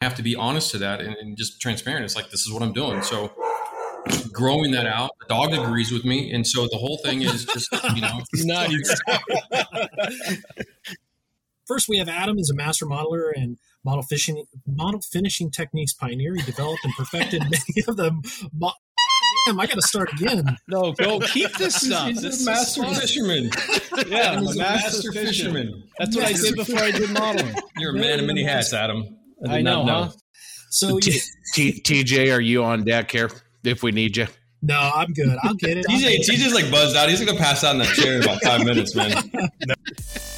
have to be honest to that and, and just transparent. It's like, this is what I'm doing. So growing that out, the dog agrees with me. And so the whole thing is just, you know, nice. First, we have Adam as a master modeler and model fishing, model finishing techniques pioneer. He developed and perfected many of them. Mo- Damn, I got to start again. No, go keep this stuff. He's This a master is fisherman. Yeah, I'm He's a master fisherman. That's what I did before I did modeling. You're a man of many hats, Adam. Did I know, not huh? So T- T- TJ, are you on deck here if we need you? no, I'm good. I'll get it. I'll TJ, get it. TJ's like buzzed out. He's gonna pass out in that chair in about five minutes, man.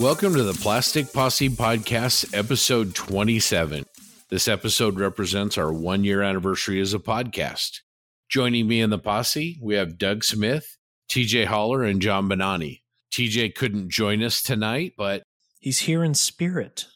Welcome to the Plastic Posse Podcast, episode 27. This episode represents our one year anniversary as a podcast. Joining me in the posse, we have Doug Smith, TJ Holler, and John Bonanni. TJ couldn't join us tonight, but He's here in spirit.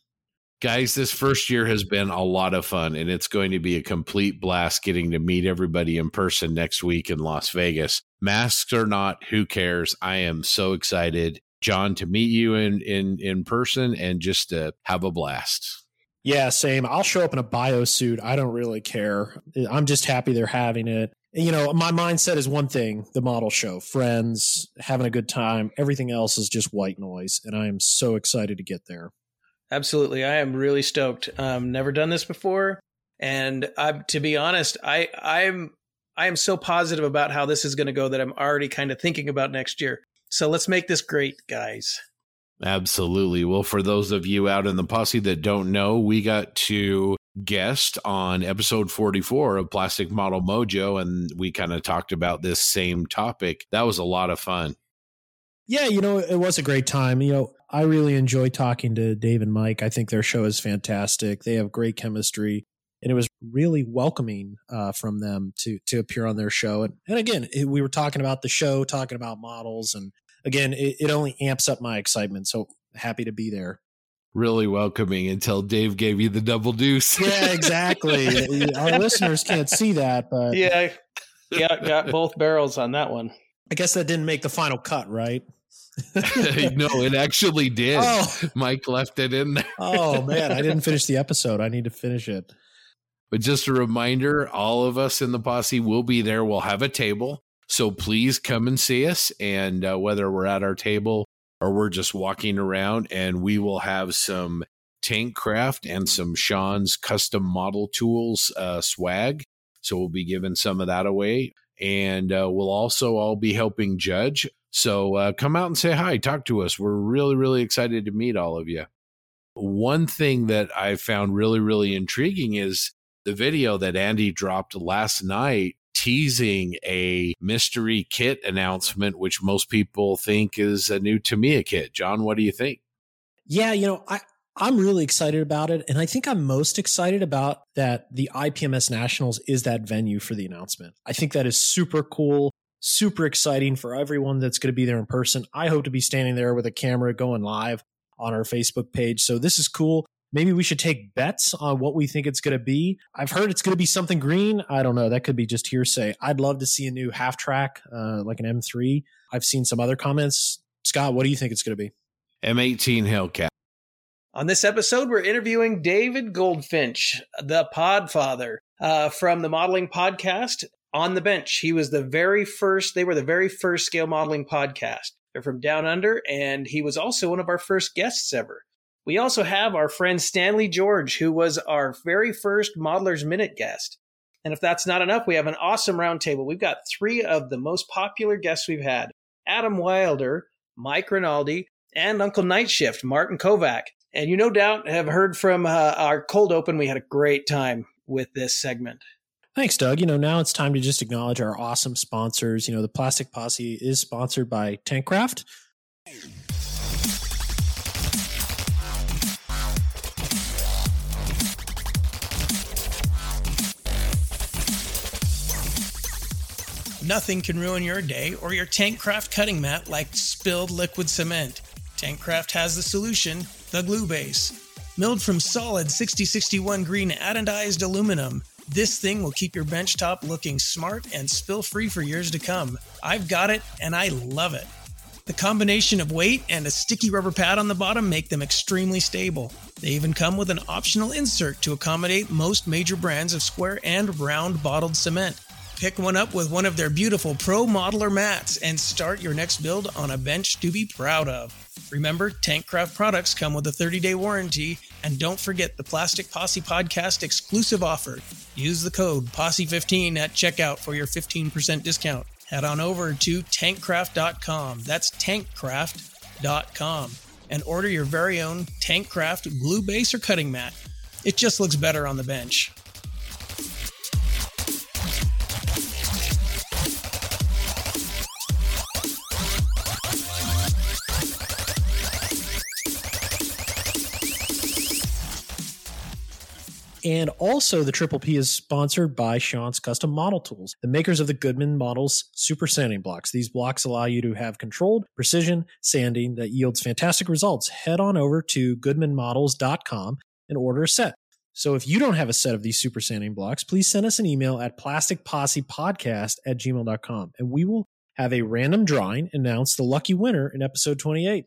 guys, this first year has been a lot of fun, and it's going to be a complete blast getting to meet everybody in person next week in Las Vegas. Masks or not, who cares? I am so excited, John, to meet you in in in person and just to have a blast. Yeah, same. I'll show up in a bio suit. I don't really care. I'm just happy they're having it. You know, my mindset is one thing the model show, friends, having a good time. Everything else is just white noise. And I am so excited to get there. Absolutely, I am really stoked. Um, never done this before, and I, to be honest, I I'm I am so positive about how this is going to go that I'm already kind of thinking about next year. So let's make this great, guys. Absolutely. Well, for those of you out in the posse that don't know, we got to guest on episode 44 of Plastic Model Mojo, and we kind of talked about this same topic. That was a lot of fun. Yeah, you know, it was a great time. You know, I really enjoy talking to Dave and Mike. I think their show is fantastic. They have great chemistry. And it was really welcoming uh, from them to to appear on their show. And, and again, it, we were talking about the show, talking about models, and again, it, it only amps up my excitement. So happy to be there. Really welcoming until Dave gave you the double deuce. Yeah, exactly. Our listeners can't see that, but Yeah, yeah, got both barrels on that one. I guess that didn't make the final cut, right? no, it actually did. Oh, Mike left it in there. oh man, I didn't finish the episode. I need to finish it. But just a reminder all of us in the posse will be there. We'll have a table. So please come and see us. And uh, whether we're at our table or we're just walking around, and we will have some tank craft and some Sean's custom model tools uh, swag. So we'll be giving some of that away. And uh, we'll also all be helping judge. So uh, come out and say hi, talk to us. We're really, really excited to meet all of you. One thing that I found really, really intriguing is the video that Andy dropped last night teasing a mystery kit announcement, which most people think is a new Tamiya kit. John, what do you think? Yeah, you know, I I'm really excited about it, and I think I'm most excited about that the IPMS Nationals is that venue for the announcement. I think that is super cool, super exciting for everyone that's going to be there in person. I hope to be standing there with a camera going live on our Facebook page. So this is cool. Maybe we should take bets on what we think it's going to be. I've heard it's going to be something green. I don't know. That could be just hearsay. I'd love to see a new half track, uh, like an M3. I've seen some other comments. Scott, what do you think it's going to be? M18 Hellcat. On this episode, we're interviewing David Goldfinch, the Podfather uh, from the modeling podcast On the Bench. He was the very first, they were the very first scale modeling podcast. They're from Down Under, and he was also one of our first guests ever. We also have our friend Stanley George, who was our very first Modelers Minute guest. And if that's not enough, we have an awesome roundtable. We've got three of the most popular guests we've had Adam Wilder, Mike Rinaldi, and Uncle Night Shift, Martin Kovac. And you no doubt have heard from uh, our cold open. We had a great time with this segment. Thanks, Doug. You know, now it's time to just acknowledge our awesome sponsors. You know, the Plastic Posse is sponsored by Tankcraft. Nothing can ruin your day or your Tankcraft cutting mat like spilled liquid cement. Tankcraft has the solution, the glue base. Milled from solid 6061 green anodized aluminum, this thing will keep your bench top looking smart and spill free for years to come. I've got it and I love it. The combination of weight and a sticky rubber pad on the bottom make them extremely stable. They even come with an optional insert to accommodate most major brands of square and round bottled cement. Pick one up with one of their beautiful Pro Modeler mats and start your next build on a bench to be proud of. Remember, Tankcraft products come with a 30 day warranty, and don't forget the Plastic Posse Podcast exclusive offer. Use the code POSSE15 at checkout for your 15% discount head on over to tankcraft.com. That's tankcraft.com and order your very own Tankcraft glue base or cutting mat. It just looks better on the bench. And also, the Triple P is sponsored by Sean's Custom Model Tools, the makers of the Goodman Models Super Sanding Blocks. These blocks allow you to have controlled precision sanding that yields fantastic results. Head on over to goodmanmodels.com and order a set. So if you don't have a set of these super sanding blocks, please send us an email at plasticpossepodcast at gmail.com and we will have a random drawing announce the lucky winner in episode 28.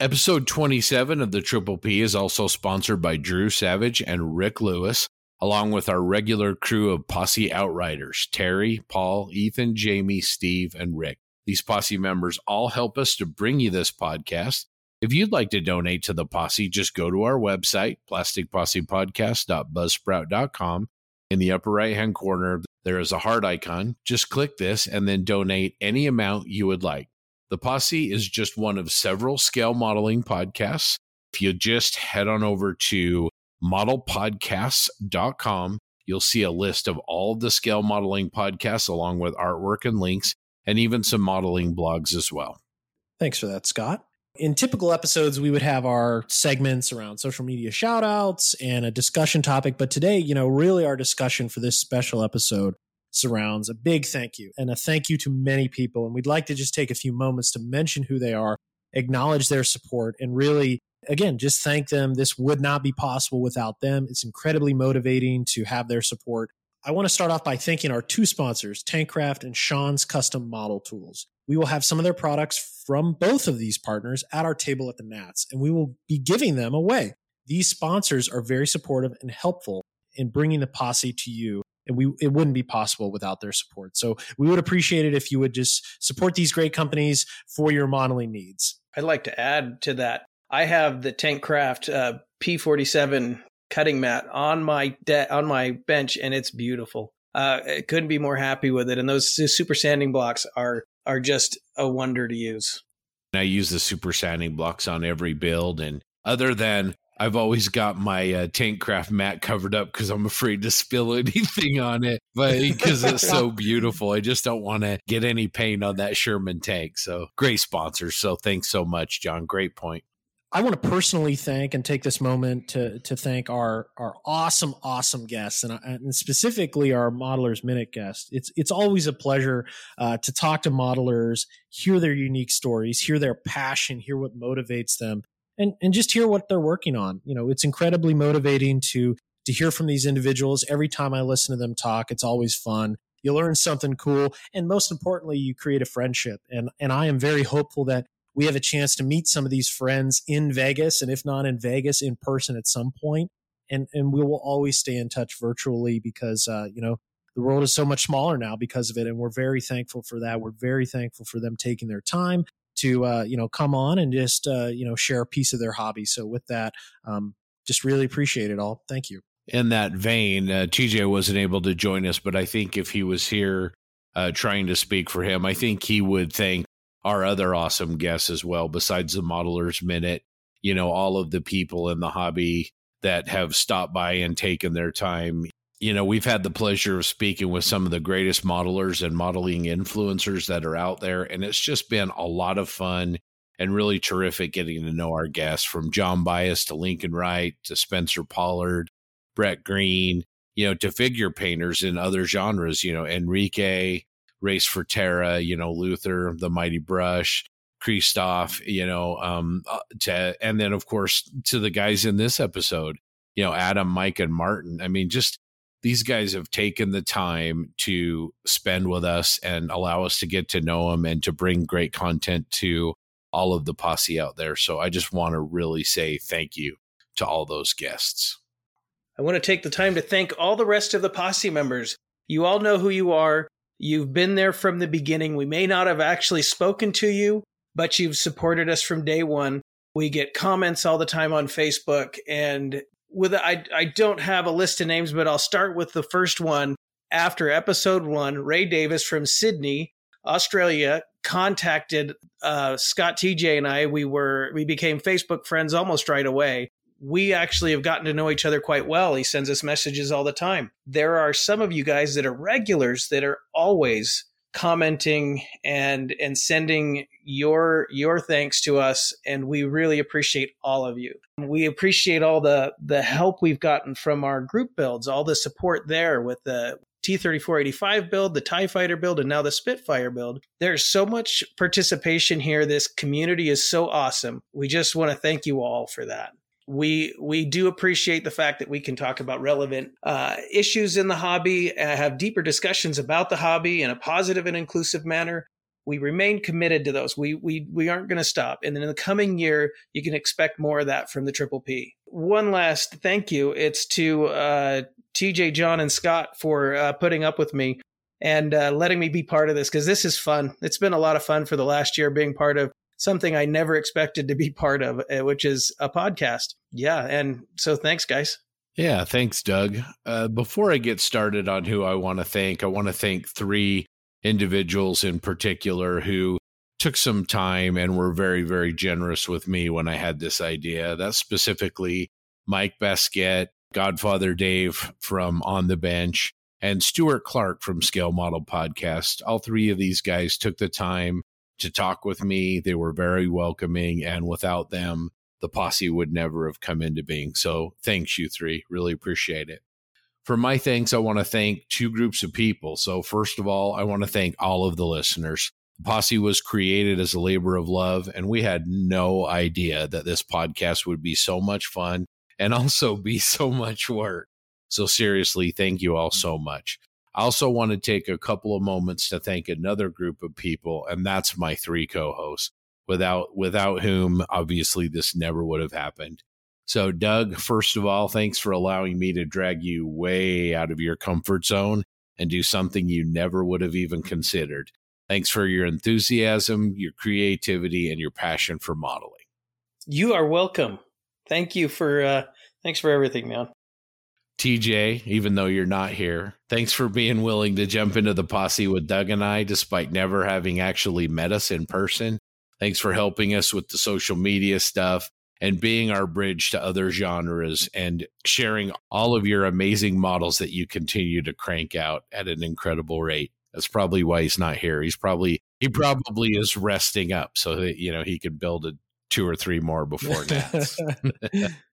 Episode 27 of the Triple P is also sponsored by Drew Savage and Rick Lewis, along with our regular crew of Posse Outriders Terry, Paul, Ethan, Jamie, Steve, and Rick. These Posse members all help us to bring you this podcast. If you'd like to donate to the Posse, just go to our website, plasticpossepodcast.buzzsprout.com. In the upper right hand corner, there is a heart icon. Just click this and then donate any amount you would like. The Posse is just one of several scale modeling podcasts. If you just head on over to modelpodcasts.com, you'll see a list of all the scale modeling podcasts along with artwork and links and even some modeling blogs as well. Thanks for that, Scott. In typical episodes, we would have our segments around social media shout outs and a discussion topic. But today, you know, really our discussion for this special episode surrounds a big thank you and a thank you to many people. And we'd like to just take a few moments to mention who they are, acknowledge their support, and really, again, just thank them. This would not be possible without them. It's incredibly motivating to have their support. I want to start off by thanking our two sponsors, Tankcraft and Sean's Custom Model Tools. We will have some of their products from both of these partners at our table at the Nats, and we will be giving them away. These sponsors are very supportive and helpful in bringing the posse to you and we it wouldn't be possible without their support. So we would appreciate it if you would just support these great companies for your modeling needs. I'd like to add to that. I have the Tankcraft uh, P47 cutting mat on my de- on my bench, and it's beautiful. Uh, I couldn't be more happy with it. And those super sanding blocks are are just a wonder to use. I use the super sanding blocks on every build, and other than I've always got my uh, Tankcraft mat covered up because I'm afraid to spill anything on it, but because it's so beautiful, I just don't want to get any paint on that Sherman tank. So great sponsors. So thanks so much, John. Great point. I want to personally thank and take this moment to to thank our our awesome awesome guests and, and specifically our modelers minute guests. It's it's always a pleasure uh, to talk to modelers, hear their unique stories, hear their passion, hear what motivates them, and and just hear what they're working on. You know, it's incredibly motivating to to hear from these individuals. Every time I listen to them talk, it's always fun. You learn something cool, and most importantly, you create a friendship. And and I am very hopeful that we have a chance to meet some of these friends in Vegas, and if not in Vegas, in person at some point. And and we will always stay in touch virtually because uh, you know the world is so much smaller now because of it, and we're very thankful for that. We're very thankful for them taking their time to uh, you know come on and just uh, you know share a piece of their hobby. So with that, um, just really appreciate it all. Thank you. In that vein, uh, TJ wasn't able to join us, but I think if he was here uh, trying to speak for him, I think he would thank our other awesome guests as well. Besides the Modelers Minute, you know, all of the people in the hobby that have stopped by and taken their time you know, we've had the pleasure of speaking with some of the greatest modelers and modeling influencers that are out there. And it's just been a lot of fun and really terrific getting to know our guests from John Bias to Lincoln Wright to Spencer Pollard, Brett Green, you know, to figure painters in other genres, you know, Enrique, Race for Terra, you know, Luther, the Mighty Brush, Christoph, you know, um, uh, to, and then of course to the guys in this episode, you know, Adam, Mike, and Martin. I mean, just these guys have taken the time to spend with us and allow us to get to know them and to bring great content to all of the posse out there. So I just want to really say thank you to all those guests. I want to take the time to thank all the rest of the posse members. You all know who you are. You've been there from the beginning. We may not have actually spoken to you, but you've supported us from day one. We get comments all the time on Facebook, and with I I don't have a list of names, but I'll start with the first one. After episode one, Ray Davis from Sydney, Australia, contacted uh, Scott TJ and I. We were we became Facebook friends almost right away. We actually have gotten to know each other quite well. He sends us messages all the time. There are some of you guys that are regulars that are always commenting and and sending your your thanks to us and we really appreciate all of you we appreciate all the the help we've gotten from our group builds all the support there with the T3485 build, the TIE Fighter build, and now the Spitfire build. There's so much participation here. This community is so awesome. We just want to thank you all for that we we do appreciate the fact that we can talk about relevant uh, issues in the hobby, uh, have deeper discussions about the hobby in a positive and inclusive manner. We remain committed to those. We we we aren't going to stop. And then in the coming year, you can expect more of that from the Triple P. One last thank you. It's to uh, TJ, John, and Scott for uh, putting up with me and uh, letting me be part of this because this is fun. It's been a lot of fun for the last year being part of something I never expected to be part of, uh, which is a podcast. Yeah. And so thanks, guys. Yeah. Thanks, Doug. Uh, before I get started on who I want to thank, I want to thank three individuals in particular who took some time and were very, very generous with me when I had this idea. That's specifically Mike Basquette, Godfather Dave from On the Bench, and Stuart Clark from Scale Model Podcast. All three of these guys took the time to talk with me. They were very welcoming, and without them, the posse would never have come into being. So thanks, you three. Really appreciate it. For my thanks, I want to thank two groups of people. So, first of all, I want to thank all of the listeners. The posse was created as a labor of love, and we had no idea that this podcast would be so much fun and also be so much work. So, seriously, thank you all so much. I also want to take a couple of moments to thank another group of people, and that's my three co-hosts. Without without whom, obviously, this never would have happened. So, Doug, first of all, thanks for allowing me to drag you way out of your comfort zone and do something you never would have even considered. Thanks for your enthusiasm, your creativity, and your passion for modeling. You are welcome. Thank you for uh, thanks for everything, man. TJ, even though you're not here, thanks for being willing to jump into the posse with Doug and I, despite never having actually met us in person. Thanks for helping us with the social media stuff and being our bridge to other genres and sharing all of your amazing models that you continue to crank out at an incredible rate. That's probably why he's not here. He's probably he probably is resting up so that you know he can build a two or three more before Nats.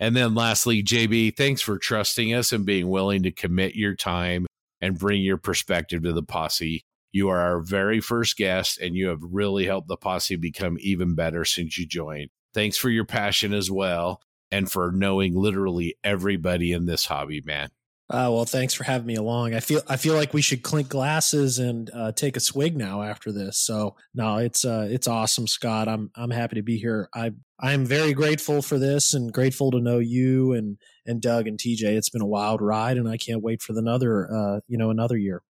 And then lastly, JB, thanks for trusting us and being willing to commit your time and bring your perspective to the posse. You are our very first guest, and you have really helped the posse become even better since you joined. Thanks for your passion as well, and for knowing literally everybody in this hobby, man. Uh, well, thanks for having me along. I feel I feel like we should clink glasses and uh, take a swig now after this. So no, it's uh, it's awesome, Scott. I'm I'm happy to be here. I I'm very grateful for this and grateful to know you and and Doug and TJ. It's been a wild ride, and I can't wait for another uh, you know another year.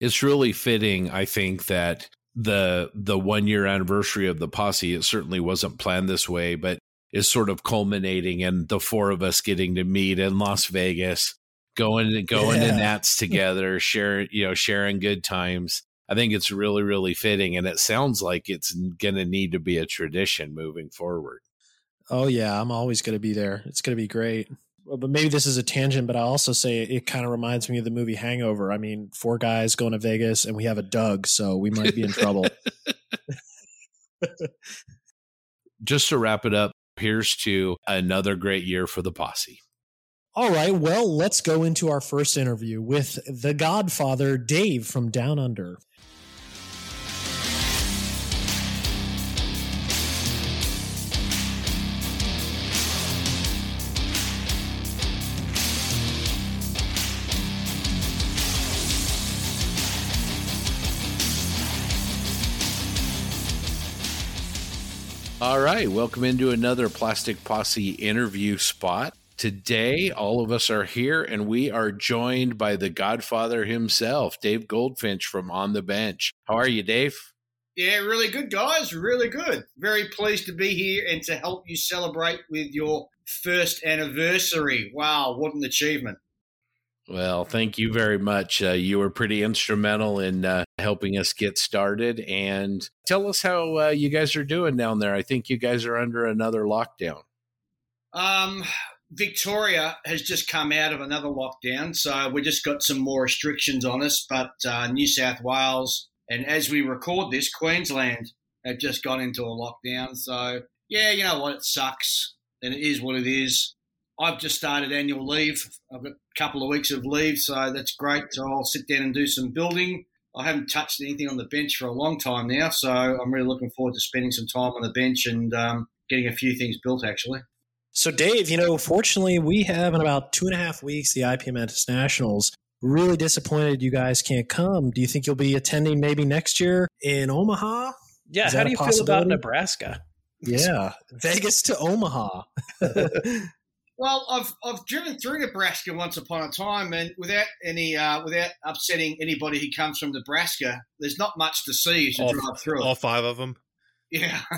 It's really fitting, I think, that the the one year anniversary of the posse. It certainly wasn't planned this way, but is sort of culminating in the four of us getting to meet in Las Vegas going going yeah. to Nats together, sharing you know sharing good times. I think it's really really fitting, and it sounds like it's going to need to be a tradition moving forward. Oh yeah, I'm always going to be there. It's going to be great. But maybe this is a tangent, but I also say it kind of reminds me of the movie Hangover. I mean, four guys going to Vegas, and we have a Doug, so we might be in trouble. Just to wrap it up, here's to another great year for the posse. All right, well, let's go into our first interview with the Godfather, Dave from Down Under. All right, welcome into another Plastic Posse interview spot. Today, all of us are here and we are joined by the Godfather himself, Dave Goldfinch from On the Bench. How are you, Dave? Yeah, really good, guys. Really good. Very pleased to be here and to help you celebrate with your first anniversary. Wow, what an achievement. Well, thank you very much. Uh, you were pretty instrumental in uh, helping us get started. And tell us how uh, you guys are doing down there. I think you guys are under another lockdown. Um, Victoria has just come out of another lockdown, so we just got some more restrictions on us. But uh, New South Wales and as we record this, Queensland have just gone into a lockdown. So yeah, you know what? It sucks, and it is what it is. I've just started annual leave. I've got a couple of weeks of leave, so that's great. So I'll sit down and do some building. I haven't touched anything on the bench for a long time now, so I'm really looking forward to spending some time on the bench and um, getting a few things built. Actually. So, Dave, you know, fortunately, we have in about two and a half weeks the IPMS Nationals. Really disappointed you guys can't come. Do you think you'll be attending maybe next year in Omaha? Yeah. How do you feel about Nebraska? Yeah, Vegas to Omaha. Well, I've I've driven through Nebraska once upon a time, and without any uh, without upsetting anybody who comes from Nebraska, there's not much to see as you all, drive through. All five of them. Yeah.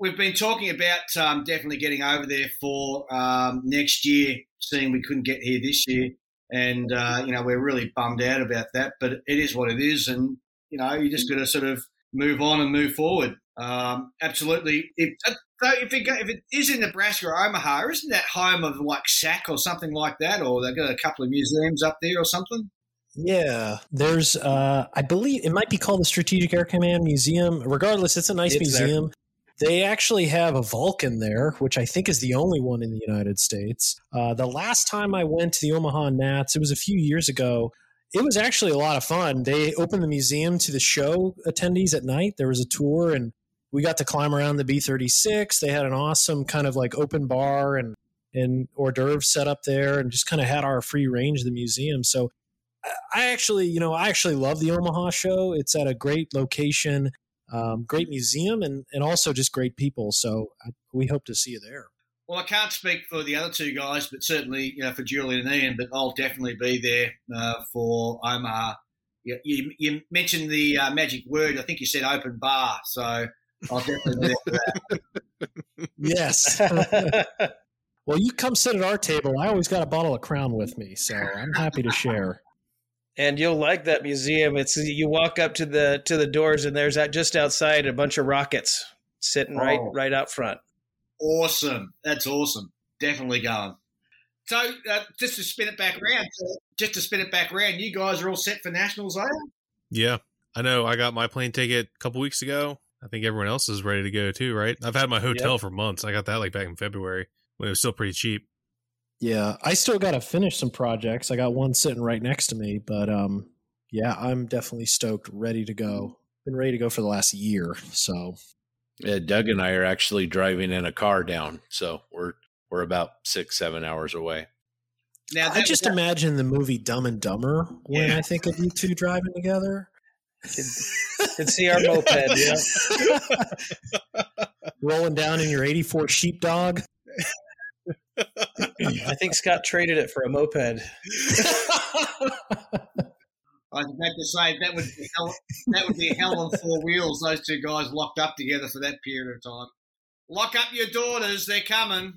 We've been talking about um, definitely getting over there for um, next year, seeing we couldn't get here this year, and uh, you know we're really bummed out about that. But it is what it is, and you know you just got to sort of move on and move forward. Um, absolutely. If, uh, if it, if it is in Nebraska or Omaha, isn't that home of like SAC or something like that? Or they've got a couple of museums up there or something? Yeah, there's, uh, I believe it might be called the Strategic Air Command Museum. Regardless, it's a nice it's museum. There. They actually have a Vulcan there, which I think is the only one in the United States. Uh, the last time I went to the Omaha Nats, it was a few years ago. It was actually a lot of fun. They opened the museum to the show attendees at night. There was a tour, and we got to climb around the B 36. They had an awesome kind of like open bar and, and hors d'oeuvres set up there and just kind of had our free range of the museum. So I actually, you know, I actually love the Omaha show. It's at a great location, um, great museum, and, and also just great people. So I, we hope to see you there. Well, I can't speak for the other two guys, but certainly, you know, for Julian and Ian, but I'll definitely be there uh, for Omaha. You, you, you mentioned the uh, magic word. I think you said open bar. So I'll definitely do that. yes. well, you come sit at our table. I always got a bottle of Crown with me, so I'm happy to share. And you'll like that museum. It's you walk up to the to the doors, and there's that just outside a bunch of rockets sitting oh. right right out front. Awesome! That's awesome. Definitely going. So, uh, just to spin it back around, just to spin it back around, you guys are all set for nationals, are you? Yeah, I know. I got my plane ticket a couple weeks ago. I think everyone else is ready to go too, right? I've had my hotel yep. for months. I got that like back in February when it was still pretty cheap. Yeah, I still got to finish some projects. I got one sitting right next to me, but um, yeah, I'm definitely stoked, ready to go. Been ready to go for the last year, so. Yeah, Doug and I are actually driving in a car down, so we're we're about six seven hours away. Now I just imagine the movie Dumb and Dumber when yeah. I think of you two driving together. Can, can see our moped, yeah. Rolling down in your 84 sheepdog. I think Scott traded it for a moped. I was about to say that would be hell, that would be hell of four wheels. Those two guys locked up together for that period of time. Lock up your daughters; they're coming.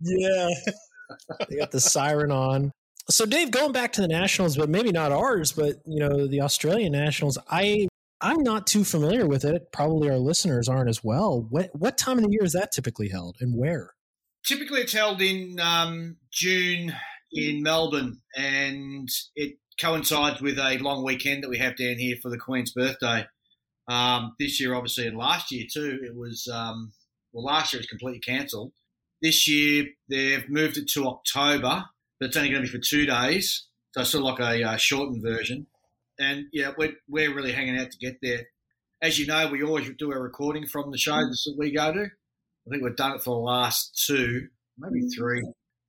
Yeah, they got the siren on. So, Dave, going back to the Nationals, but maybe not ours, but you know the Australian Nationals. I I'm not too familiar with it. Probably our listeners aren't as well. What what time of the year is that typically held, and where? Typically, it's held in um, June in Melbourne, and it coincides with a long weekend that we have down here for the Queen's birthday. Um, this year, obviously, and last year too, it was um, well, last year it was completely cancelled This year they've moved it to October, but it's only going to be for two days, so it's sort of like a uh, shortened version. And yeah, we're we're really hanging out to get there. As you know, we always do a recording from the shows that we go to. I think we've done it for the last two, maybe three.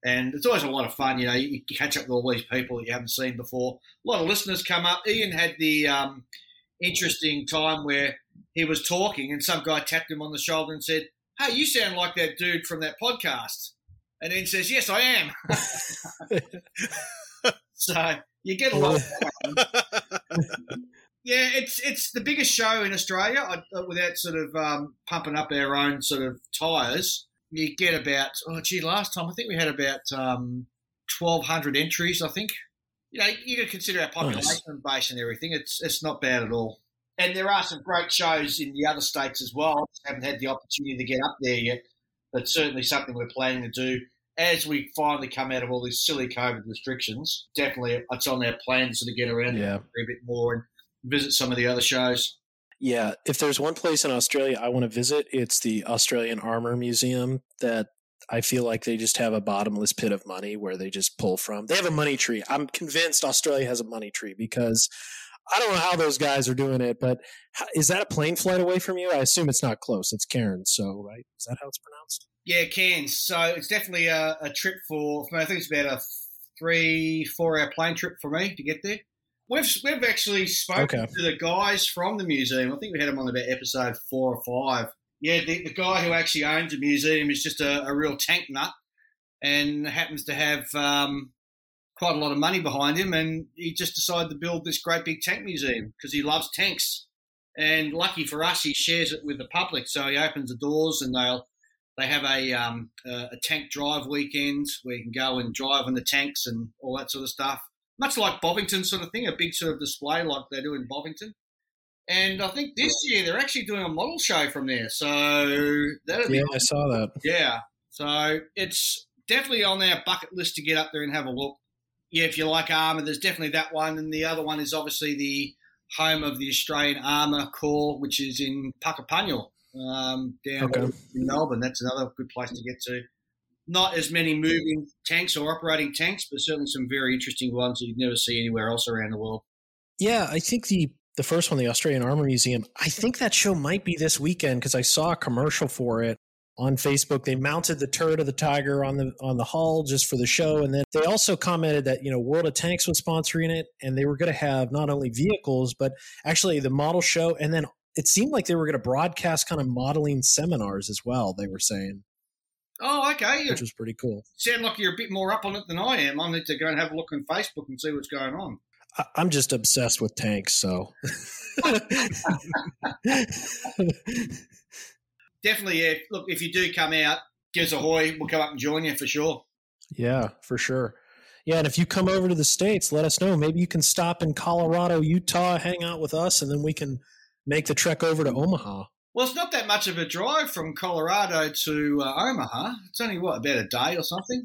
And it's always a lot of fun, you know. You, you catch up with all these people that you haven't seen before. A lot of listeners come up. Ian had the um, interesting time where he was talking, and some guy tapped him on the shoulder and said, "Hey, you sound like that dude from that podcast." And then says, "Yes, I am." so you get a lot. yeah, it's it's the biggest show in Australia. Uh, without sort of um, pumping up our own sort of tires, you get about oh gee, last time I think we had about um, twelve hundred entries. I think you know you can consider our population nice. base and everything. It's it's not bad at all. And there are some great shows in the other states as well. I haven't had the opportunity to get up there yet, but certainly something we're planning to do as we finally come out of all these silly COVID restrictions. Definitely, it's on our plans to get around yeah. a bit more and visit some of the other shows. Yeah, if there's one place in Australia I want to visit, it's the Australian Armor Museum that I feel like they just have a bottomless pit of money where they just pull from. They have a money tree. I'm convinced Australia has a money tree because I don't know how those guys are doing it, but is that a plane flight away from you? I assume it's not close. It's Cairns, so right? Is that how it's pronounced? Yeah, Cairns. So it's definitely a, a trip for, for. I think it's about a three, four hour plane trip for me to get there. We've we've actually spoken okay. to the guys from the museum. I think we had them on about episode four or five. Yeah, the, the guy who actually owns the museum is just a, a real tank nut, and happens to have um, quite a lot of money behind him, and he just decided to build this great big tank museum because he loves tanks. And lucky for us, he shares it with the public. So he opens the doors, and they'll they have a um, a tank drive weekend where you can go and drive in the tanks and all that sort of stuff. Much like Bovington sort of thing, a big sort of display like they do in Bovington. And I think this year they're actually doing a model show from there. So that'll be yeah, I saw that. Yeah, so it's definitely on our bucket list to get up there and have a look yeah, if you like armour, there's definitely that one, and the other one is obviously the home of the Australian Armour Corps, which is in Puckapunyal, um, down okay. in Melbourne. That's another good place to get to. Not as many moving tanks or operating tanks, but certainly some very interesting ones that you'd never see anywhere else around the world. Yeah, I think the the first one, the Australian Armour Museum, I think that show might be this weekend because I saw a commercial for it on Facebook. They mounted the turret of the tiger on the on the hull just for the show, and then they also commented that you know World of Tanks was sponsoring it, and they were going to have not only vehicles but actually the model show, and then it seemed like they were going to broadcast kind of modeling seminars as well. They were saying. Oh, okay. Which was pretty cool. Sound like you're a bit more up on it than I am. I need to go and have a look on Facebook and see what's going on. I'm just obsessed with tanks, so. definitely, yeah. Look, if you do come out, give us a hoy. We'll come up and join you for sure. Yeah, for sure. Yeah, and if you come over to the states, let us know. Maybe you can stop in Colorado, Utah, hang out with us, and then we can make the trek over to Omaha. Well, it's not that much of a drive from Colorado to uh, Omaha. It's only what about a day or something.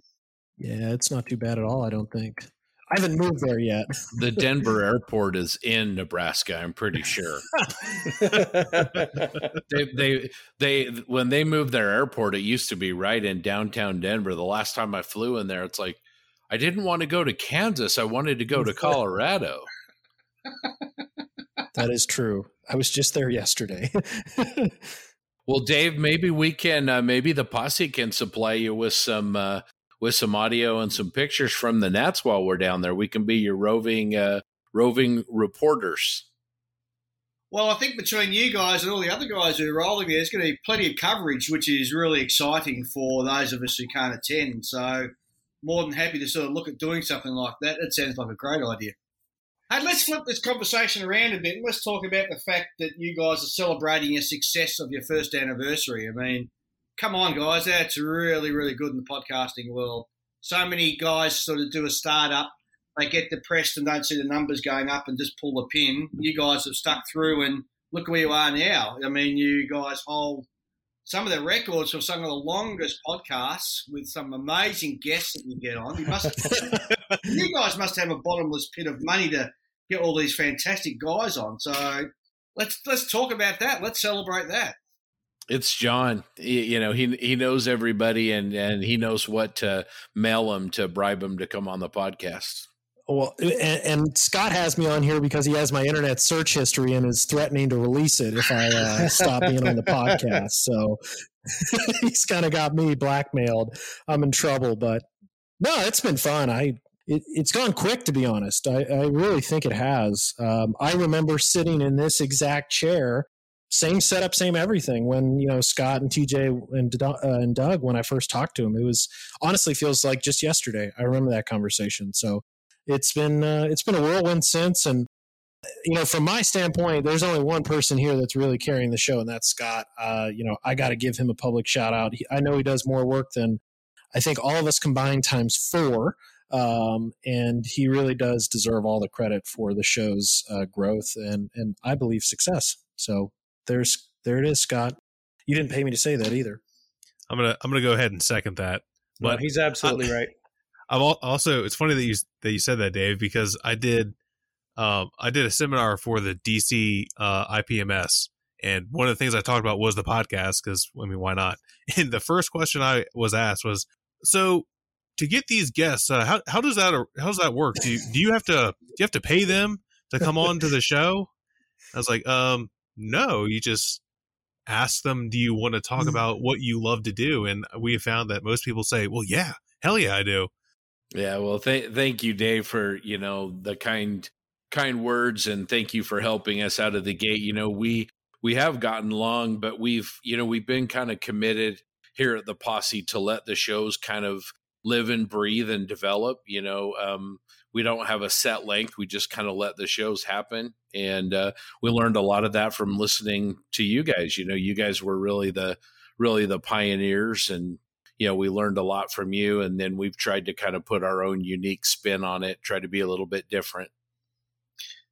Yeah, it's not too bad at all. I don't think. I haven't moved there yet. the Denver airport is in Nebraska, I'm pretty sure. they, they, they, when they moved their airport, it used to be right in downtown Denver. The last time I flew in there, it's like, I didn't want to go to Kansas. I wanted to go to Colorado. that is true. I was just there yesterday. well, Dave, maybe we can, uh, maybe the posse can supply you with some uh, with some audio and some pictures from the Nats while we're down there. We can be your roving uh, roving reporters. Well, I think between you guys and all the other guys who are rolling there, there's going to be plenty of coverage, which is really exciting for those of us who can't attend. So, more than happy to sort of look at doing something like that. It sounds like a great idea. Hey, let's flip this conversation around a bit and let's talk about the fact that you guys are celebrating a success of your first anniversary. I mean, come on, guys, that's really, really good in the podcasting world. So many guys sort of do a startup, they get depressed and don't see the numbers going up and just pull the pin. You guys have stuck through and look where you are now. I mean, you guys hold some of the records for some of the longest podcasts with some amazing guests that you get on. You must, you guys must have a bottomless pit of money to get all these fantastic guys on. So let's let's talk about that. Let's celebrate that. It's John. He, you know, he he knows everybody and and he knows what to mail him to bribe him to come on the podcast. Well, and, and, Scott has me on here because he has my internet search history and is threatening to release it if I uh, stop being on the podcast. So he's kind of got me blackmailed. I'm in trouble, but no, it's been fun. I it, has gone quick to be honest. I, I really think it has. Um, I remember sitting in this exact chair, same setup, same everything. When you know Scott and TJ and uh, and Doug, when I first talked to him, it was honestly feels like just yesterday. I remember that conversation. So it's been uh, it's been a whirlwind since, and you know, from my standpoint, there's only one person here that's really carrying the show, and that's Scott. Uh, you know, I got to give him a public shout out. He, I know he does more work than I think all of us combined times four. Um, and he really does deserve all the credit for the show's uh, growth and and I believe success. So there's there it is, Scott. You didn't pay me to say that either. I'm gonna I'm gonna go ahead and second that. But no, he's absolutely I, right. I'm also it's funny that you that you said that, Dave, because I did um, I did a seminar for the DC uh, IPMS, and one of the things I talked about was the podcast because I mean, why not? And the first question I was asked was, so to get these guests, uh, how how does that how does that work? Do you, do you have to do you have to pay them to come on to the show? I was like, um, no, you just ask them, do you want to talk mm. about what you love to do? And we have found that most people say, well, yeah, hell yeah, I do. Yeah, well, th- thank you, Dave, for you know the kind kind words, and thank you for helping us out of the gate. You know, we we have gotten long, but we've you know we've been kind of committed here at the posse to let the shows kind of live and breathe and develop. You know, um, we don't have a set length; we just kind of let the shows happen, and uh, we learned a lot of that from listening to you guys. You know, you guys were really the really the pioneers and you know we learned a lot from you and then we've tried to kind of put our own unique spin on it try to be a little bit different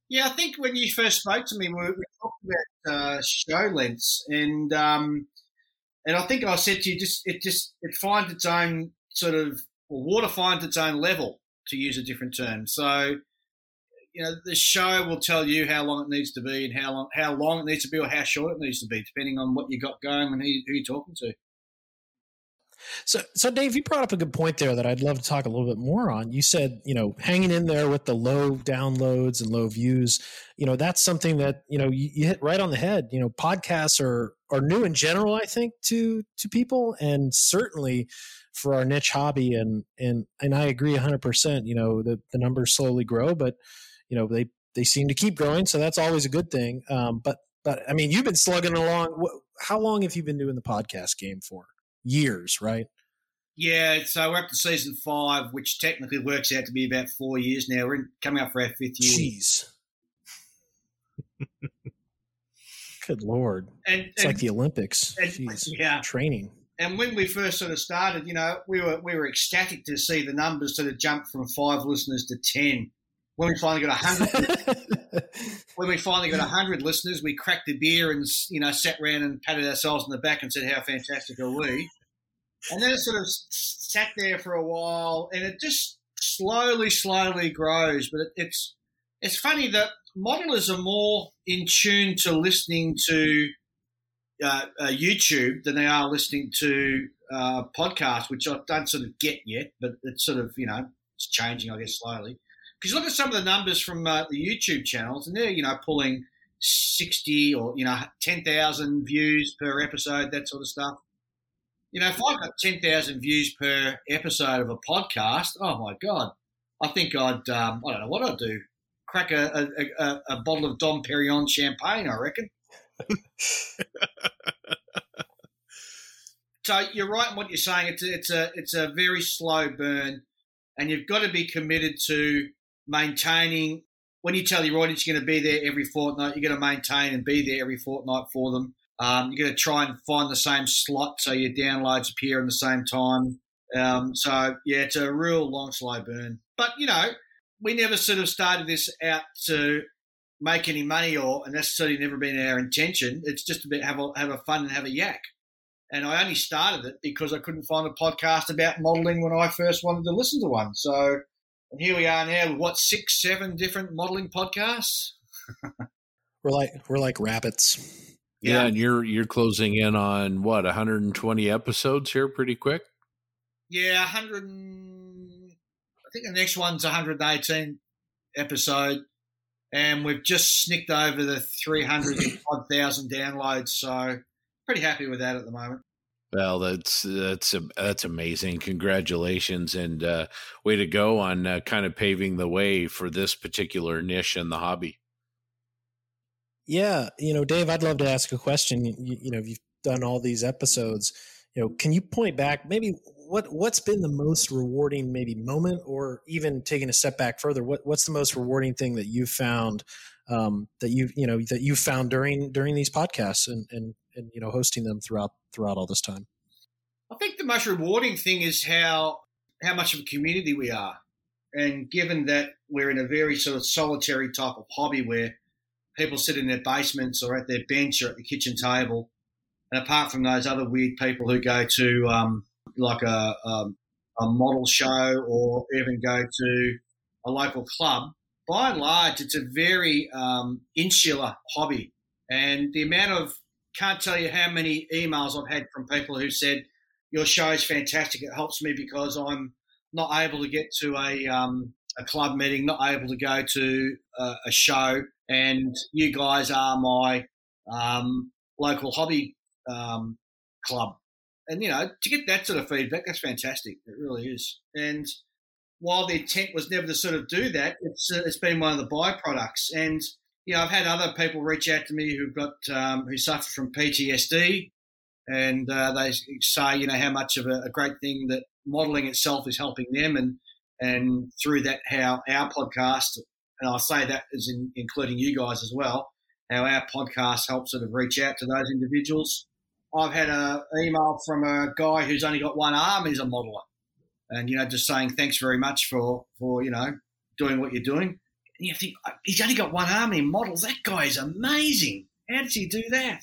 yeah i think when you first spoke to me we, we talked about uh, show lengths and um, and i think i said to you just it just it finds its own sort of water finds its own level to use a different term so you know the show will tell you how long it needs to be and how long how long it needs to be or how short it needs to be depending on what you got going and who, who you're talking to so, so Dave, you brought up a good point there that I'd love to talk a little bit more on. You said, you know, hanging in there with the low downloads and low views. You know, that's something that you know you, you hit right on the head. You know, podcasts are are new in general, I think, to to people, and certainly for our niche hobby. And and and I agree hundred percent. You know, the the numbers slowly grow, but you know they they seem to keep growing, so that's always a good thing. Um, but but I mean, you've been slugging along. How long have you been doing the podcast game for? years, right? Yeah, so we're up to season five, which technically works out to be about four years now. We're in, coming up for our fifth year. Jeez. Good lord! And, it's and, like the Olympics. And, Jeez. Yeah, training. And when we first sort of started, you know, we were we were ecstatic to see the numbers sort of jump from five listeners to ten. When we finally got a hundred, when we finally got a hundred listeners, we cracked a beer and you know sat around and patted ourselves on the back and said, "How fantastic are we?" And then it sort of sat there for a while, and it just slowly, slowly grows. But it, it's it's funny that modelers are more in tune to listening to uh, uh, YouTube than they are listening to uh, podcasts, which I don't sort of get yet, but it's sort of you know it's changing, I guess, slowly. Because look at some of the numbers from uh, the YouTube channels, and they're you know pulling sixty or you know ten thousand views per episode, that sort of stuff. You know, if I got ten thousand views per episode of a podcast, oh my god, I think I'd um, I don't know what I'd do. Crack a, a, a, a bottle of Dom Perignon champagne, I reckon. so you're right in what you're saying. It's a, it's a it's a very slow burn, and you've got to be committed to maintaining. When you tell your audience you're going to be there every fortnight, you're going to maintain and be there every fortnight for them. Um, you're going to try and find the same slot so your downloads appear in the same time. Um, so yeah, it's a real long, slow burn. But you know, we never sort of started this out to make any money, or and that's certainly never been our intention. It's just a bit have a have a fun and have a yak. And I only started it because I couldn't find a podcast about modelling when I first wanted to listen to one. So, and here we are now with what six, seven different modelling podcasts. we're like we're like rabbits. Yeah. and you're you're closing in on what 120 episodes here pretty quick. Yeah, 100. I think the next one's 118 episode, and we've just snicked over the 300,000 downloads. So pretty happy with that at the moment. Well, that's that's that's amazing. Congratulations and uh, way to go on uh, kind of paving the way for this particular niche in the hobby. Yeah, you know, Dave, I'd love to ask a question. You, you know, you've done all these episodes. You know, can you point back maybe what what's been the most rewarding maybe moment, or even taking a step back further, what what's the most rewarding thing that you've found um, that you you know that you found during during these podcasts and and and you know hosting them throughout throughout all this time? I think the most rewarding thing is how how much of a community we are, and given that we're in a very sort of solitary type of hobby where people sit in their basements or at their bench or at the kitchen table, and apart from those other weird people who go to um, like a, a, a model show or even go to a local club, by and large, it's a very um, insular hobby. And the amount of can't tell you how many emails I've had from people who said, Your show is fantastic. It helps me because I'm not able to get to a, um, a club meeting, not able to go to a, a show. And you guys are my um, local hobby um, club. And, you know, to get that sort of feedback, that's fantastic. It really is. And while the intent was never to sort of do that, it's, uh, it's been one of the byproducts. And, you know, I've had other people reach out to me who've got um, who suffer from PTSD, and uh, they say, you know, how much of a, a, great thing that modelling itself is helping them, and and through that, how our podcast, and I say that as in, including you guys as well, how our podcast helps sort of reach out to those individuals. I've had an email from a guy who's only got one arm. He's a modeler, and you know, just saying thanks very much for for you know doing what you're doing and you think uh, he's only got one arm and he models. That guy is amazing. How does he do that?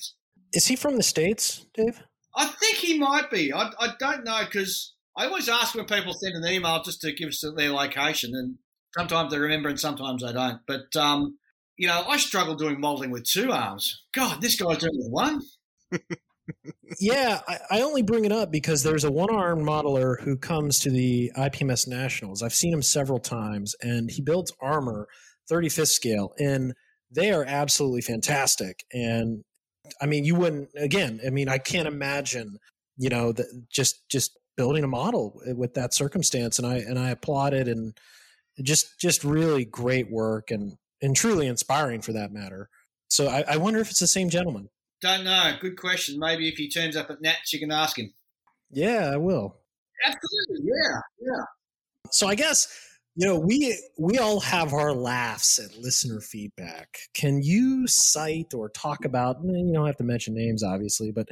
Is he from the states, Dave? I think he might be. I, I don't know because I always ask when people send an email just to give us their location, and sometimes they remember and sometimes they don't. But um, you know, I struggle doing modeling with two arms. God, this guy's doing with one. yeah, I, I, only bring it up because there's a one armed modeler who comes to the IPMS Nationals. I've seen him several times, and he builds armor 35th scale, and they are absolutely fantastic. And I mean, you wouldn't again. I mean, I can't imagine, you know, that just just building a model with that circumstance. And I and I applaud it, and just just really great work, and and truly inspiring for that matter. So I, I wonder if it's the same gentleman. Don't know. Good question. Maybe if he turns up at Nats, you can ask him. Yeah, I will. Absolutely. Yeah. Yeah. So I guess you know we we all have our laughs at listener feedback. Can you cite or talk about? You don't have to mention names, obviously, but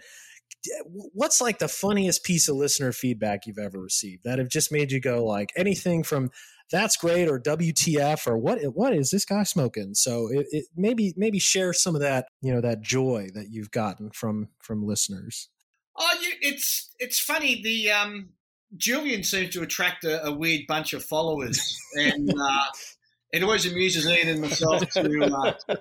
what's like the funniest piece of listener feedback you've ever received that have just made you go like anything from that's great or WTF or what what is this guy smoking? So it, it maybe maybe share some of that you know that joy that you've gotten from from listeners. Oh, you, it's it's funny. The um, Julian seems to attract a, a weird bunch of followers, and uh, it always amuses Ian and myself to uh,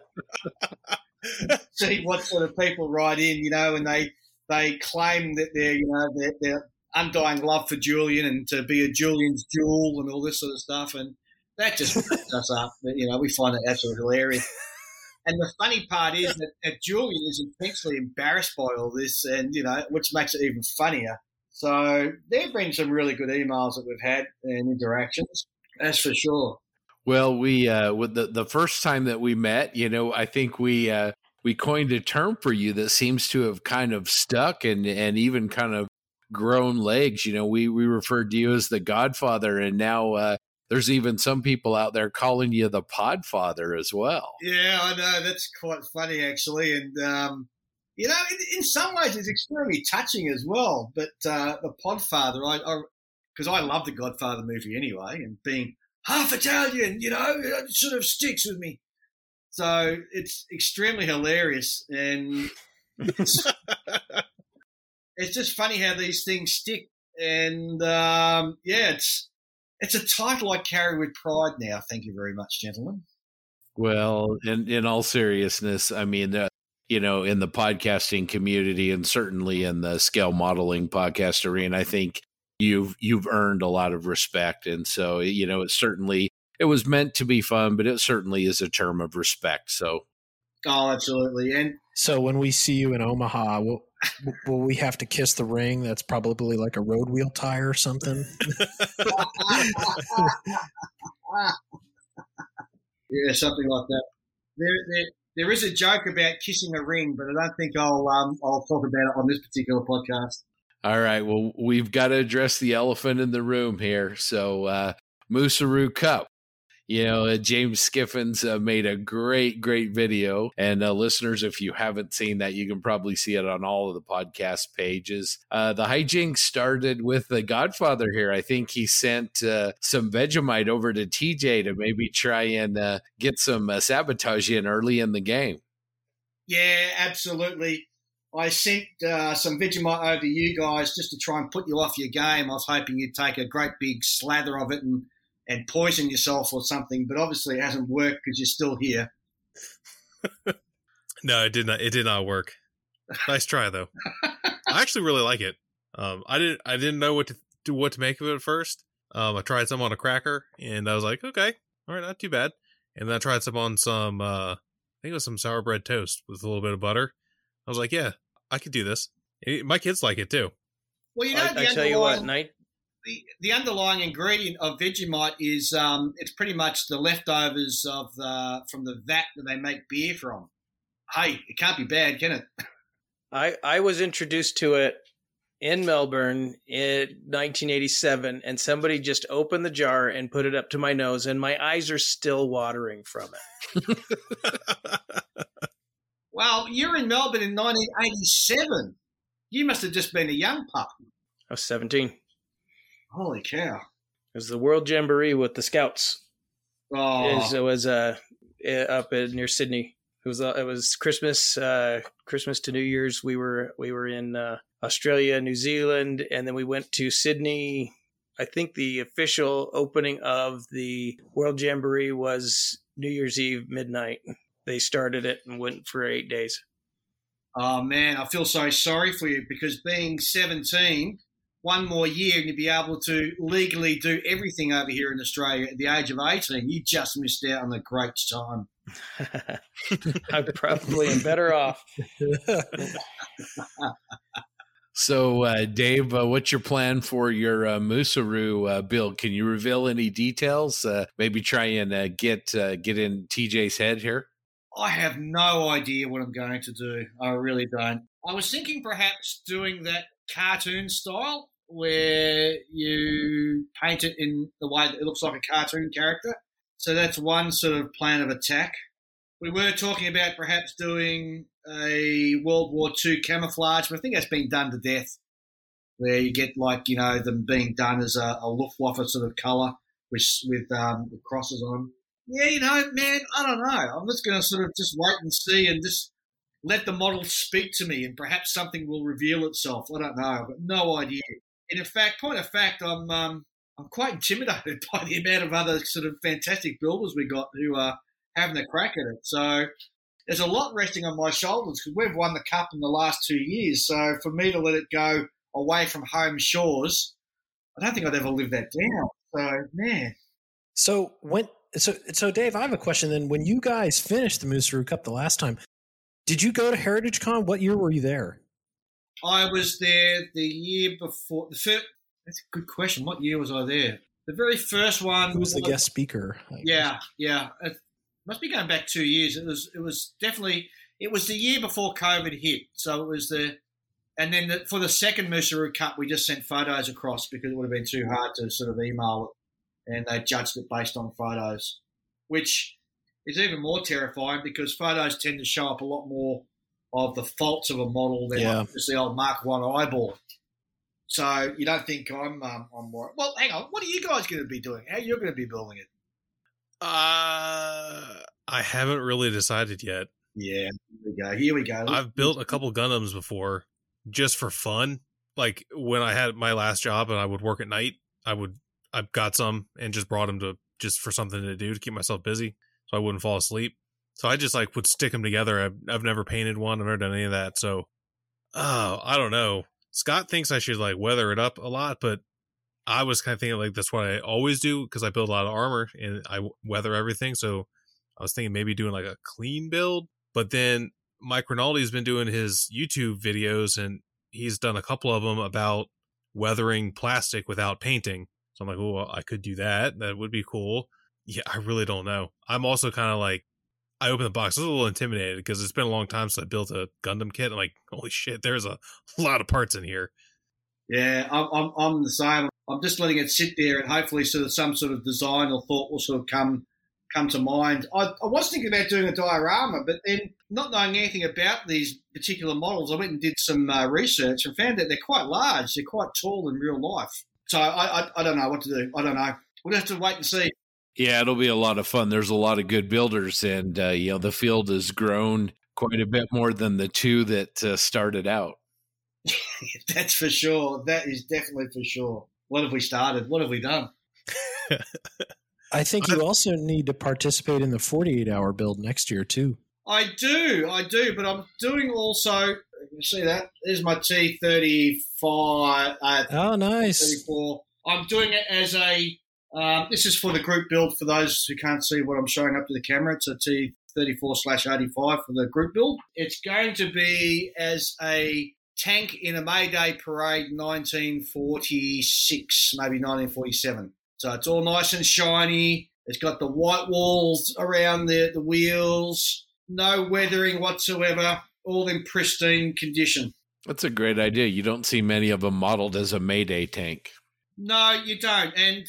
see what sort of people write in. You know, and they they claim that they're you know they're, they're undying love for Julian and to be a Julian's jewel and all this sort of stuff. And that just cracks us up. You know, we find it absolutely hilarious. And the funny part is that, that, Julian is intensely embarrassed by all this, and you know, which makes it even funnier. So there have been some really good emails that we've had and interactions. That's for sure. Well, we uh, with the the first time that we met, you know, I think we uh, we coined a term for you that seems to have kind of stuck and and even kind of grown legs. You know, we we referred to you as the Godfather, and now uh, there's even some people out there calling you the Podfather as well. Yeah, I know that's quite funny actually, and um, you know, in, in, some ways it's extremely touching as well. But uh, the Podfather, I because I, I love the Godfather movie anyway, and being half Italian, you know, it sort of sticks with me. So it's extremely hilarious and. it's just funny how these things stick. And um, yeah, it's it's a title I carry with pride now. Thank you very much, gentlemen. Well, in in all seriousness, I mean, uh, you know, in the podcasting community and certainly in the scale modeling podcast arena. I think you've you've earned a lot of respect, and so you know, it certainly it was meant to be fun, but it certainly is a term of respect. So, oh, absolutely, and so when we see you in Omaha, will, will we have to kiss the ring? That's probably like a road wheel tire or something. yeah, something like that. There, there, there is a joke about kissing a ring, but I don't think I'll um, I'll talk about it on this particular podcast. All right. Well, we've got to address the elephant in the room here. So, uh, Moosaroo Cup. You know, uh, James Skiffins uh, made a great, great video. And uh, listeners, if you haven't seen that, you can probably see it on all of the podcast pages. Uh, the hijinks started with the Godfather here. I think he sent uh, some Vegemite over to TJ to maybe try and uh, get some sabotage in early in the game. Yeah, absolutely. I sent uh, some Vegemite over to you guys just to try and put you off your game. I was hoping you'd take a great big slather of it and and poison yourself or something. But obviously, it hasn't worked because you're still here. no, it did not. It did not work. Nice try though. I actually really like it. Um, I didn't. I didn't know what to do, what to make of it at first. Um, I tried some on a cracker, and I was like, okay, all right, not too bad. And then I tried some on some. Uh, I think it was some sour bread toast with a little bit of butter. I was like, yeah, I could do this. My kids like it too. Well, you know, I, I tell you what, night the, the underlying ingredient of Vegemite is um, it's pretty much the leftovers of the from the vat that they make beer from. Hey, it can't be bad, can it? I I was introduced to it in Melbourne in 1987, and somebody just opened the jar and put it up to my nose, and my eyes are still watering from it. well, you're in Melbourne in 1987. You must have just been a young pup. I was 17. Holy cow! It was the World Jamboree with the Scouts. Oh, it was, it was uh, up in, near Sydney. It was uh, it was Christmas uh, Christmas to New Year's. We were we were in uh, Australia, New Zealand, and then we went to Sydney. I think the official opening of the World Jamboree was New Year's Eve midnight. They started it and went for eight days. Oh man, I feel so sorry for you because being 17, one more year and you'd be able to legally do everything over here in Australia at the age of 18. You just missed out on a great time. I probably am better off. so, uh, Dave, uh, what's your plan for your uh, Moosaroo uh, build? Can you reveal any details? Uh, maybe try and uh, get uh, get in TJ's head here. I have no idea what I'm going to do. I really don't. I was thinking perhaps doing that cartoon style where you paint it in the way that it looks like a cartoon character. So that's one sort of plan of attack. We were talking about perhaps doing a World War II camouflage, but I think that's been done to death, where you get like you know them being done as a, a Luftwaffe sort of color with with, um, with crosses on. Yeah, you know, man, I don't know. I'm just going to sort of just wait and see and just let the model speak to me, and perhaps something will reveal itself. I don't know. I've got no idea. In fact, point of fact, I'm um, I'm quite intimidated by the amount of other sort of fantastic builders we got who are having a crack at it. So there's a lot resting on my shoulders because we've won the cup in the last two years. So for me to let it go away from home shores, I don't think I'd ever live that down. So man. So when so so Dave, I have a question. Then when you guys finished the Moosaroo Cup the last time, did you go to Heritage Con? What year were you there? I was there the year before. The first, that's a good question. What year was I there? The very first one. Who was the guest speaker? Yeah, yeah. It must be going back two years. It was. It was definitely. It was the year before COVID hit. So it was the. And then the, for the second Moosaroo Cup, we just sent photos across because it would have been too hard to sort of email it, and they judged it based on photos, which is even more terrifying because photos tend to show up a lot more of the faults of a model than yeah. just the old Mark One eyeball. So you don't think I'm um, I'm more well? Hang on, what are you guys going to be doing? How you're going to be building it? Uh, I haven't really decided yet. Yeah, here we go. Here we go. I've built a couple Gundams before, just for fun. Like when I had my last job and I would work at night, I would I got some and just brought them to just for something to do to keep myself busy, so I wouldn't fall asleep. So I just like would stick them together. I've, I've never painted one. I've never done any of that. So, oh, I don't know. Scott thinks I should like weather it up a lot, but I was kind of thinking like that's what I always do because I build a lot of armor and I weather everything. So I was thinking maybe doing like a clean build, but then Mike Rinaldi's been doing his YouTube videos and he's done a couple of them about weathering plastic without painting. So I'm like, oh, well, I could do that. That would be cool. Yeah, I really don't know. I'm also kind of like, I opened the box. I was a little intimidated because it's been a long time since I built a Gundam kit. I'm like, holy shit, there's a lot of parts in here. Yeah, I'm, I'm, I'm the same. I'm just letting it sit there, and hopefully, sort of some sort of design or thought will sort of come come to mind. I, I was thinking about doing a diorama, but then not knowing anything about these particular models, I went and did some uh, research and found that they're quite large. They're quite tall in real life. So I, I, I don't know what to do. I don't know. We'll have to wait and see. Yeah, it'll be a lot of fun. There's a lot of good builders, and uh, you know the field has grown quite a bit more than the two that uh, started out. That's for sure. That is definitely for sure. What have we started? What have we done? I think you also need to participate in the 48 hour build next year too. I do, I do, but I'm doing also. You see that? There's my T35. Uh, oh, nice. 34. I'm doing it as a. Um, this is for the group build. For those who can't see what I'm showing up to the camera, it's a T34 slash 85 for the group build. It's going to be as a tank in a May Day parade 1946, maybe 1947. So it's all nice and shiny. It's got the white walls around the, the wheels, no weathering whatsoever, all in pristine condition. That's a great idea. You don't see many of them modeled as a Mayday tank. No, you don't. And,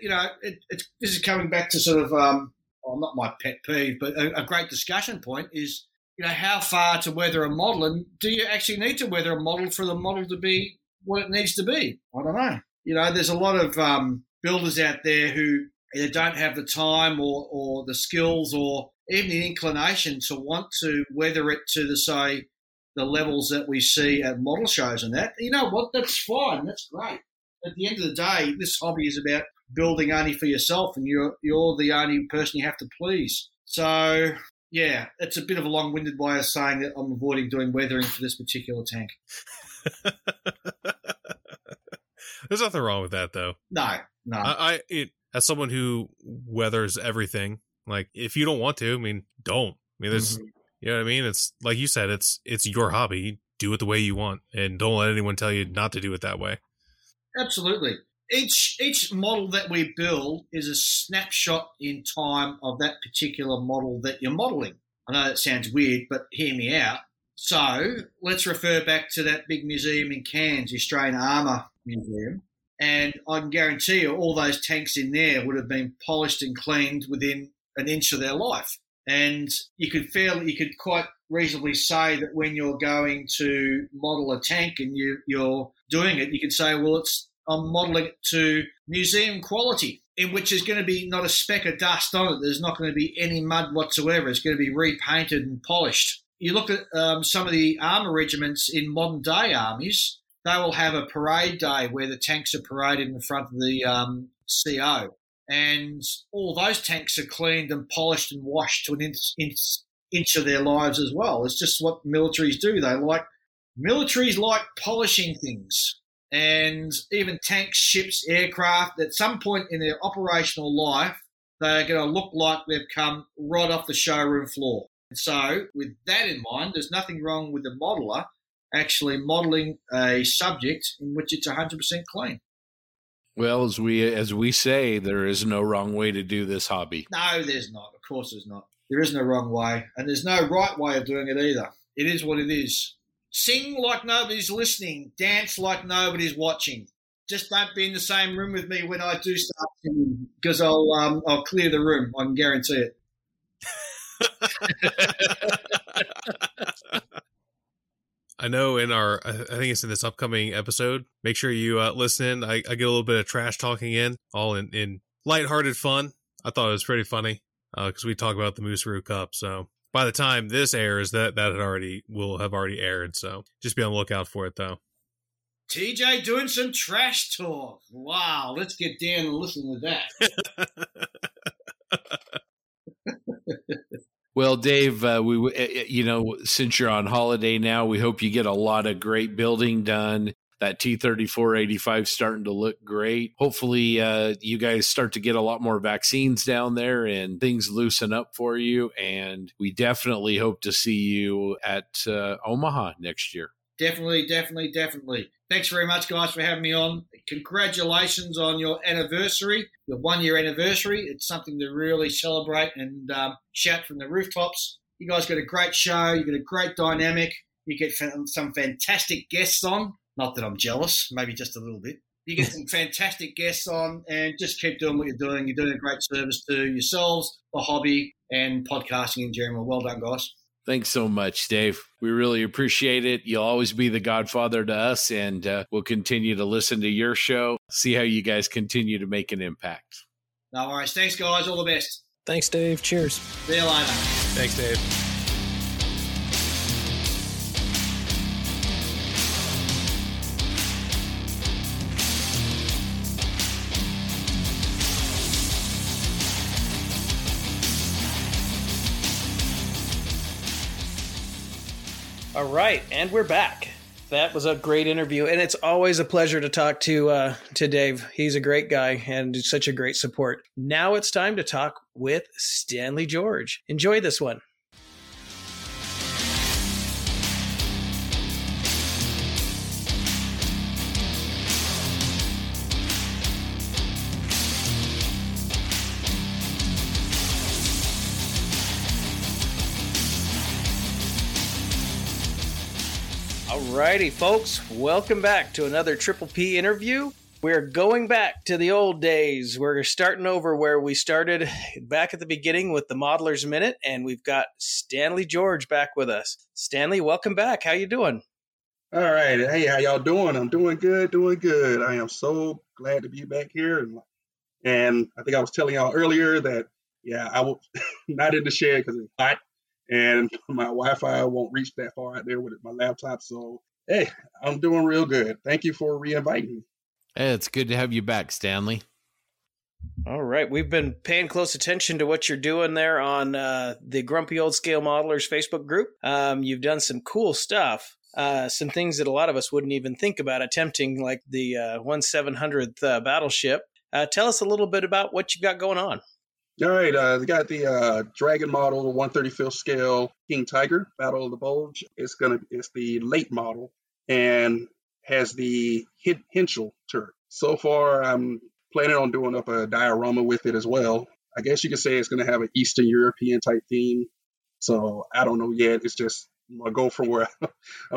you know, it, it's, this is coming back to sort of, um, well, not my pet peeve, but a, a great discussion point is, you know, how far to weather a model and do you actually need to weather a model for the model to be what it needs to be? I don't know. You know, there's a lot of um, builders out there who either don't have the time or, or the skills or even the inclination to want to weather it to the say the levels that we see at model shows and that. You know what? That's fine. That's great. At the end of the day, this hobby is about building only for yourself, and you're you're the only person you have to please. So yeah, it's a bit of a long-winded way of saying that I'm avoiding doing weathering for this particular tank. There's nothing wrong with that, though. No, no. I, I it, as someone who weathers everything, like if you don't want to, I mean, don't. I mean, there's, mm-hmm. you know what I mean. It's like you said, it's it's your hobby. Do it the way you want, and don't let anyone tell you not to do it that way. Absolutely. Each each model that we build is a snapshot in time of that particular model that you're modeling. I know that sounds weird, but hear me out. So let's refer back to that big museum in Cairns, the Australian Armour Museum. And I can guarantee you, all those tanks in there would have been polished and cleaned within an inch of their life. And you could feel, you could quite reasonably say that when you're going to model a tank and you, you're doing it, you can say, well, it's I'm modelling it to museum quality, in which there's going to be not a speck of dust on it. There's not going to be any mud whatsoever. It's going to be repainted and polished. You look at um, some of the armour regiments in modern day armies, they will have a parade day where the tanks are paraded in front of the um, CO. And all those tanks are cleaned and polished and washed to an inch, inch of their lives as well. It's just what militaries do. They like militaries like polishing things. And even tanks, ships, aircraft, at some point in their operational life, they're going to look like they've come right off the showroom floor. So, with that in mind, there's nothing wrong with the modeler actually modeling a subject in which it's 100% clean. Well, as we as we say, there is no wrong way to do this hobby. No, there's not. Of course, there's not. There is no wrong way, and there's no right way of doing it either. It is what it is. Sing like nobody's listening. Dance like nobody's watching. Just don't be in the same room with me when I do start singing, because I'll um, I'll clear the room. I can guarantee it. I know in our, I think it's in this upcoming episode. Make sure you uh, listen. I, I, get a little bit of trash talking in, all in, in lighthearted fun. I thought it was pretty funny because uh, we talk about the Moosaroo Cup. So by the time this airs, that that had already will have already aired. So just be on the lookout for it, though. TJ doing some trash talk. Wow, let's get down and listen to that. Well, Dave, uh, we eh, you know since you're on holiday now, we hope you get a lot of great building done. That T3485 starting to look great. Hopefully, uh, you guys start to get a lot more vaccines down there and things loosen up for you. And we definitely hope to see you at uh, Omaha next year. Definitely, definitely, definitely. Thanks very much, guys, for having me on. Congratulations on your anniversary, your one year anniversary. It's something to really celebrate and um, shout from the rooftops. You guys got a great show. You got a great dynamic. You get some fantastic guests on. Not that I'm jealous, maybe just a little bit. You get some fantastic guests on and just keep doing what you're doing. You're doing a great service to yourselves, the hobby, and podcasting in general. Well done, guys. Thanks so much, Dave. We really appreciate it. You'll always be the godfather to us, and uh, we'll continue to listen to your show, see how you guys continue to make an impact. No worries. Thanks, guys. All the best. Thanks, Dave. Cheers. See you later. Thanks, Dave. All right, and we're back. That was a great interview, and it's always a pleasure to talk to uh, to Dave. He's a great guy and such a great support. Now it's time to talk with Stanley George. Enjoy this one. Alrighty, folks, welcome back to another Triple P interview. We're going back to the old days. We're starting over where we started back at the beginning with the Modelers Minute, and we've got Stanley George back with us. Stanley, welcome back. How you doing? All right. Hey, how y'all doing? I'm doing good, doing good. I am so glad to be back here. And, and I think I was telling y'all earlier that, yeah, I was not in the shed because it's hot and my Wi-Fi won't reach that far out there with my laptop. So hey, I'm doing real good. Thank you for re-inviting me. Hey, it's good to have you back, Stanley. All right, we've been paying close attention to what you're doing there on uh, the Grumpy Old Scale Modelers Facebook group. Um, you've done some cool stuff. Uh, some things that a lot of us wouldn't even think about attempting, like the uh, 1 700th uh, battleship. Uh, tell us a little bit about what you've got going on. All right, uh, got the uh, Dragon model, the 135th scale King Tiger Battle of the Bulge. It's gonna, it's the late model and has the Henschel turret. So far, I'm planning on doing up a diorama with it as well. I guess you could say it's gonna have an Eastern European type theme. So I don't know yet. It's just I'm gonna go from where I'm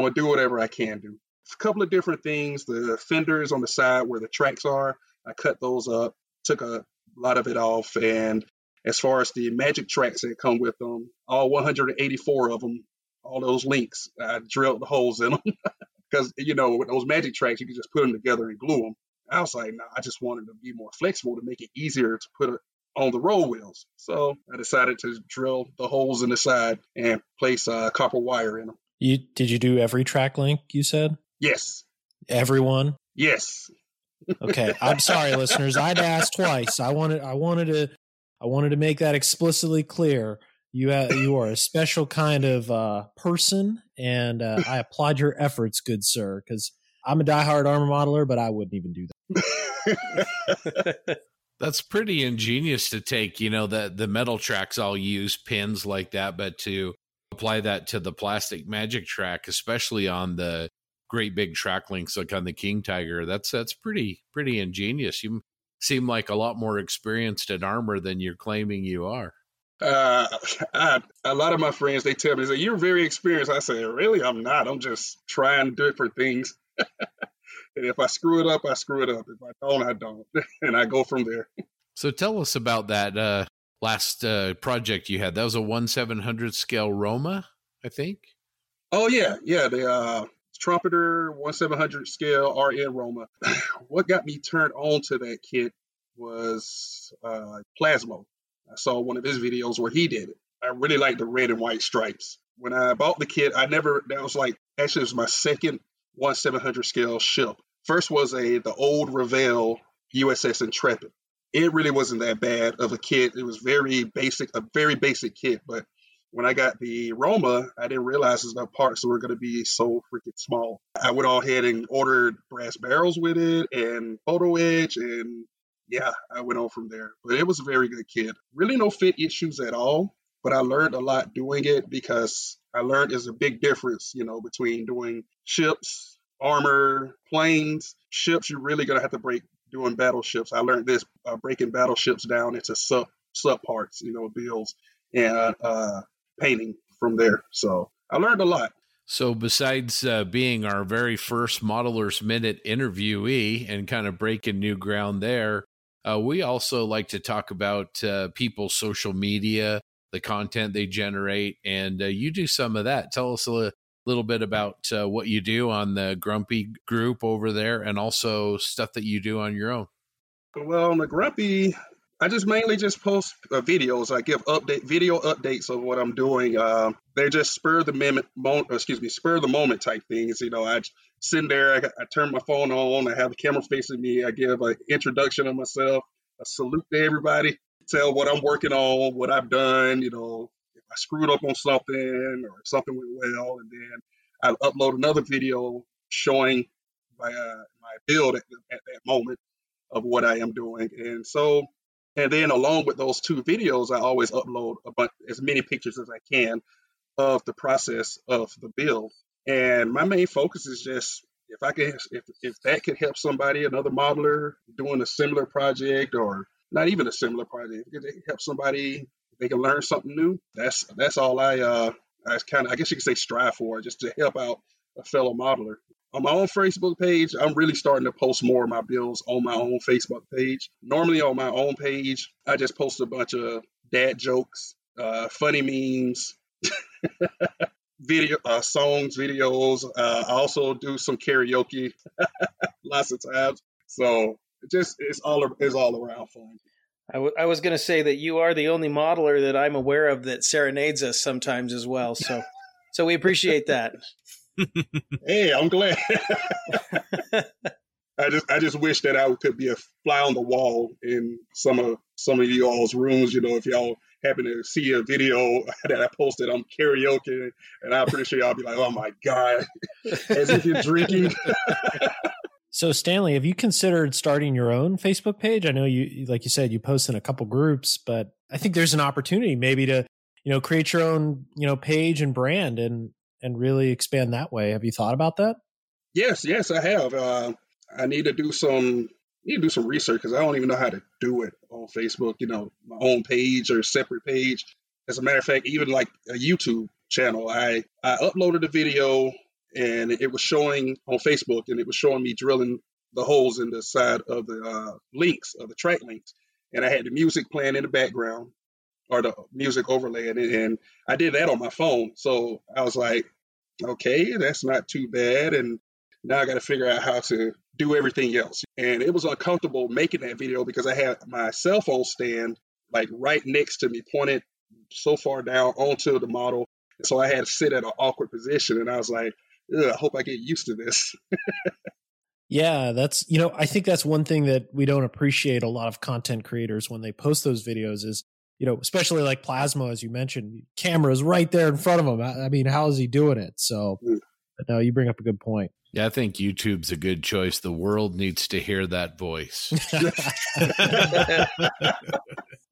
gonna do whatever I can do. A couple of different things. The fenders on the side where the tracks are, I cut those up. Took a a lot of it off. And as far as the magic tracks that come with them, all 184 of them, all those links, I drilled the holes in them because you know with those magic tracks you can just put them together and glue them. I was like, nah, I just wanted to be more flexible to make it easier to put it on the roll wheels. So I decided to drill the holes in the side and place uh, copper wire in them. You did you do every track link? You said yes. Everyone. Yes. Okay, I'm sorry, listeners. I'd asked twice. I wanted, I wanted to, I wanted to make that explicitly clear. You, uh, you are a special kind of uh, person, and uh, I applaud your efforts, good sir. Because I'm a diehard armor modeler, but I wouldn't even do that. That's pretty ingenious to take, you know, the the metal tracks all use pins like that, but to apply that to the plastic magic track, especially on the great big track links like on the King Tiger. That's that's pretty pretty ingenious. You seem like a lot more experienced at armor than you're claiming you are. Uh, I, a lot of my friends they tell me they say you're very experienced. I say really, I'm not. I'm just trying different things. and if I screw it up, I screw it up. If I don't, I don't, and I go from there. So tell us about that uh, last uh, project you had. That was a one seven hundred scale Roma, I think. Oh yeah, yeah. The uh, trumpeter, 1700 scale, RN Roma. what got me turned on to that kit was uh, Plasmo. I saw one of his videos where he did it. I really like the red and white stripes. When I bought the kit, I never, that was like, actually, it was my second 1700 scale ship. First was a the old Revell USS Intrepid. It really wasn't that bad of a kit. It was very basic, a very basic kit, but when I got the Roma, I didn't realize the parts were going to be so freaking small. I went all ahead and ordered brass barrels with it and photo etch, and yeah, I went on from there. But it was a very good kit. Really no fit issues at all, but I learned a lot doing it because I learned there's a big difference, you know, between doing ships, armor, planes. Ships, you're really going to have to break doing battleships. I learned this uh, breaking battleships down into sub sub parts, you know, builds and uh, painting from there. So I learned a lot. So, besides uh, being our very first Modelers Minute interviewee and kind of breaking new ground there, uh, we also like to talk about uh, people's social media, the content they generate, and uh, you do some of that. Tell us a little bit about uh, what you do on the Grumpy group over there and also stuff that you do on your own. Well, on the Grumpy, I just mainly just post uh, videos. I give update video updates of what I'm doing. Uh, they're just spur the moment, mo- excuse me, spur the moment type things. You know, I sit there, I, I, turn my phone on, I have the camera facing me, I give an introduction of myself, a salute to everybody, tell what I'm working on, what I've done. You know, if I screwed up on something or something went well, and then I upload another video showing my uh, my build at, at that moment of what I am doing, and so and then along with those two videos, I always upload bunch, as many pictures as I can of the process of the build. And my main focus is just if I can, if, if that could help somebody, another modeler doing a similar project or not even a similar project, if it help somebody, they can learn something new. That's that's all I uh I kind of I guess you could say strive for, just to help out a fellow modeler on my own Facebook page, I'm really starting to post more of my bills on my own Facebook page. Normally on my own page, I just post a bunch of dad jokes, uh, funny memes, video uh, songs, videos. Uh, I also do some karaoke lots of times. So just it's all it's all around fun. I, w- I was going to say that you are the only modeler that I'm aware of that serenades us sometimes as well. So so we appreciate that hey, I'm glad. I just I just wish that I could be a fly on the wall in some of some of y'all's rooms. You know, if y'all happen to see a video that I posted on karaoke, and I'm pretty sure y'all be like, "Oh my god," as if you're drinking. so, Stanley, have you considered starting your own Facebook page? I know you, like you said, you post in a couple groups, but I think there's an opportunity maybe to, you know, create your own, you know, page and brand and and really expand that way. Have you thought about that? Yes, yes, I have. Uh, I need to do some need to do some research because I don't even know how to do it on Facebook. You know, my own page or separate page. As a matter of fact, even like a YouTube channel, I I uploaded a video and it was showing on Facebook and it was showing me drilling the holes in the side of the uh, links of the track links, and I had the music playing in the background or the music overlay and, and I did that on my phone. So I was like, okay, that's not too bad. And now I got to figure out how to do everything else. And it was uncomfortable making that video because I had my cell phone stand like right next to me, pointed so far down onto the model. So I had to sit at an awkward position. And I was like, I hope I get used to this. yeah, that's, you know, I think that's one thing that we don't appreciate a lot of content creators when they post those videos is you know, especially like Plasmo, as you mentioned, cameras right there in front of him. I mean, how is he doing it? So, mm. no, you bring up a good point. Yeah, I think YouTube's a good choice. The world needs to hear that voice.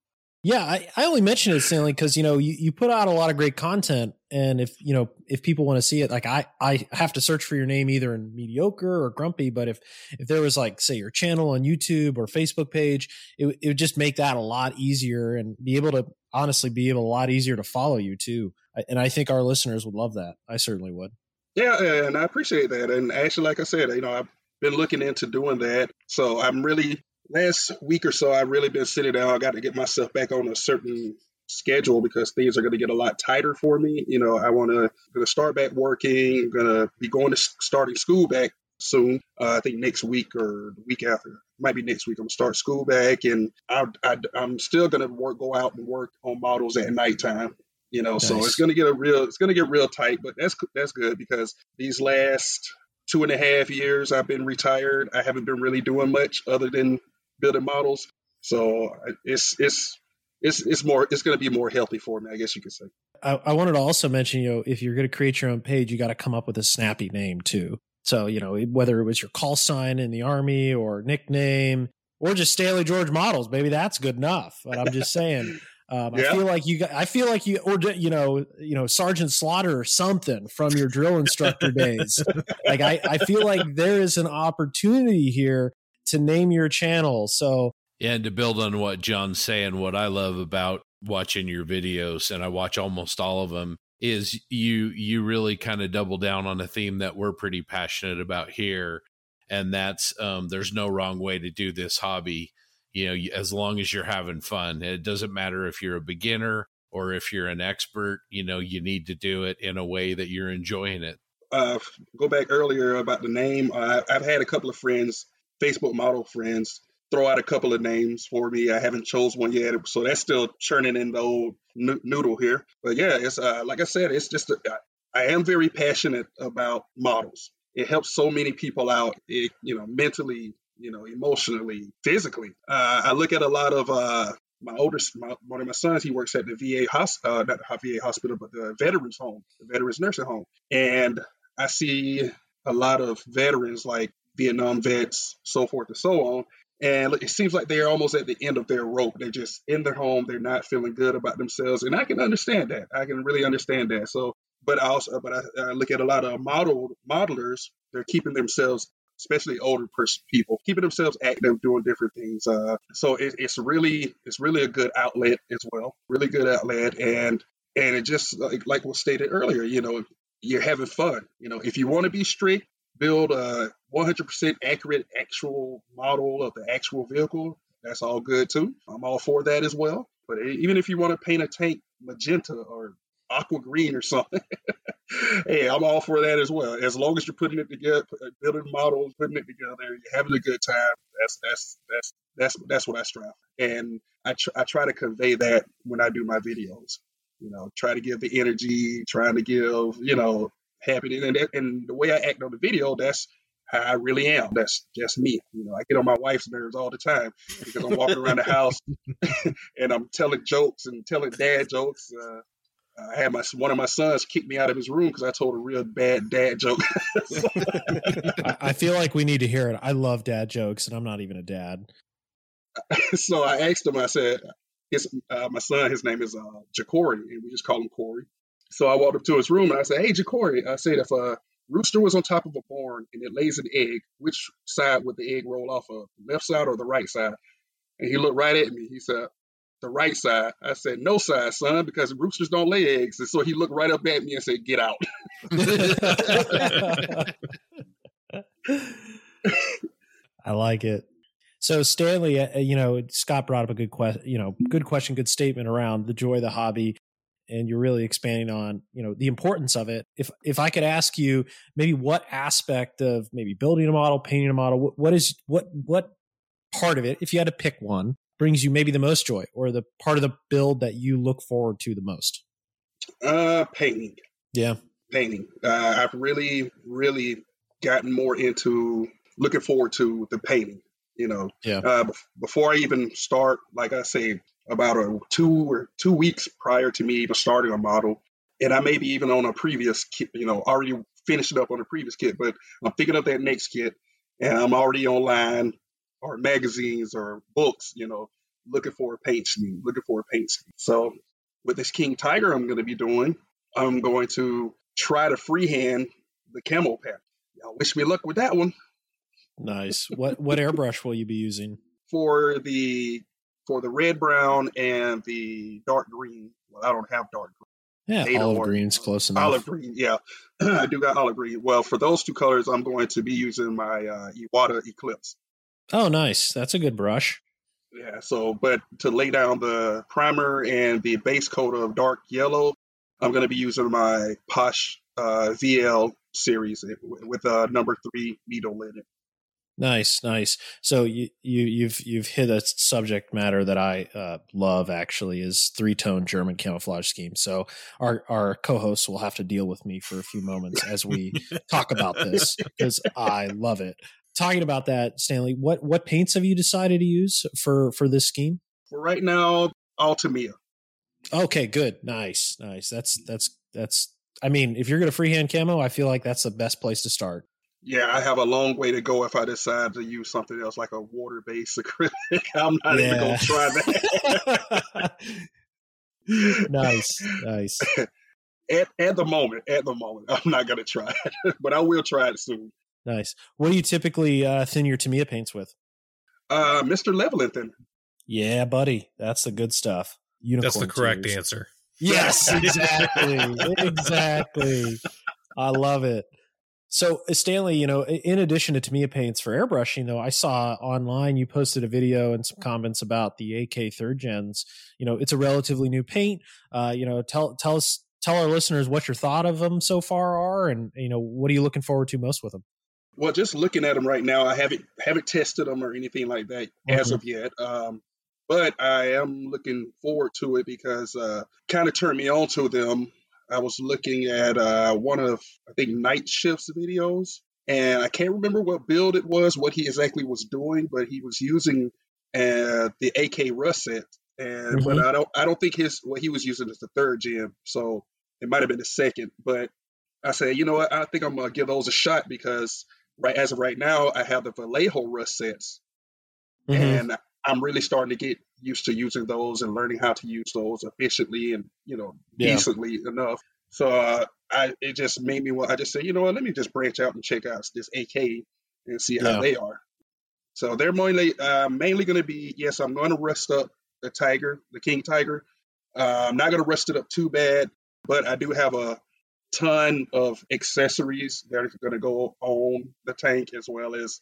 Yeah, I, I only mention it, Stanley, because you know you, you put out a lot of great content, and if you know if people want to see it, like I I have to search for your name either in mediocre or grumpy. But if if there was like say your channel on YouTube or Facebook page, it, it would just make that a lot easier and be able to honestly be able a lot easier to follow you too. And I think our listeners would love that. I certainly would. Yeah, and I appreciate that. And actually, like I said, you know, I've been looking into doing that, so I'm really last week or so, I've really been sitting down. I got to get myself back on a certain schedule because things are going to get a lot tighter for me. You know, I want to going to start back working. I'm going to be going to starting school back soon. Uh, I think next week or the week after. Might be next week. I'm gonna start school back, and I, I, I'm still gonna work, go out and work on models at nighttime. You know, nice. so it's gonna get a real, it's gonna get real tight. But that's that's good because these last two and a half years I've been retired. I haven't been really doing much other than building models. So it's it's it's it's more it's going to be more healthy for me, I guess you could say. I, I wanted to also mention, you know, if you're going to create your own page, you got to come up with a snappy name too. So, you know, whether it was your call sign in the army or nickname or just Stanley George models, maybe that's good enough. But I'm just saying, um, yeah. I feel like you, got, I feel like you, or you know, you know, Sergeant Slaughter or something from your drill instructor days. like I, I feel like there is an opportunity here to name your channel. So yeah, and to build on what John's saying, what I love about watching your videos, and I watch almost all of them, is you you really kind of double down on a theme that we're pretty passionate about here, and that's um, there's no wrong way to do this hobby. You know, as long as you're having fun, it doesn't matter if you're a beginner or if you're an expert. You know, you need to do it in a way that you're enjoying it. Uh, go back earlier about the name. Uh, I've had a couple of friends, Facebook model friends, throw out a couple of names for me. I haven't chose one yet, so that's still churning in the old noodle here. But yeah, it's uh, like I said, it's just a, I am very passionate about models. It helps so many people out, it, you know, mentally, you know, emotionally, physically. Uh, I look at a lot of uh, my oldest, my, one of my sons, he works at the VA hospital, uh, not the VA hospital, but the veterans home, the veterans nursing home, and I see a lot of veterans like Vietnam vets, so forth and so on, and it seems like they're almost at the end of their rope. They're just in their home. They're not feeling good about themselves, and I can understand that. I can really understand that. So, but I also, but I, I look at a lot of model modelers. They're keeping themselves, especially older person people, keeping themselves active, doing different things. Uh, so it, it's really, it's really a good outlet as well. Really good outlet, and and it just like, like was stated earlier. You know, you're having fun. You know, if you want to be strict, build a 100% accurate actual model of the actual vehicle, that's all good too. I'm all for that as well. But even if you want to paint a tank magenta or aqua green or something, hey, I'm all for that as well. As long as you're putting it together, uh, building models, putting it together, you're having a good time. That's that's that's that's that's what I strive. And I tr- I try to convey that when I do my videos. You know, try to give the energy, trying to give you know happiness, and and the way I act on the video, that's I really am. That's just me. You know, I get on my wife's nerves all the time because I'm walking around the house and I'm telling jokes and telling dad jokes. Uh, I had my one of my sons kick me out of his room because I told a real bad dad joke. I feel like we need to hear it. I love dad jokes, and I'm not even a dad. so I asked him. I said, "His uh, my son. His name is uh, Jacory, and we just call him Corey." So I walked up to his room and I said, "Hey, Jacory," I said, "If a rooster was on top of a barn and it lays an egg, which side would the egg roll off of, the left side or the right side?" And he looked right at me. He said, "The right side." I said, "No side, son, because roosters don't lay eggs." And so he looked right up at me and said, "Get out." I like it. So Stanley, uh, you know, Scott brought up a good question, you know, good question, good statement around the joy of the hobby and you're really expanding on you know the importance of it. If if i could ask you maybe what aspect of maybe building a model painting a model what, what is what what part of it if you had to pick one brings you maybe the most joy or the part of the build that you look forward to the most? Uh painting. Yeah. Painting. Uh, i've really really gotten more into looking forward to the painting you know. Yeah. Uh, before i even start like i say about a two or two weeks prior to me even starting a model. And I may be even on a previous kit, you know, already finishing up on a previous kit, but I'm thinking of that next kit and I'm already online or magazines or books, you know, looking for a paint scheme, looking for a paint scheme. So with this King Tiger I'm going to be doing, I'm going to try to freehand the camo pattern. Y'all wish me luck with that one. Nice. What what airbrush will you be using? For the for the red brown and the dark green. Well, I don't have dark green. Yeah, olive or, green's close enough. Olive green, yeah, I do got olive green. Well, for those two colors, I'm going to be using my uh, Iwata Eclipse. Oh, nice. That's a good brush. Yeah. So, but to lay down the primer and the base coat of dark yellow, I'm going to be using my Paasche uh, VL series with a number three needle in it. Nice, nice. So you you you've you've hit a subject matter that I uh, love. Actually, is three tone German camouflage scheme. So our our co-hosts will have to deal with me for a few moments as we talk about this because I love it. Talking about that, Stanley, what what paints have you decided to use for for this scheme? For right now, all Tamiya. Okay, good. Nice. Nice. That's that's that's I mean, if you're gonna freehand camo, I feel like that's the best place to start. Yeah, I have a long way to go if I decide to use something else like a water based acrylic. I'm not even gonna try that. nice, nice. At, at the moment, at the moment, I'm not gonna try it, but I will try it soon. Nice. What do you typically uh, thin your Tamiya paints with? Uh, Mr. Leveling thin. Yeah, buddy, that's the good stuff. Unicorn That's the correct tears. answer. Yes, exactly, exactly. I love it. So uh, Stanley, you know, in addition to Tamiya paints for airbrushing, though, I saw online you posted a video and some comments about the AK third gens. You know, it's a relatively new paint. Uh, you know, tell tell us tell our listeners what your thought of them so far are, and you know, what are you looking forward to most with them? Well, just looking at them right now, I haven't haven't tested them or anything like that mm-hmm. as of yet. Um, but I am looking forward to it because uh, kind of turned me on to them. I was looking at uh, one of I think Night Shift's videos, and I can't remember what build it was, what he exactly was doing, but he was using uh, the AK Rust set, and mm-hmm. but I don't I don't think his what he was using is the third gen, so it might have been the second. But I said, you know what, I think I'm gonna give those a shot because right as of right now, I have the Vallejo Rust sets, mm-hmm. and I'm really starting to get used to using those and learning how to use those efficiently and you know yeah. decently enough. So uh, I it just made me want. I just said, you know what, let me just branch out and check out this AK and see how yeah. they are. So they're mainly uh, mainly going to be yes, I'm going to rust up the Tiger, the King Tiger. Uh, I'm not going to rust it up too bad, but I do have a ton of accessories that are going to go on the tank as well as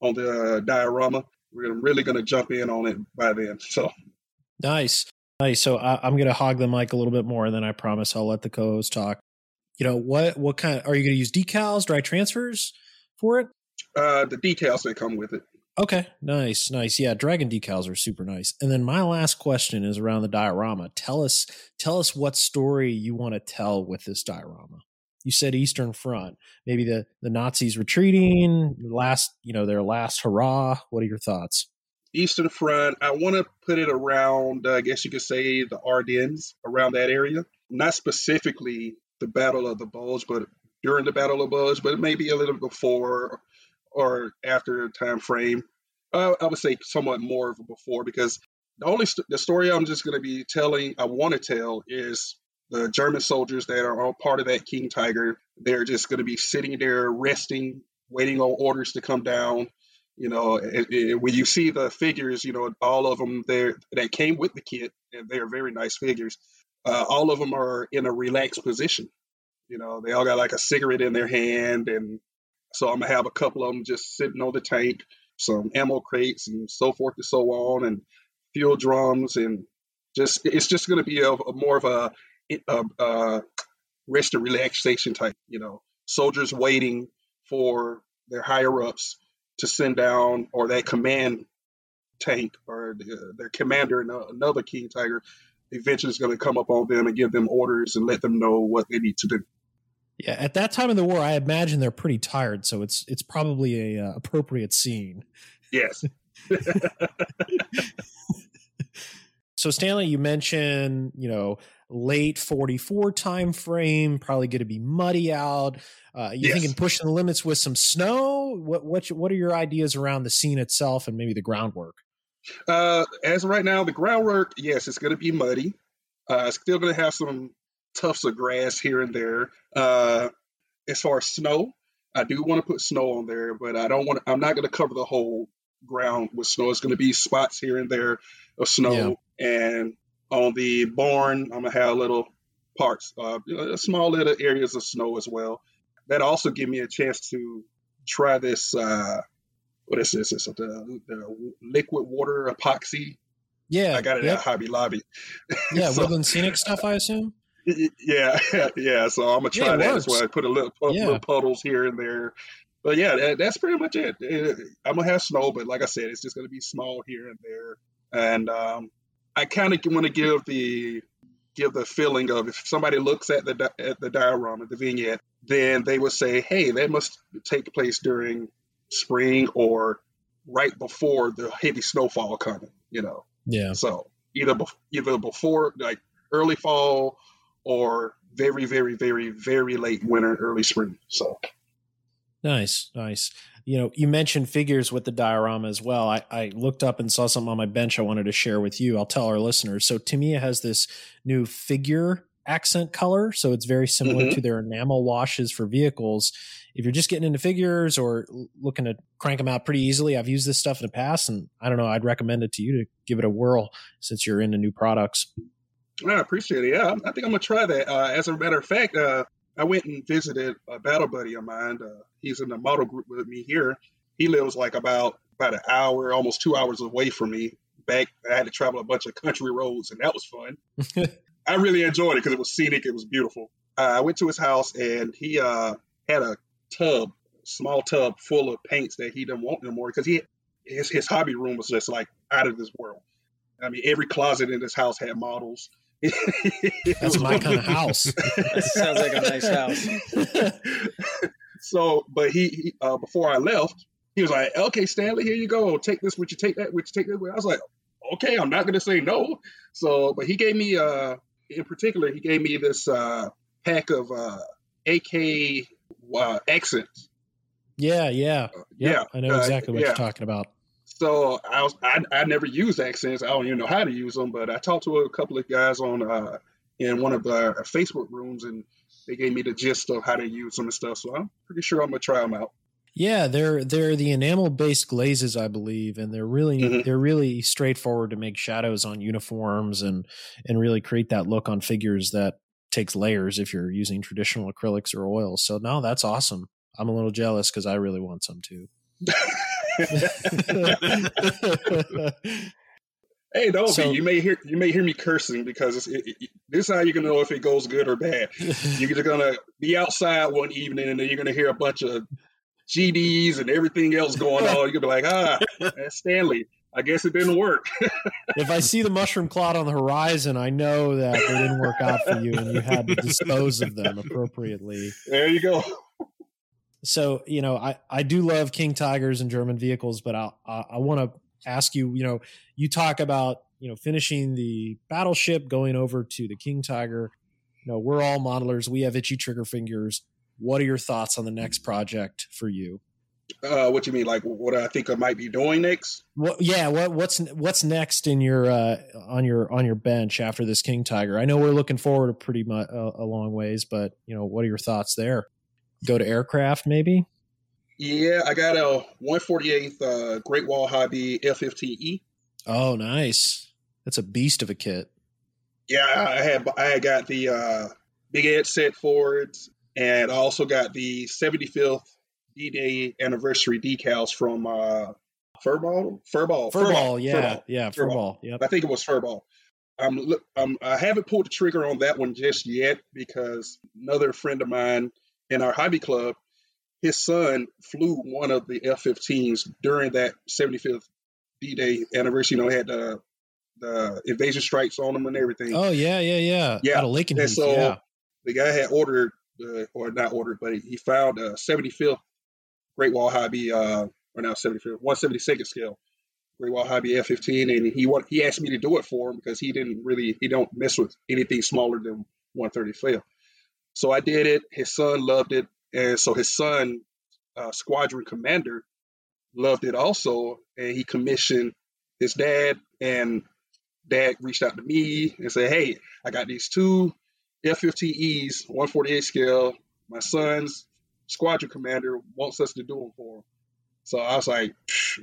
on the diorama. We're really going to jump in on it by then. So nice, nice. So I, am going to hog the mic a little bit more, and then I promise I'll let the co-host talk. You know what? What kind? Of, are you going to use decals, dry transfers for it? Uh, the decals that come with it. Okay, nice, nice. Yeah, dragon decals are super nice. And then my last question is around the diorama. Tell us, tell us what story you want to tell with this diorama. You said Eastern Front, maybe the the Nazis retreating, last, you know, their last hurrah. What are your thoughts? Eastern Front. I want to put it around, uh, I guess you could say, the Ardennes, around that area. Not specifically the Battle of the Bulge, but during the Battle of the Bulge, but maybe a little before or after time frame. Uh, I would say somewhat more of a before because the only st- the story I'm just going to be telling, I want to tell, is the German soldiers that are all part of that King Tiger. They're just going to be sitting there resting, waiting on orders to come down. You know, when you see the figures, you know, all of them there that came with the kit, and they're very nice figures. Uh, all of them are in a relaxed position. You know, they all got like a cigarette in their hand, and so I'm gonna have a couple of them just sitting on the tank, some ammo crates and so forth and so on, and fuel drums, and just it's just gonna be a, a more of a, a, a um, uh, rest and relaxation type. You know, soldiers waiting for their higher ups to send down or that command tank or the, their commander, uh, another King Tiger, eventually is going to come up on them and give them orders and let them know what they need to do. Yeah, at that time of the war, I imagine they're pretty tired, so it's it's probably a uh, appropriate scene. Yes. so Stanley, you mentioned you know late forty four time frame, probably going to be muddy out. Uh, you yes. thinking pushing the limits with some snow? What what what are your ideas around the scene itself and maybe the groundwork? Uh, as right now, the groundwork, yes, it's going to be muddy. Uh, it's still going to have some tufts of grass here and there. Uh, as far as snow, I do want to put snow on there, but I don't want. I'm not going to cover the whole ground with snow. It's going to be spots here and there of snow, yeah. and on the barn, I'm gonna have little parts, uh, small little areas of snow as well. That also give me a chance to try this. Uh, what is this? It's the, the liquid water epoxy. Yeah, I got it yep. at Hobby Lobby. Yeah, so, woodland scenic stuff, I assume. Yeah, yeah. So I'm gonna try yeah, that works. as well. I put a little, yeah. little puddles here and there. But yeah, that, that's pretty much it. I'm gonna have snow, but like I said, it's just gonna be small here and there. And um, I kind of want to give the give the feeling of if somebody looks at the at the diorama, the vignette, then they would say, "Hey, that must take place during spring or right before the heavy snowfall coming." You know. Yeah. So either either before like early fall or very, very, very, very late winter, early spring. So nice, nice. You know, you mentioned figures with the diorama as well. I, I looked up and saw something on my bench I wanted to share with you. I'll tell our listeners. So Tamiya has this new figure accent color. So it's very similar mm-hmm. to their enamel washes for vehicles. If you're just getting into figures or looking to crank them out pretty easily, I've used this stuff in the past and I don't know, I'd recommend it to you to give it a whirl since you're into new products. I appreciate it. Yeah, I think I'm gonna try that. Uh, as a matter of fact, uh, I went and visited a battle buddy of mine. Uh, he's in the model group with me here. He lives like about about an hour, almost two hours away from me. Back, I had to travel a bunch of country roads, and that was fun. I really enjoyed it because it was scenic. It was beautiful. Uh, I went to his house, and he uh, had a tub, small tub full of paints that he didn't want no more because he his his hobby room was just like out of this world. I mean, every closet in this house had models. That's my kind of house. That sounds like a nice house. so, but he, he uh, before I left, he was like, "Okay, Stanley, here you go. Take this. Would you take that? Would you take that?" I was like, "Okay, I'm not going to say no." So, but he gave me, uh, in particular, he gave me this uh, pack of uh, AK uh, accents. Yeah, yeah, uh, yeah. I know uh, exactly what yeah. you're talking about. So I was I, I never used accents. I don't even know how to use them, but I talked to a couple of guys on uh, in one of the Facebook rooms, and they gave me the gist of how to use them and stuff. So I'm pretty sure I'm gonna try them out. Yeah, they're they're the enamel based glazes, I believe, and they're really mm-hmm. they're really straightforward to make shadows on uniforms and and really create that look on figures that takes layers if you're using traditional acrylics or oils. So no, that's awesome. I'm a little jealous because I really want some too. hey, don't so, be. You may hear you may hear me cursing because it, it, this is how you're gonna know if it goes good or bad. You're just gonna be outside one evening and then you're gonna hear a bunch of GDs and everything else going on. You're gonna be like, ah, that's Stanley. I guess it didn't work. if I see the mushroom cloud on the horizon, I know that they didn't work out for you and you had to dispose of them appropriately. There you go so you know i i do love king tigers and german vehicles but i i, I want to ask you you know you talk about you know finishing the battleship going over to the king tiger. You know we're all modelers. We have itchy trigger fingers. What are your thoughts on the next project for you? Uh, what you mean like what i think i might be doing next? What yeah what what's what's next in your uh on your on your bench after this king tiger? I know we're looking forward a pretty much uh, a long ways but you know what are your thoughts there go to aircraft maybe? Yeah, I got a 148th uh, Great Wall Hobby F15E. Oh, nice. That's a beast of a kit. Yeah, I had I had got the uh, Big Ed set forwards, and I also got the 75th D-Day anniversary decals from uh, Furball, Furball, Furball, Furball yeah, Furball. yeah, Furball. Furball. Yep. I think it was Furball. I'm, I'm, I haven't pulled the trigger on that one just yet because another friend of mine in our hobby club, his son flew one of the F-15s during that 75th D-Day anniversary. You know, had the the invasion strikes on them and everything. Oh yeah, yeah, yeah. Yeah, Out of Lincoln. And so yeah. the guy had ordered, uh, or not ordered, but he found a 75th Great Wall Hobby, uh, or now 75th, 172nd scale Great Wall Hobby F-15, and he want, he asked me to do it for him because he didn't really he don't mess with anything smaller than 135th. So I did it. His son loved it, and so his son, uh, squadron commander, loved it also, and he commissioned his dad. And dad reached out to me and said, "Hey, I got these two F-15Es, 148 scale. My son's squadron commander wants us to do them for him." So I was like,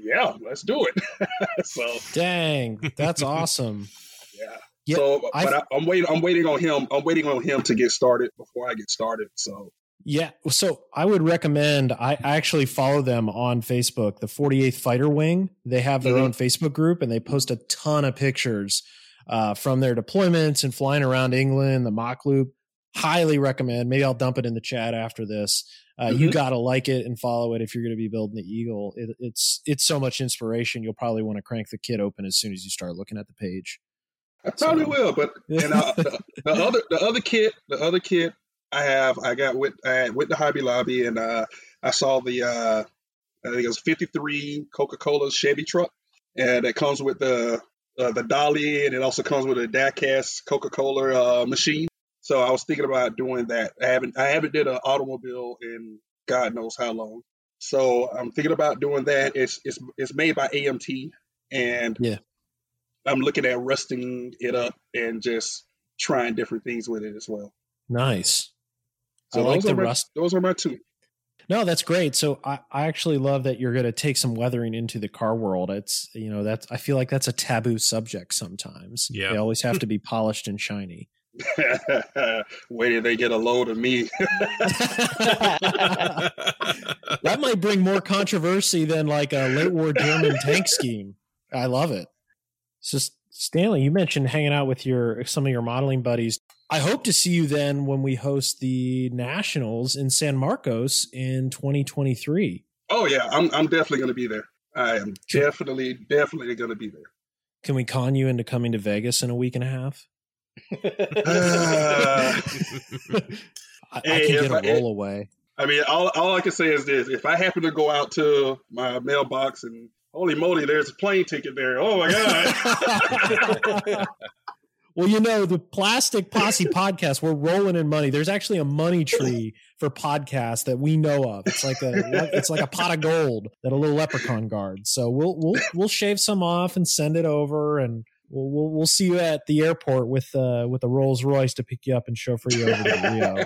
"Yeah, let's do it." so dang, that's awesome. Yeah. Yeah, so, but I, I'm waiting. I'm waiting on him. I'm waiting on him to get started before I get started. So, yeah. So I would recommend. I actually follow them on Facebook. The 48th Fighter Wing. They have their mm-hmm. own Facebook group, and they post a ton of pictures uh, from their deployments and flying around England, the Mach Loop. Highly recommend. Maybe I'll dump it in the chat after this. Uh, mm-hmm. You gotta like it and follow it if you're going to be building the Eagle. It, it's it's so much inspiration. You'll probably want to crank the kit open as soon as you start looking at the page. I probably will, but and uh, the, the, other the other kit, the other kit I have, I got with I went to Hobby Lobby and uh, I saw the uh, I think it was 53 Coca Cola Chevy truck, and it comes with the uh, the dolly, and it also comes with a Diecast Coca Cola uh, machine. So I was thinking about doing that. I haven't I haven't did an automobile in God knows how long. So I'm thinking about doing that. It's it's it's made by AMT, and Yeah. I'm looking at rusting it up and just trying different things with it as well. Nice. So I like those the are my, rust. Those are my two. No, that's great. So I, I actually love that you're going to take some weathering into the car world. It's you know that's I feel like that's a taboo subject sometimes. Yeah. they always have to be polished and shiny. Wait till they get a load of me. that might bring more controversy than like a late war German tank scheme. I love it. So Stanley, you mentioned hanging out with your some of your modeling buddies. I hope to see you then when we host the nationals in San Marcos in 2023. oh yeah, I'm I'm definitely going to be there. I am definitely definitely going to be there. Can we con you into coming to Vegas in a week and a half? Uh, I, I can get a I- roll away. I mean, all, all I can say is this: if I happen to go out to my mailbox and holy moly, there's a plane ticket there. Oh my god! well, you know, the Plastic Posse podcast, we're rolling in money. There's actually a money tree for podcasts that we know of. It's like a it's like a pot of gold that a little leprechaun guards. So we'll we'll we'll shave some off and send it over and We'll, we'll, we'll see you at the airport with uh, with a Rolls Royce to pick you up and chauffeur you over to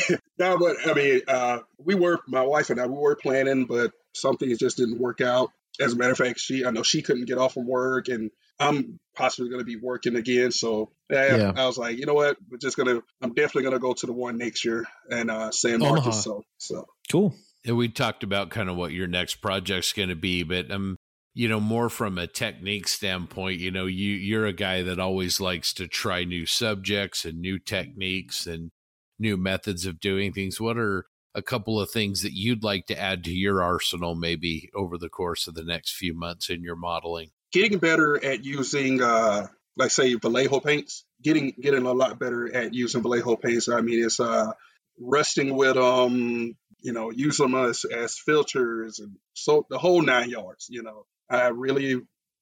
Rio. no, but I mean, uh, we were my wife and I we were planning, but some things just didn't work out. As a matter of fact, she I know she couldn't get off from work, and I'm possibly going to be working again. So yeah, Yeah. I was like, you know what, we're just gonna. I'm definitely going to go to the one next year and uh, San Omaha. Marcos. So so Cool. And we talked about kind of what your next project's going to be, but um, you know, more from a technique standpoint. You know, you you're a guy that always likes to try new subjects and new techniques and new methods of doing things. What are a couple of things that you'd like to add to your arsenal, maybe over the course of the next few months in your modeling? getting better at using, uh, like say Vallejo paints. Getting getting a lot better at using Vallejo paints. I mean, it's uh, rusting with um, you know, use them as as filters and so the whole nine yards. You know, I really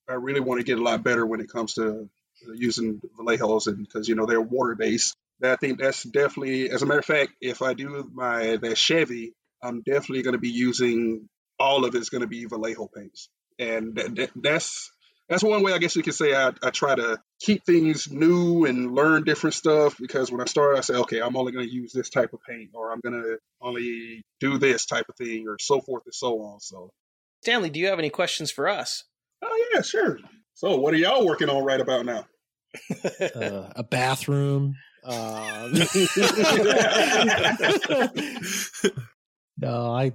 I really want to get a lot better when it comes to uh, using Vallejos and because you know they're water based. I think that's definitely, as a matter of fact, if I do my that Chevy, I'm definitely going to be using all of it's going to be Vallejo paints, and that, that, that's that's one way I guess you could say I, I try to keep things new and learn different stuff because when I start, I say, okay, I'm only going to use this type of paint, or I'm going to only do this type of thing, or so forth and so on. So, Stanley, do you have any questions for us? oh yeah, sure. So, what are y'all working on right about now? Uh, a bathroom. Uh, no, I.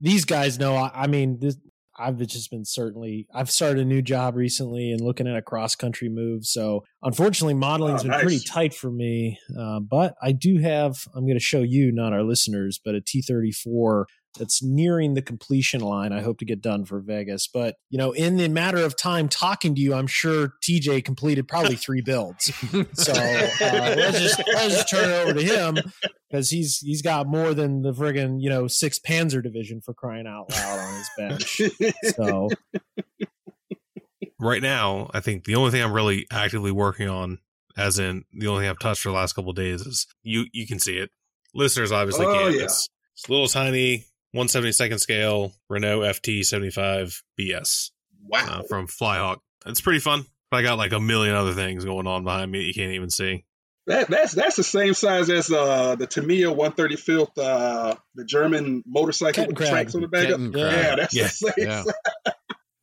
These guys know. I, I mean, this, I've just been certainly. I've started a new job recently and looking at a cross country move. So unfortunately, modeling's Oh, been pretty tight for me. Uh, but I do have. I'm going to show you, not our listeners, but a T34 that's nearing the completion line. I hope to get done for Vegas. But you know, in the matter of time talking to you, I'm sure TJ completed probably three builds. So uh, let's just let's just turn it over to him because he's he's got more than the friggin' you know six Panzer division for crying out loud on his bench. So right now, I think the only thing I'm really actively working on, as in the only thing I've touched for the last couple of days, is you. You can see it. Listeners obviously Oh, can't. yeah. It's, it's a little tiny, 172nd scale Renault FT 75 BS wow. uh, from Flyhawk. It's pretty fun. But I got like a million other things going on behind me that you can't even see. That, that's that's the same size as uh, the Tamiya 135th, uh, the German motorcycle with the tracks on the back. of Yeah, that's Yeah. the same. Yeah. size.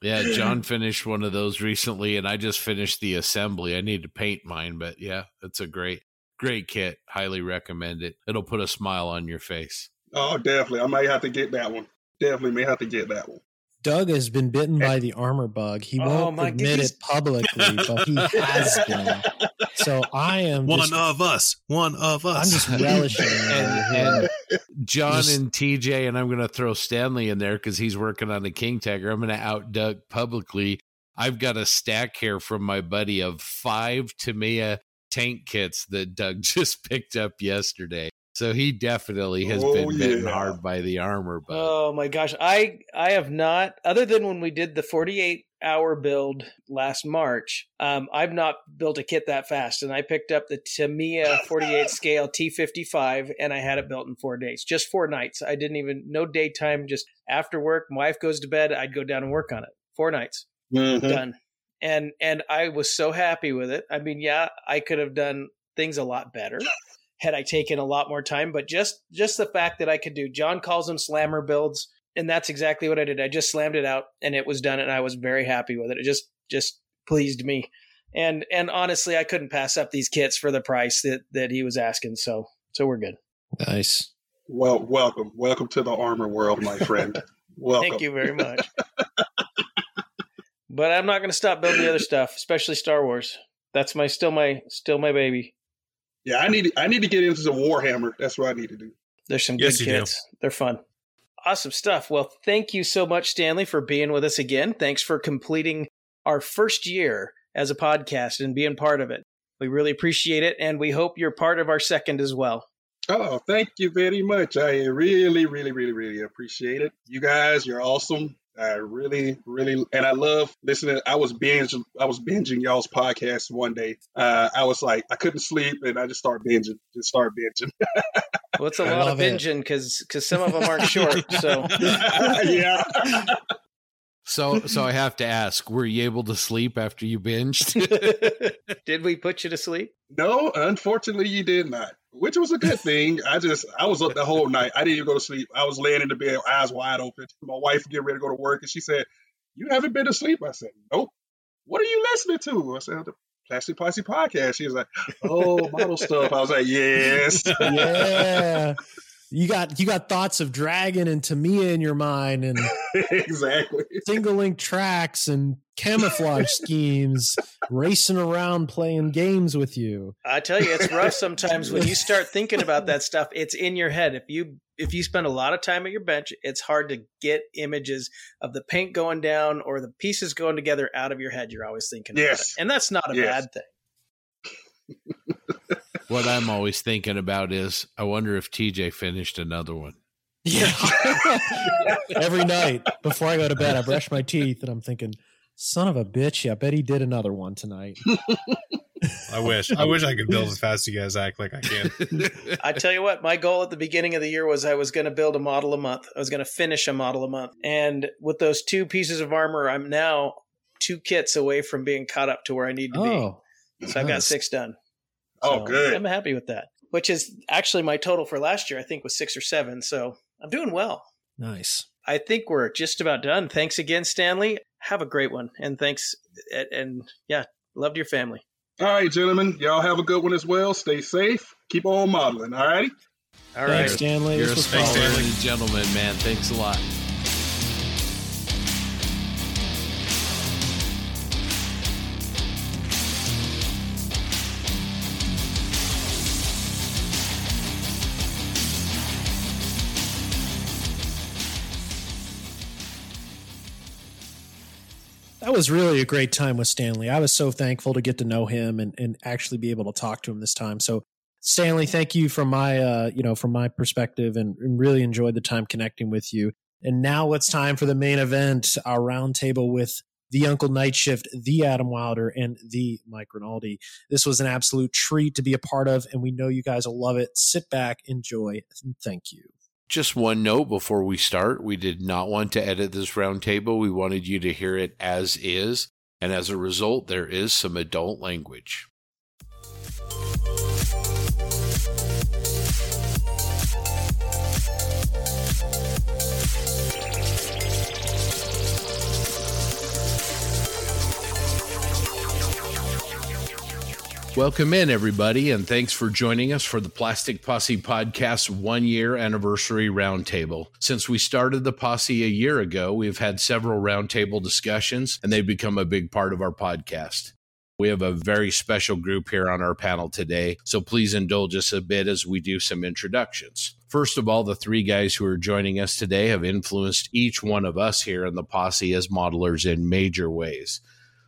Yeah, John finished one of those recently, and I just finished the assembly. I need to paint mine, but yeah, it's a great, great kit. Highly recommend it. It'll put a smile on your face. Oh, definitely. I may have to get that one. Definitely may have to get that one. Doug has been bitten by the armor bug. He Oh, won't my admit goodness. it publicly, but he has been. So I am One just, of us. One of us. I'm just relishing it And, and John Just- and TJ, and I'm going to throw Stanley in there because he's working on the King Tiger. I'm going to out Doug publicly. I've got a stack here from my buddy of five Tamiya tank kits that Doug just picked up yesterday. So he definitely has Oh, been bitten yeah. hard by the armor bug. Oh my gosh, I I have not. Other than when we did the 48 hour build last March. Um, I've not built a kit that fast, and I picked up the Tamiya 48 scale T55, and I had it built in four days, just four nights. I didn't even no daytime. Just after work, my wife goes to bed, I'd go down and work on it. Four nights Mhm. done, and and I was so happy with it. I mean, yeah, I could have done things a lot better had I taken a lot more time, but just just the fact that I could do. John calls them slammer builds and that's exactly what I did. I just slammed it out and it was done and I was very happy with it. It just just pleased me. And and honestly, I couldn't pass up these kits for the price that that he was asking. So so we're good. Nice. Well, welcome, welcome to the armor world, my friend. Welcome. Thank you very much. but I'm not going to stop building the other stuff, especially Star Wars. That's my still my still my baby. Yeah, I need I need to get into the Warhammer. That's what I need to do. There's some Yes, good you do. kits. They're fun. Awesome stuff. Well, thank you so much, Stanley, for being with us again. Thanks for completing our first year as a podcast and being part of it. We really appreciate it, and we hope you're part of our second as well. Oh, thank you very much. I really, really, really, really appreciate it. You guys, you're awesome. I really, really, and I love listening. I was binging, I was binging y'all's podcast one day. Uh, I was like, I couldn't sleep, and I just started binging, just started binging. Well, it's a lot of binging because because some of them aren't short. So yeah. So, so I have to ask: Were you able to sleep after you binged? did we put you to sleep? No, unfortunately, you did not, which was a good thing. I just, I was up the whole night. I didn't even go to sleep. I was laying in the bed, eyes wide open. My wife getting ready to go to work, and she said, "You haven't been to sleep." I said, "Nope." What are you listening to? I said, "The Plastic Posse podcast." She was like, "Oh, model stuff." I was like, "Yes." yeah. You got you got thoughts of Dragon and Tamiya in your mind and exactly. single link tracks and camouflage schemes racing around playing games with you. I tell you, it's rough sometimes when you start thinking about that stuff. It's in your head. If you if you spend a lot of time at your bench, it's hard to get images of the paint going down or the pieces going together out of your head. You're always thinking about it, Yes. and that's not a Yes. bad thing. what I'm always thinking about is, I wonder if TJ finished another one. Yeah. Every night before I go to bed, I brush my teeth and I'm thinking, son of a bitch, yeah, I bet he did another one tonight. I wish. I wish I could build as fast as you guys act like I can. I tell you what, my goal at the beginning of the year was I was going to build a model a month. I was going to finish a model a month, and with those two pieces of armor, I'm now two kits away from being caught up to where I need to Oh, be. So I've got six done. Oh, So good. I'm happy with that. Which is actually my total for last year. I think was six or seven. So I'm doing well. nice. I think we're just about done. Thanks again, Stanley. Have a great one, and thanks. And, and yeah, loved your family. All right, gentlemen, y'all have a good one as well. Stay safe. Keep on modeling. All righty. All Thanks, right. Stanley. You're This a was Thanks. Stanley. Stanley gentleman, man. Thanks a lot. That was really a great time with Stanley. I was so thankful to get to know him and, and actually be able to talk to him this time. So Stanley, thank you from my uh, you know, from my perspective and, and really enjoyed the time connecting with you. And now it's time for the main event, our roundtable with the Uncle Night Shift, the Adam Wilder, and the Mike Rinaldi. This was an absolute treat to be a part of, and we know you guys will love it. Sit back, enjoy, and thank you. Just one note before we start. We did not want to edit this roundtable. We wanted you to hear it as is. And as a result, there is some adult language. Welcome in, everybody, and thanks for joining us for the Plastic Posse Podcast one year anniversary roundtable. Since we started the posse a year ago, we've had several roundtable discussions, and they've become a big part of our podcast. We have a very special group here on our panel today, so please indulge us a bit as we do some introductions. First of all, the three guys who are joining us today have influenced each one of us here in the posse as modelers in major ways.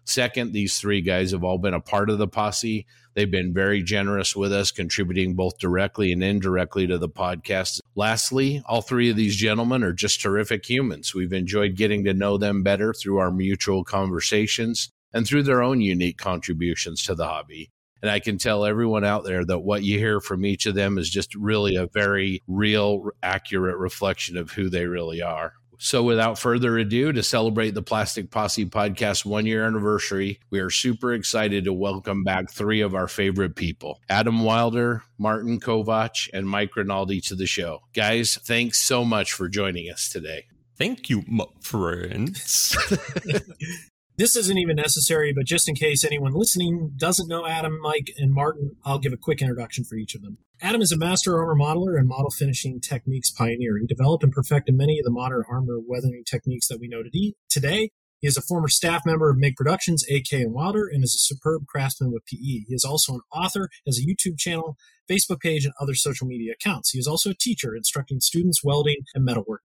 Second, these three guys have all been a part of the posse. They've been very generous with us, contributing both directly and indirectly to the podcast. Lastly, all three of these gentlemen are just terrific humans. We've enjoyed getting to know them better through our mutual conversations and through their own unique contributions to the hobby. And I can tell everyone out there that what you hear from each of them is just really a very real, accurate reflection of who they really are. So, without further ado, to celebrate the Plastic Posse podcast one year anniversary, we are super excited to welcome back three of our favorite people Adam Wilder, Martin Kovac, and Mike Rinaldi to the show. Guys, thanks so much for joining us today. Thank you, my friends. This isn't even necessary, but just in case anyone listening doesn't know Adam, Mike, and Martin, I'll give a quick introduction for each of them. Adam is a master armor modeler and model finishing techniques pioneer. He developed and perfected many of the modern armor weathering techniques that we know today. He is a former staff member of MIG Productions, AK and Wilder, and is a superb craftsman with PE. He is also an author, has a YouTube channel, Facebook page, and other social media accounts. He is also a teacher instructing students welding and metalworking.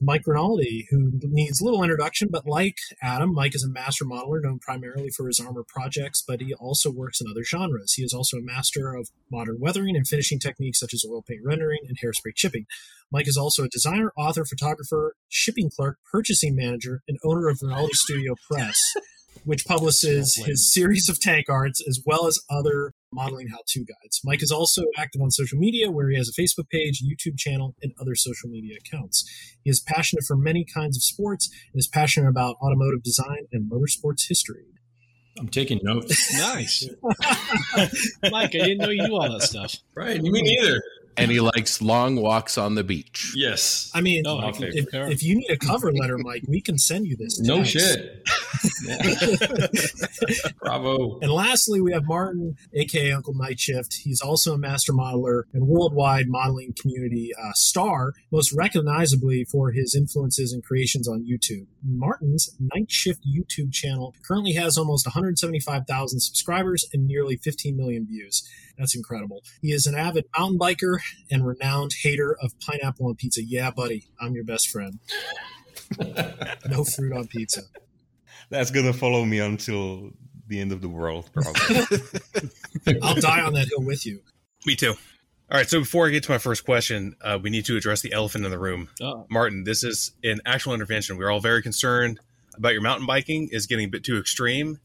Mike Rinaldi, who needs little introduction, but like Adam, Mike is a master modeler known primarily for his armor projects, but he also works in other genres. He is also a master of modern weathering and finishing techniques such as oil paint rendering and hairspray chipping. Mike is also a designer, author, photographer, shipping clerk, purchasing manager, and owner of Rinaldi Studio Press, which publishes his series of tank arts as well as other modeling how to guides. Mike is also active on social media where he has a Facebook page, YouTube channel, and other social media accounts. He is passionate for many kinds of sports and is passionate about automotive design and motorsports history. I'm taking notes. nice. Mike, I didn't know you knew all that stuff. Right. Me neither and he likes long walks on the beach. Yes. I mean, oh, if, if, you need a cover letter, Mike, we can send you this. No shit. Bravo. And lastly, we have Martin, aka Uncle Night Shift. He's also a master modeler and worldwide modeling community uh, star, most recognizably for his influences and creations on YouTube. Martin's Night Shift YouTube channel currently has almost 175,000 subscribers and nearly 15 million views. That's incredible. He is an avid mountain biker and renowned hater of pineapple on pizza. Yeah, buddy, I'm your best friend. no fruit on pizza. That's gonna follow me until the end of the world, probably. I'll die on that hill with you. Me too. All right, so before I get to my first question, uh, we need to address the elephant in the room. Oh. Martin, this is an actual intervention. We're all very concerned about your mountain biking is getting a bit too extreme.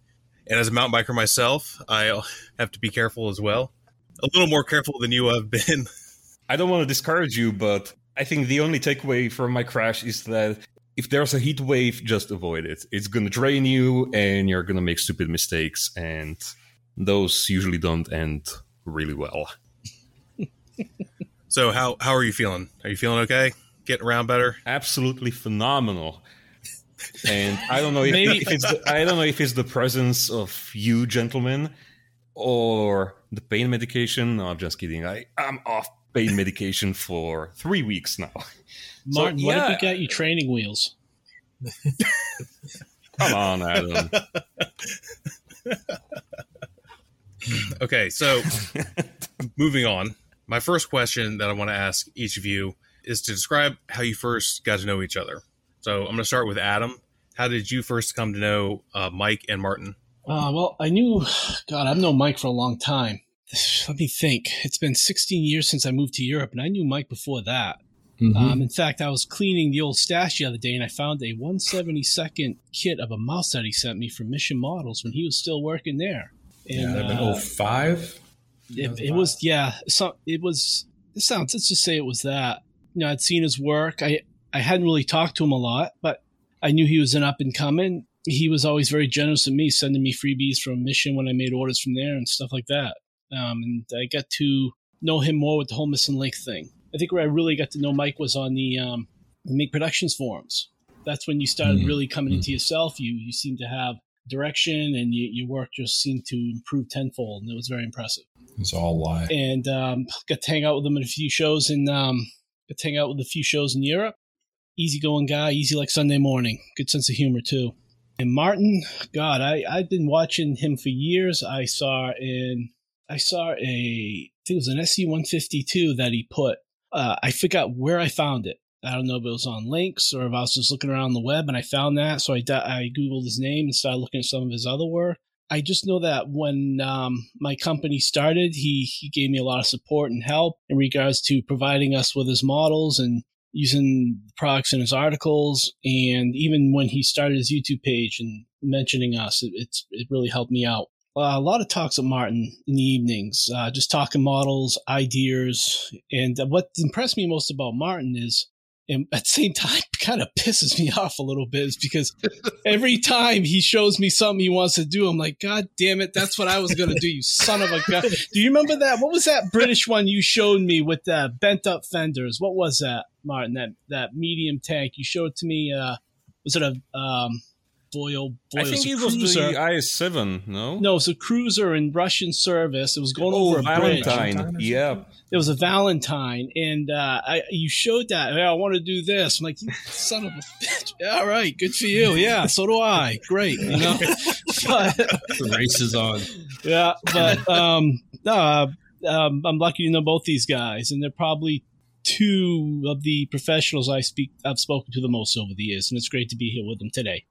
And as a mountain biker myself, I have to be careful as well a little more careful than you have been. I don't want to discourage you, but I think the only takeaway from my crash is that if there's a heat wave, just avoid it. It's going to drain you and you're going to make stupid mistakes. And those usually don't end really well. so, how, how are you feeling? Are you feeling okay? Getting around better? Absolutely phenomenal. And I don't know if, if it's the, I don't know if it's the presence of you gentlemen or the pain medication. No, I'm just kidding. I, I'm off pain medication for three weeks now. Martin, so, yeah. what if we got you training wheels? Come on, Adam. okay, so moving on. My first question that I want to ask each of you is to describe how you first got to know each other. So I'm going to start with Adam. How did you first come to know uh, Mike and Martin? Uh, well, I knew, God, I've known Mike for a long time. Let me think. It's been 16 years since I moved to Europe, and I knew Mike before that. Mm-hmm. Um, in fact, I was cleaning the old stash the other day, and I found a 172nd kit of a mouse that he sent me from Mission Models when he was still working there. And, yeah, uh, 05? It, it, was, yeah. So it was. It sounds. Let's just say it was that. You know, I'd seen his work. I I hadn't really talked to him a lot, but I knew he was an up and coming he was always very generous to me, sending me freebies from Mission when I made orders from there and stuff like that. Um, and I got to know him more with the whole Missing Link thing. I think where I really got to know Mike was on the, um, the MIG Productions forums. That's when you started mm-hmm. really coming into mm-hmm. yourself. You you seemed to have direction, and you, your work just seemed to improve tenfold, and it was very impressive. It's all why. And um, got to hang out with him in a few shows, and um, got to hang out with a few shows in Europe. Easygoing guy, easy like Sunday morning. Good sense of humor too. And Martin, God, I I've been watching him for years. I saw in I saw a I think it was an SC one fifty two that he put. Uh, I forgot where I found it. I don't know if it was on links or if I was just looking around the web and I found that. So I, I Googled his name and started looking at some of his other work. I just know that when um, my company started, he, he gave me a lot of support and help in regards to providing us with his models and using products in his articles. And even when he started his YouTube page and mentioning us, it, it's, it really helped me out. Uh, a lot of talks with Martin in the evenings, uh, just talking models, ideas. And what impressed me most about Martin is and at the same time kind of pisses me off a little bit is because every time he shows me something he wants to do i'm like god damn it that's what i was to do you son of a gun do you remember that what was that british one you showed me with the bent up fenders what was that martin that that medium tank you showed to me uh was it a um Boyle, Boyle I think it was the IS-7, no? No, it was a cruiser in Russian service. It was going oh, over a Valentine. bridge. Yeah. It was a Valentine, and uh, I, you showed that. I want to do this. I'm like, son of a bitch. All right, good for you. Yeah, so do I. Great. You know, but, the race is on. Yeah, but um, uh, um, I'm lucky to know both these guys, and they're probably two of the professionals I speak I've spoken to the most over the years, and it's great to be here with them today.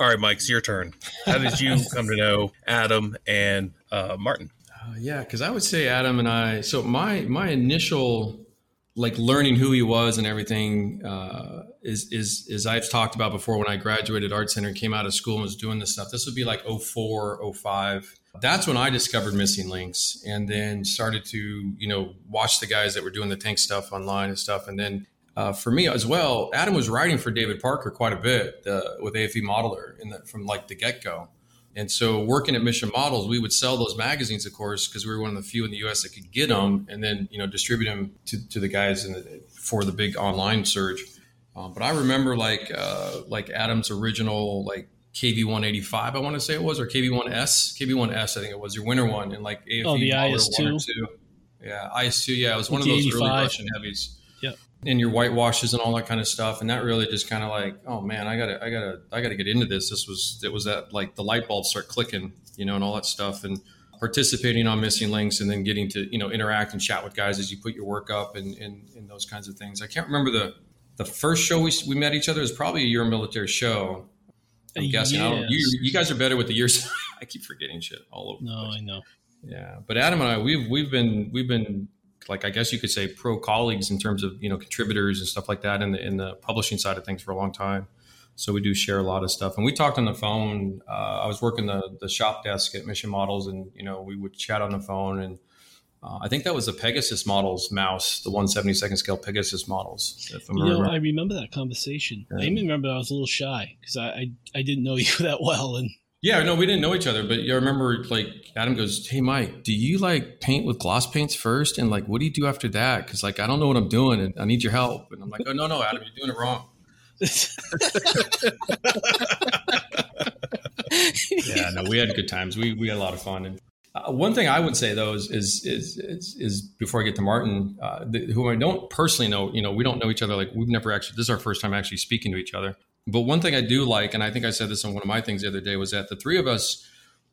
All right, Mike, it's your turn. How did you come to know Adam and uh, Martin? Uh, yeah, because I would say Adam and I. So my my initial like learning who he was and everything uh, is is is I've talked about before when I graduated art center and came out of school and was doing this stuff. This would be like 04, 05. That's when I discovered Missing Lynx and then started to you know watch the guys that were doing the tank stuff online and stuff. And then uh, for me as well, Adam was writing for David Parker quite a bit uh, with AFV Modeller the, from like the get go. And so working at Mission Models, we would sell those magazines, of course, because we were one of the few in the U.S. that could get them, and then you know distribute them to, to the guys the, for the big online surge. Um, but I remember like uh, like Adam's original like KV 185, I want to say it was, or KV 1S, KV 1S, I think it was your winter one, and like AFE oh, the IS2. Yeah, IS2. Yeah, it was one of those 85. early Russian heavies Yeah. and your whitewashes and all that kind of stuff and that really just kind of like oh man i gotta i gotta i gotta get into this this was it was that like the light bulbs start clicking you know and all that stuff and participating on Missing Lynx and then getting to you know interact and chat with guys as you put your work up and, and, and those kinds of things i can't remember the the first show we, we met each other was probably a year military show i'm guessing yes. you, you guys are better with the years i keep forgetting shit all over no i know yeah but adam and i we've we've been we've been like I guess you could say pro colleagues in terms of you know contributors and stuff like that in the in the publishing side of things for a long time. So we do share a lot of stuff, and we talked on the phone. Uh, I was working the the shop desk at Mission Models, and you know we would chat on the phone, and uh, I think that was the Pegasus models mouse, the 172nd scale Pegasus models. If I'm you know, I remember that conversation. Yeah. I even remember I was a little shy because I, I I didn't know you that well, and yeah, no, we didn't know each other, but I remember like Adam goes, "Hey, Mike, do you like paint with gloss paints first, and like what do you do after that? Because like I don't know what I'm doing, and I need your help." And I'm like, "Oh no, no, Adam, you're doing it wrong." yeah, no, we had good times. We we had a lot of fun. And uh, one thing I would say though is is is is, is before I get to Martin, uh, the, who I don't personally know, you know, we don't know each other. Like we've never actually. This is our first time actually speaking to each other. But one thing I do like, and I think I said this on one of my things the other day, was that the three of us,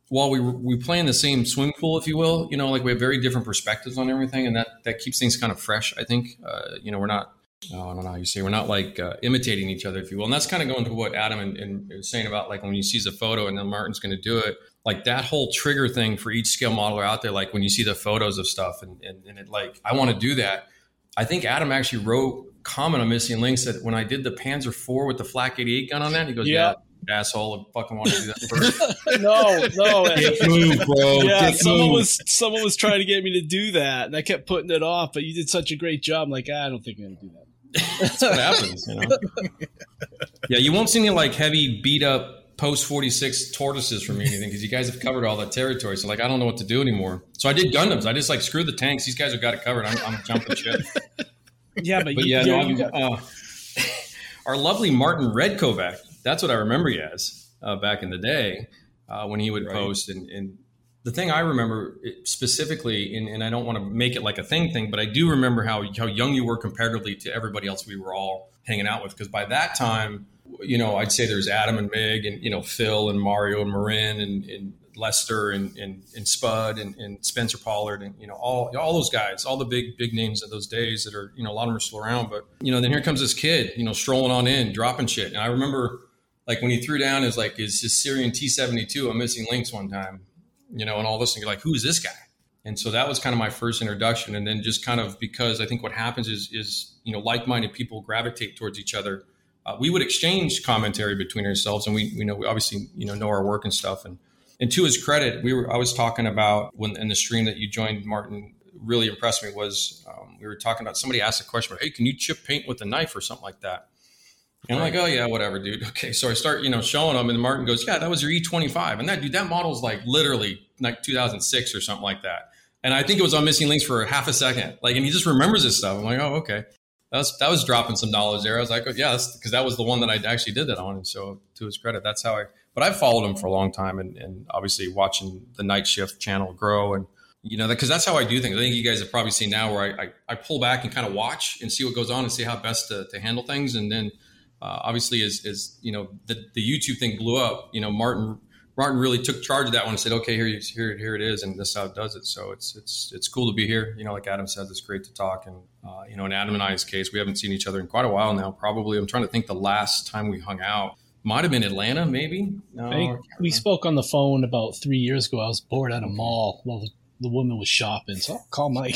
while we we play in the same swimming pool, if you will, you know, like we have very different perspectives on everything, and that that keeps things kind of fresh. I think, uh, you know, we're not. Oh, I don't know how you say we're not like uh, imitating each other, if you will, and that's kind of going to what Adam and, and saying about like when you sees a photo and then Martin's going to do it, like that whole trigger thing for each scale modeler out there. Like when you see the photos of stuff and and, and it like I want to do that. I think Adam actually wrote comment on Missing Lynx that when I did the Panzer IV with the flak 88 gun on that, he goes, yeah. yeah asshole, I fucking want to do that first. no, no. Get moved, bro. Yeah, Get someone moved. was someone was trying to get me to do that, and I kept putting it off. But you did such a great job. I'm like, ah, I don't think I'm gonna do that. That's what happens, you know. yeah, you won't see any like heavy beat up post 46 tortoises from me anything because you guys have covered all that territory. So like, I don't know what to do anymore. So I did Gundams. I just like screw the tanks. These guys have got it covered. I'm, I'm jumping shit. Yeah, but, but you, yeah, no, got- uh, our lovely Martin Redkovac. That's what I remember you as uh, back in the day uh, when he would right. post. And, and, the thing I remember specifically, and, and I don't want to make it like a thing thing, but I do remember how how young you were comparatively to everybody else we were all hanging out with. Because by that time, you know, I'd say there's Adam and Mig and you know Phil and Mario and Marin, and, and Lester and, and, and Spud and, and, Spencer Pollard and you know all all those guys, all the big big names of those days that are you know a lot of them are still around. But you know then here comes this kid, you know, strolling on in, dropping shit. And I remember like when he threw down his like his, his Syrian T seventy two on Missing Lynx one time, you know, and all this, and you're like, who is this guy? And so that was kind of my first introduction. And then just kind of because I think what happens is is you know like minded people gravitate towards each other uh, we would exchange commentary between ourselves, and we we know we obviously you know know our work and stuff. And and to his credit, we were I was talking about when in the stream that you joined, Martin. Really impressed me was um, we were talking about somebody asked a question, about hey, can you chip paint with a knife or something like that? And I'm like, oh yeah, whatever, dude. Okay, so I start, you know, showing them, and Martin goes, yeah, that was your E25, and that dude, that model's like literally like 2006 or something like that. And I think it was on Missing Lynx for half a second, like, and he just remembers this stuff. I'm like, oh, okay that was that was dropping some knowledge there. I was like, oh, yeah, because that was the one that I actually did that on. And so to his credit, that's how I. But I've followed him for a long time, and, and obviously watching the night shift channel grow, and you know, because that's how I do things. I think you guys have probably seen now where I, I, I pull back and kind of watch and see what goes on and see how best to, to handle things, and then uh, obviously as, as you know the, the YouTube thing blew up, you know, Martin Martin really took charge of that one and said, okay, here, here, here it is, and this is how it does it. So it's it's it's cool to be here. You know, like Adam said, it's great to talk. And uh, you know, in Adam and I's case, we haven't seen each other in quite a while now. Probably, I'm trying to think the last time we hung out might have been Atlanta, maybe. No, we spoke on the phone about three years ago. I was bored at a mall while the, the woman was shopping, so I'll call Mike.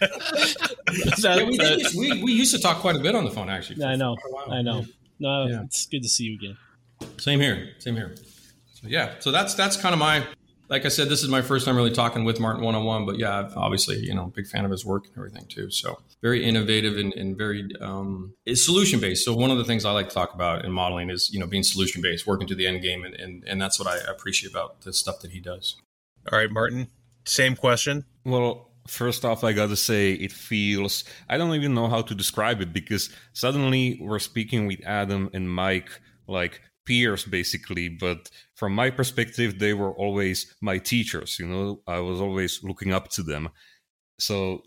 that, yeah, we, that, we, we used to talk quite a bit on the phone, actually. I know, I know. No, yeah. it's good to see you again. Same here. Same here. So, yeah. So that's that's kind of my like I said, this is my first time really talking with Martin one on one. But yeah, obviously, you know, big fan of his work and everything too. So very innovative and, and very um, solution based. So one of the things I like to talk about in modeling is you know being solution based, working to the end game, and, and and that's what I appreciate about the stuff that he does. All right, Martin. Same question. Well, First off, I gotta say, it feels, I don't even know how to describe it because suddenly we're speaking with Adam and Mike like peers basically but from my perspective they were always my teachers you know? I was always looking up to them. So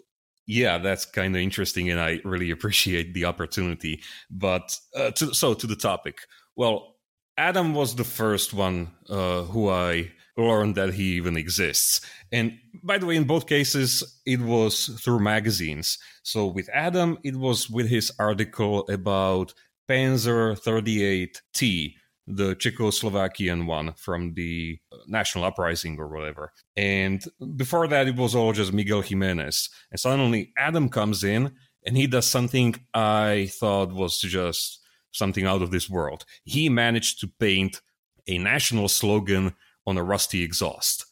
yeah that's kind of interesting and i really appreciate the opportunity. But uh, to, so to the topic. Well adam was the first one uh, who i learned that he even exists. And by the way in both cases it was through magazines. So with adam it was with his article about panzer 38t the Czechoslovakian one from the uh, national uprising or whatever. And before that, it was all just Miguel Jimenez. And suddenly Adam comes in and he does something I thought was just something out of this world. He managed to paint a national slogan on a rusty exhaust.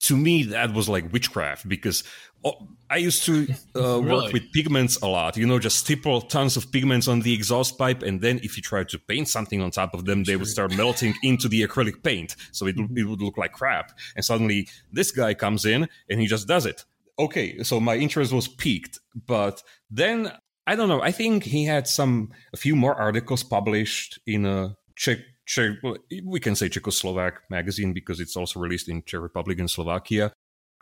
To me, that was like witchcraft because Oh, I used to uh, really? work with pigments a lot. You know, just stipple tons of pigments on the exhaust pipe, and then if you try to paint something on top of them, they would start melting into the acrylic paint, so it, mm-hmm. it would look like crap. And suddenly, this guy comes in and he just does it. Okay, so my interest was peaked, but then I don't know. I think he had some a few more articles published in a Czech Czech, we can say Czechoslovak magazine because it's also released in Czech Republic and Slovakia.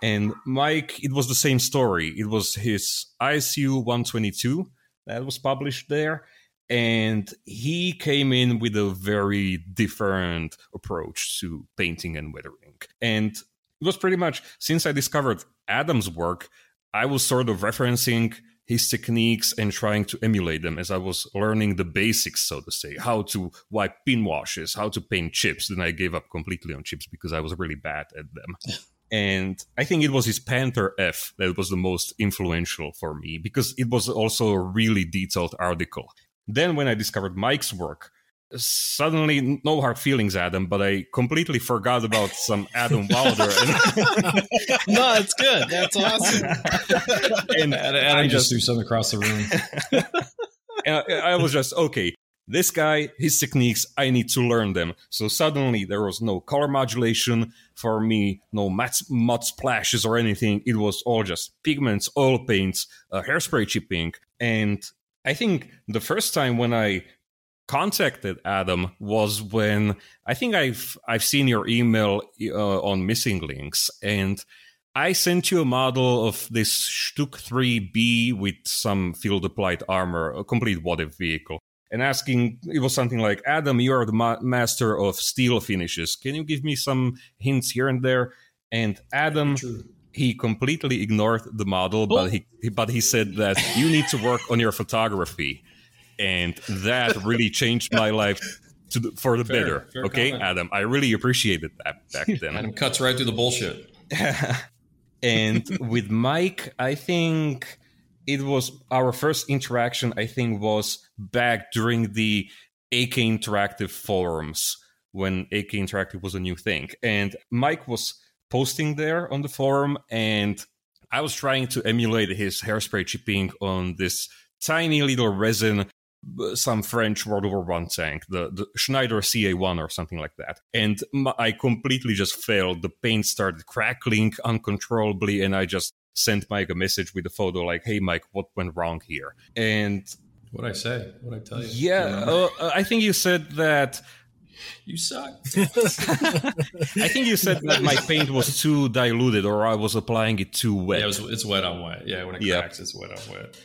And Mike, it was the same story. It was his ISU 122 that was published there. And he came in with a very different approach to painting and weathering. And it was pretty much since I discovered Adam's work, I was sort of referencing his techniques and trying to emulate them as I was learning the basics, so to say, how to wipe pin washes, how to paint chips. Then I gave up completely on chips because I was really bad at them. and I think it was his Panther F that was the most influential for me because it was also a really detailed article. Then, when I discovered Mike's work, suddenly no hard feelings, Adam, but I completely forgot about some Adam Wilder. no, it's good. That's awesome. and, and I just threw something across the room. and I, I was just okay this guy, his techniques, I need to learn them. So suddenly there was no color modulation for me, no matte, mud splashes or anything. It was all just pigments, oil paints, uh, hairspray chipping. And I think the first time when I contacted Adam was when I think I've I've seen your email uh, on Missing Lynx and I sent you a model of this StuG 3B with some field applied armor, a complete what if vehicle. And asking. It was something like, "Adam, you are the ma- master of steel finishes. Can you give me some hints here and there?" And Adam. He completely ignored the model, but oh. he but he said that you need to work on your photography, and that really changed my life to the, for the Fair, better. fair okay, comment. Adam, I really appreciated that back then. Adam cuts right through the bullshit. and with Mike, I think it was our first interaction. I think was back during the AK Interactive forums when AK Interactive was a new thing, and Mike was posting there on the forum, and I was trying to emulate his hairspray chipping on this tiny little resin some French World War One tank, the, the Schneider CA1 or something like that. And I completely just failed. The paint started crackling uncontrollably, and I just sent Mike a message with a photo like, "Hey, Mike, what went wrong here?" And What I say? What I tell you? yeah, uh, I think you said that. You suck. I think you said that my paint was too diluted, or I was applying it too wet. Yeah, it was, it's wet on wet. Yeah, when it Yeah. cracks, it's wet on wet.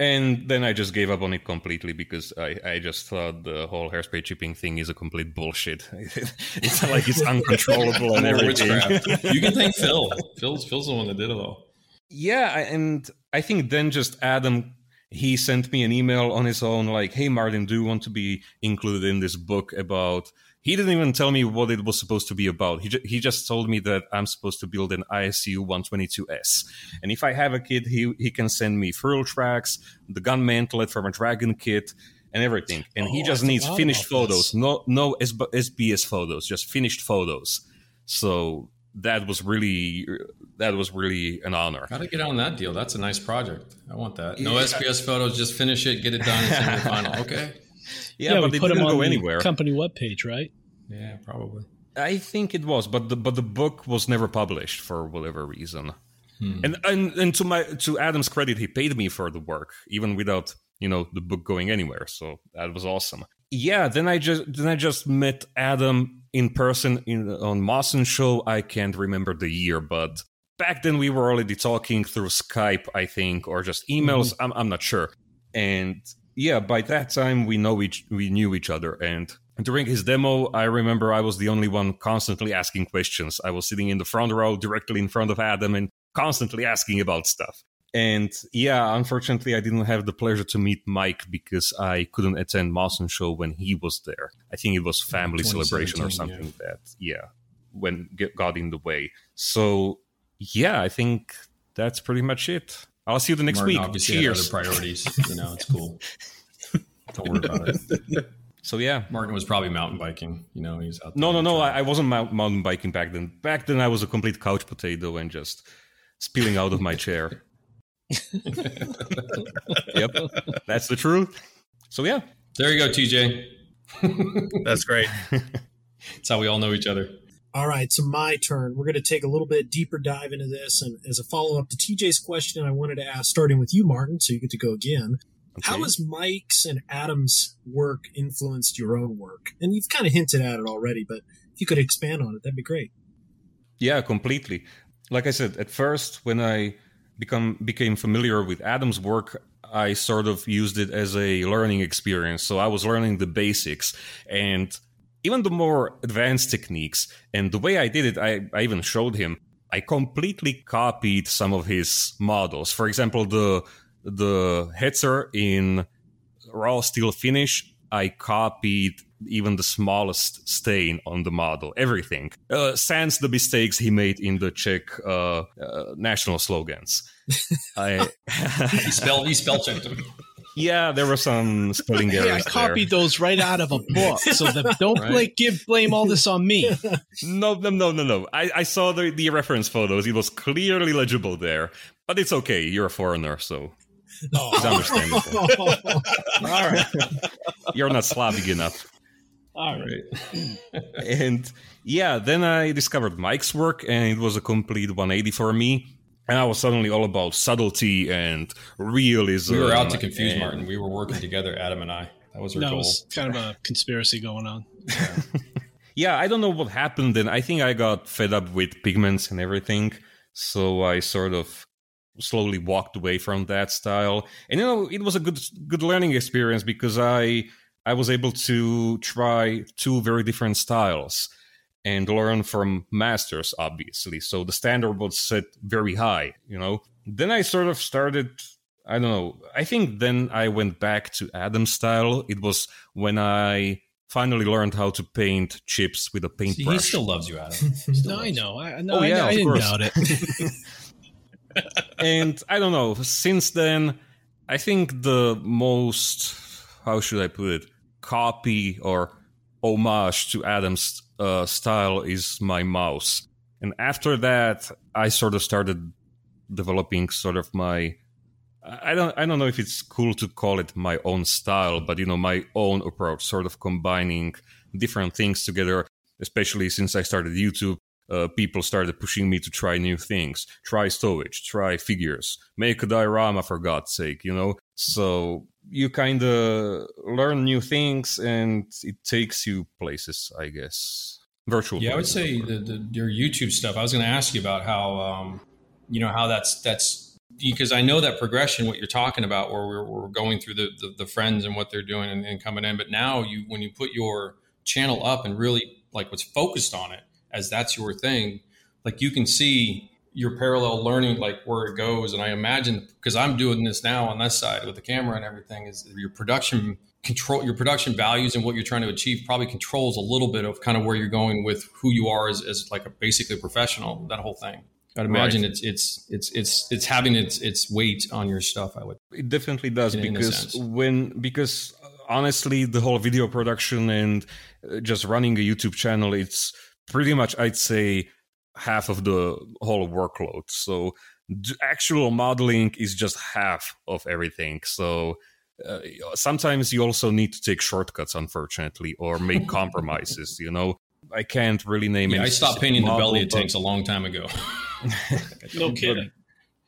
And then I just gave up on it completely because I, I just thought the whole hairspray chipping thing is a complete bullshit. it's like it's uncontrollable and More everything. you can thank Phil. Phil's Phil's the one that did it all. Yeah, I- and I think then just Adam he sent me an email on his own like, "Hey Martin, do you want to be included in this book about?" He didn't even tell me what it was supposed to be about. He ju- he just told me that I'm supposed to build an ISU 122S, and if I have a kid, he he can send me Friul tracks, the gun mantlet from a dragon kit, and everything. And he Oh, just I needs finished photos, this. no no SB- SBS photos, just finished photos. So that was really that was really an honor. Got to get on that deal. That's a nice project. I want that. No SBS photos. Just finish it, get it done, and send the final. Okay. Yeah, but we it put didn't them on go anywhere. company webpage, right? Yeah, probably. I think it was, but the but the book was never published for whatever reason. Hmm. And and and to my to Adam's credit, he paid me for the work, even without you know the book going anywhere. So that was awesome. Yeah, then I just then I just met Adam in person in on Moson show. I can't remember the year, but back then we were already talking through Skype, I think, or just emails. Mm-hmm. I'm I'm not sure. And yeah, by that time we know each we knew each other. And during his demo, I remember I was the only one constantly asking questions. I was sitting in the front row, directly in front of Adam, and constantly asking about stuff. And yeah, unfortunately, I didn't have the pleasure to meet Mike because I couldn't attend Moson show when he was there. I think it was family celebration or 2017, something that yeah, when got in the way. So yeah, I think that's pretty much it. I'll see you the next Martin week. obviously Cheers. other priorities. You know, it's cool. Don't worry about it. So yeah, Martin was probably mountain biking. You know, he's out. No, no, no. I, I wasn't mount, mountain biking back then. Back then, I was a complete couch potato and just spilling out of my chair. Yep, that's the truth. So yeah, There you go, TJ. That's great. That's how we all know each other. All right, so my turn. We're going to take a little bit deeper dive into this. And as a follow up to TJ's question, I wanted to ask, starting with you, Martin, so you get to go again. How Okay. has Mike's and Adam's work influenced your own work? And you've kind of hinted at it already, but if you could expand on it, that'd be great. Yeah, completely. Like I said, at first when I become became familiar with Adam's work, I sort of used it as a learning experience. So I was learning the basics and even the more advanced techniques. And the way I did it, I, I even showed him. I completely copied some of his models. For example, the the Hetzer in raw steel finish, I copied even the smallest stain on the model, everything. Uh, sans the mistakes he made in the Czech uh, uh, national slogans. I, He spelled he spell checked him. yeah, there were some spelling errors. Hey, I there. copied those right out of a book, so that don't Right. blame, give blame all this on me. No, no, no, no, no. I, I saw the, the reference photos. It was clearly legible there. But it's okay. You're a foreigner, so it's understandable. Oh. All right, You're not Slavic enough. all right. and yeah, then I discovered Mike's work, and it was a complete 180 for me. And I was suddenly all about subtlety and realism. We were out to confuse and- Martin. We were working together, Adam and I. That was our No, it goal. was kind of a conspiracy going on. Yeah, I don't know what happened. And I think I got fed up with pigments and everything. So I sort of slowly walked away from that style. And you know, it was a good good learning experience because I I was able to try two very different styles and learn from masters, obviously. So the standard was set very high, you know. Then I sort of started I don't know. I think then I went back to Adam's style. It was when I finally learned how to paint chips with a paintbrush. he still loves you, Adam. no, I know. I, no, oh, yeah, I, I didn't doubt it. and I don't know. Since then, I think the most how should I put it copy or homage to Adam's uh, style is my Maus. And after that, I sort of started developing sort of my I don't I don't know if it's cool to call it my own style, but you know my own approach, sort of combining different things together. Especially since I started YouTube, uh, people started pushing me to try new things, try stowage, try figures, make a diorama for God's sake, you know. So you kind of learn new things, and it takes you places, I guess. Virtual. Yeah, I would say the, the, your YouTube stuff. I was going to ask you about how, um, you know, how that's that's because I know that progression, what you're talking about, where we're, we're going through the, the, the friends and what they're doing and, and, coming in. But now you, when you put your channel up and really like what's focused on it as that's your thing, like you can see your parallel learning, like where it goes. And I imagine because I'm doing this now on this side with the camera and everything is your production control, your production values and what you're trying to achieve probably controls a little bit of kind of where you're going with who you are as, as like a basically professional, that whole thing. I'd imagine right. it's it's it's it's it's having its its weight on your stuff. I would. It definitely does in, because in when because honestly, the whole video production and uh, just running a YouTube channel, it's pretty much I'd say half of the whole workload. So actual modeling is just half of everything. So. Uh, sometimes you also need to take shortcuts, unfortunately, or make compromises. You know, I can't really name yeah, I stopped painting the belly of tanks a long time ago. no kidding.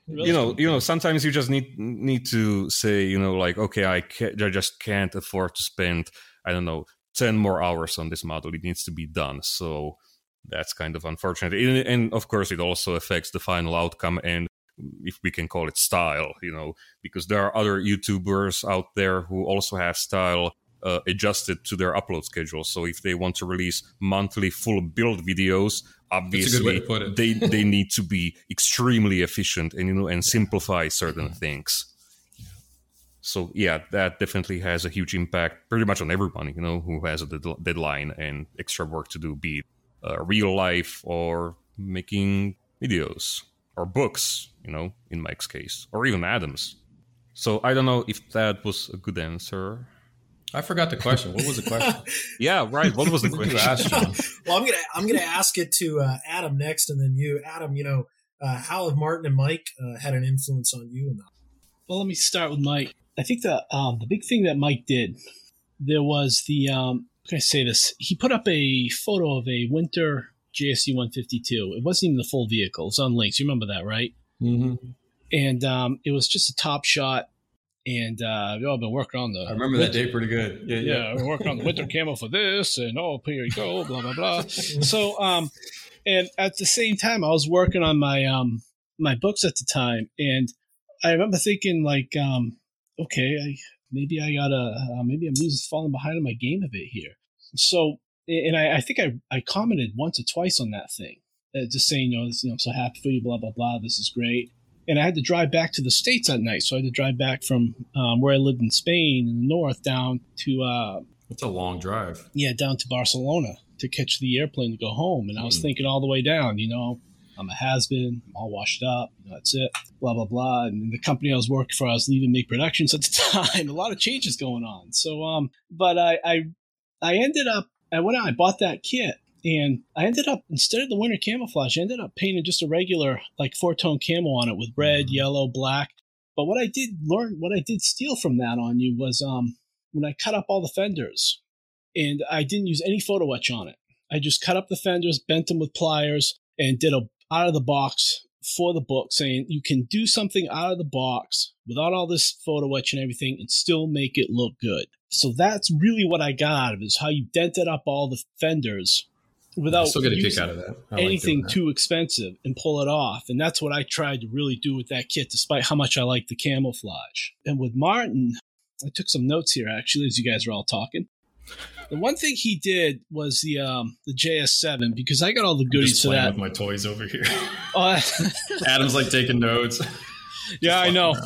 Really you know, you know. Sometimes you just need need to say, you know, like, okay, I can't, I just can't afford to spend, I don't know, ten more hours on this model. It needs to be done. So that's kind of unfortunate. And, and of course, it also affects the final outcome and if we can call it style, you know, because there are other YouTubers out there who also have style uh, adjusted to their upload schedule. So if they want to release monthly full build videos, obviously they they need to be extremely efficient and you know and simplify certain mm-hmm. things. So yeah, that definitely has a huge impact, pretty much on everybody you know who has a deadline and extra work to do, be it uh, real life or making videos or books, you know, in Mike's case, or even Adam's. So I don't know if that was a good answer. I forgot the question. What was the question? yeah, right. What was the question? ask, well, I'm gonna I'm gonna ask it to uh, Adam next, and then you, Adam. You know, uh, how have Martin and Mike uh, had an influence on you? Well, let me start with Mike. I think the um, the big thing that Mike did there was the um, can I say this? He put up a photo of a winter JSU 152. It wasn't even the full vehicle. It's on Lynx. You remember that, right? Mm-hmm. And um, it was just a top shot and uh, we all been working on the. I remember winter, that day pretty good. Yeah, yeah, yeah. we're working on the winter camo for this, and oh, here you go, blah blah blah. so, um, and at the same time, I was working on my um my books at the time, and I remember thinking like, um, okay, I, maybe I gotta, uh, maybe I'm losing, falling behind on my game a bit here. So, and I, I think I I commented once or twice on that thing, uh, just saying, you know, this, you know, I'm so happy for you, blah blah blah. This is great and I had to drive back to the states at night. So I had to drive back from um, where I lived in Spain in the north down to. Uh, That's a long drive. Yeah, down to Barcelona to catch the airplane to go home. And I was mm. thinking all the way down, you know, I'm a has been, I'm all washed up, you know, that's it, blah, blah, blah. And the company I was working for, I was leaving Mig Productions at the time. a lot of changes going on. So, um, but I, I, I ended up, I went out, I bought that kit and I ended up instead of the winter camouflage, I ended up painting just a regular like four tone camo on it with red, mm-hmm. yellow, black. But what I did learn, what I did steal from that on you was um, when I cut up all the fenders, and I didn't use any photo etch on it. I just cut up the fenders, bent them with pliers, and did a out of the box for the book, saying you can do something out of the box without all this photo etch and everything, and still make it look good. So that's really what I got out of it, is how you dented up all the fenders without still get a kick out of that. anything like too expensive and pull it off. And that's what I tried to really do with that kit, despite how much I like the camouflage. And with Martin, I took some notes here actually as you guys are all talking. The one thing he did was the um, the JS7 because I got all the goodies playing that. with my toys over here. Oh, Adam's like taking notes. yeah, I know.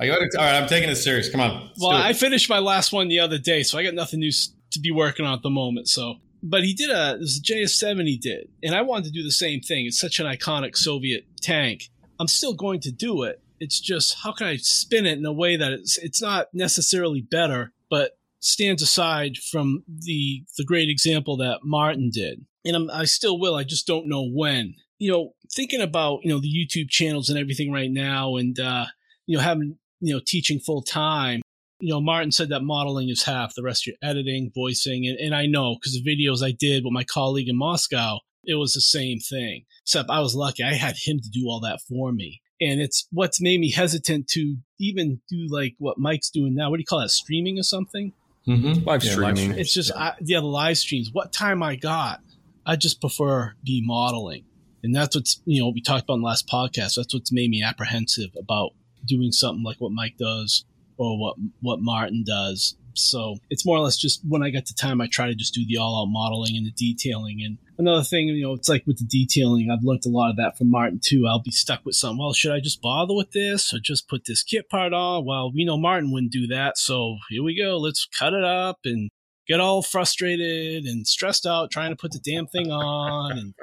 I got it. All right, I'm taking it serious. Come on. Well. I finished my last one the other day, so I got nothing new to be working on at the moment. So, but he did a this a JS7 he did, and I wanted to do the same thing. It's such an iconic Soviet tank. I'm still going to do it. It's just how can I spin it in a way that it's it's not necessarily better, but stands aside from the the great example that Martin did. And I'm, I still will. I just don't know when. You know, thinking about you know the YouTube channels and everything right now, and uh, you know having you know teaching full time you know, Martin said that modeling is half, the rest you're editing, voicing, and, and I know because the videos I did with my colleague in Moscow, it was the same thing. Except I was lucky; I had him to do all that for me, and it's what's made me hesitant to even do like what Mike's doing now. What do you call that? Streaming or something? Mhm. Live Yeah, streaming. stream. It's just I, yeah, the live streams. What time I got, I just prefer be modeling, and that's what's you know we talked about in the last podcast. That's what's made me apprehensive about doing something like what Mike does or what what Martin does. So it's more or less just when I get the time, I try to just do the all out modeling and the detailing. And another thing, you know, it's like with the detailing, I've learned a lot of that from Martin too. I'll be stuck with something. Well, should I just bother with this or just put this kit part on? Well, we know Martin wouldn't do that. So here we go. Let's cut it up and get all frustrated and stressed out trying to put the damn thing on and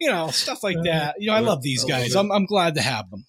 you know stuff like that. You know, I love these guys. I'm I'm glad to have them.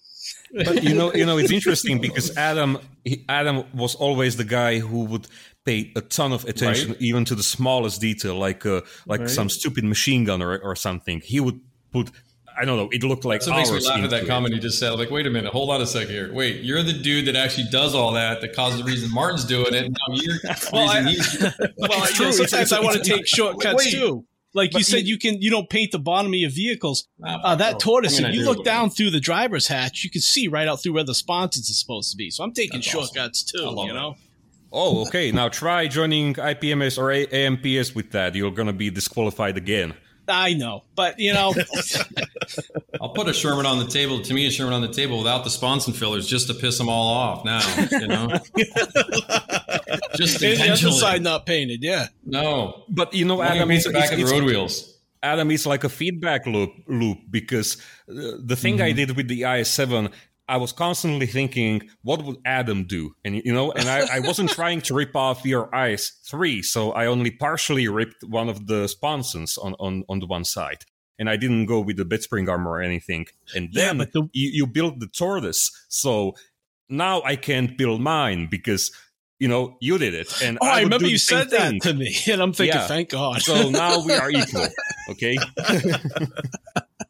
But you know, you know, it's interesting because Adam, he, Adam was always the guy who would pay a ton of attention, Right. even to the smallest detail, like uh, like Right. some stupid machine gun or, or something. He would put, I don't know, it looked like That's what makes me laugh at that it. comment you just said. I'm like, wait a minute, hold on a second here. Wait, you're the dude that actually does all that, that causes the reason Martin's doing it. Now you're Well, I- he's well, It's you true. know, It's- sometimes it's- I want to take shortcuts Wait. too. Like you said, you- you can you don't paint the bottom of your vehicles. Nah, Uh, that bro. tortoise, I if you look down through the driver's hatch, you can see right out through where the sponsons are supposed to be. So I'm taking That's awesome. shortcuts too. You know, Oh, okay. Now try joining IPMS or AMPS with that. You're gonna be disqualified again. I know, but you know, I'll put a Sherman on the table. To me, a Sherman on the table without the sponson fillers, just to piss them all off. Now, you know, just the other side not painted. Yeah, No, But you know, Adam Adam, meets it's, back of it's- the road wheels. Adam is like a feedback loop loop because uh, the thing I did with the IS7, I was constantly thinking, what would Adam do? And you know, and I, I wasn't trying to rip off your IS3, so I only partially ripped one of the sponsons on on on the one side. And I didn't go with the bed spring armor or anything. And then but the- you, you built the tortoise. So now I can't build mine because you know you did it. And Oh, I, would remember you said that thing. to me, and I'm thinking, Yeah. thank God. So now we are equal, okay?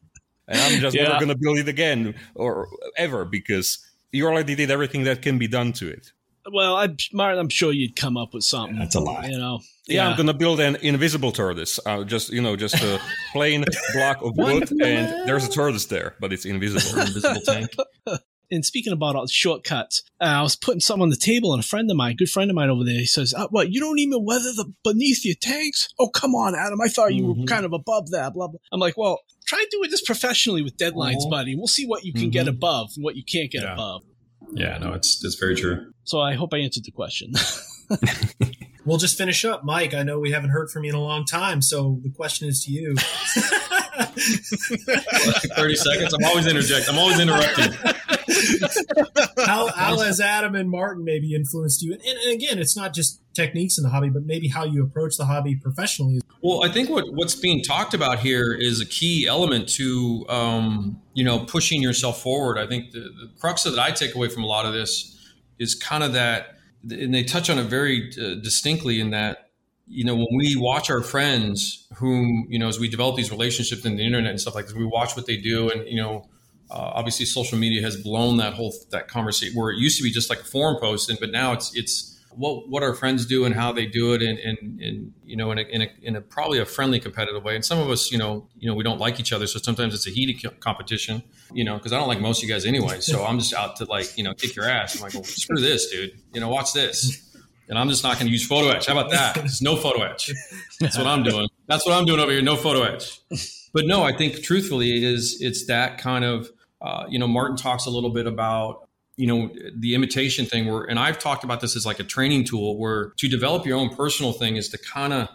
and I'm just Yeah. never going to build it again or ever because you already did everything that can be done to it. well, I, Martin, I'm sure you'd come up with something. That's a lie. You know, Yeah, I'm going to build an invisible tortoise. Uh, just you know, just a plain block of wood, and there's a tortoise there, but it's invisible. Invisible tank. and speaking about all the shortcuts, uh, I was putting something on the table, and a friend of mine, good friend of mine over there, he says, uh, "What? You don't even weather the beneath your tanks? Oh, come on, Adam! I thought you were Mhm. kind of above that." Blah blah. I'm like, "Well, try doing this professionally with deadlines, Mhm. buddy. We'll see what you can get Mhm. above and what you can't get Yeah. above." Yeah, no, it's it's very true. So I hope I answered the question. We'll just finish up. Mike, I know we haven't heard from you in a long time, so the question is to you. Thirty seconds. I'm always interjecting. I'm always interrupting. how, how has Adam and Martin maybe influenced you? And, and again, it's not just techniques in the hobby, but maybe how you approach the hobby professionally. Well, I think what what's being talked about here is a key element to um, you know pushing yourself forward. I think the, the crux of that I take away from a lot of this is kind of that, and they touch on it very uh, distinctly in that you know when we watch our friends, whom you know as we develop these relationships in the internet and stuff like this, we watch what they do, and you know. Uh, obviously, social media has blown that whole that conversation where it used to be just like a forum post, and but now it's it's what what our friends do and how they do it, and and, and you know in a, in a in a probably a friendly competitive way. And some of us, you know, you know, we don't like each other, so sometimes it's a heated competition. You know, because I don't like most of you guys anyway, so I'm just out to like you know kick your ass. I'm like, well, screw this, dude. You know, watch this. And I'm just not going to use photo etch. How about that? There's no photo etch. That's what I'm doing. That's what I'm doing over here. No photo etch. But no, I think truthfully, is it's that kind of uh, you know. Martin talks a little bit about you know the imitation thing where and i've talked about this as like a training tool where to develop your own personal thing is to kind of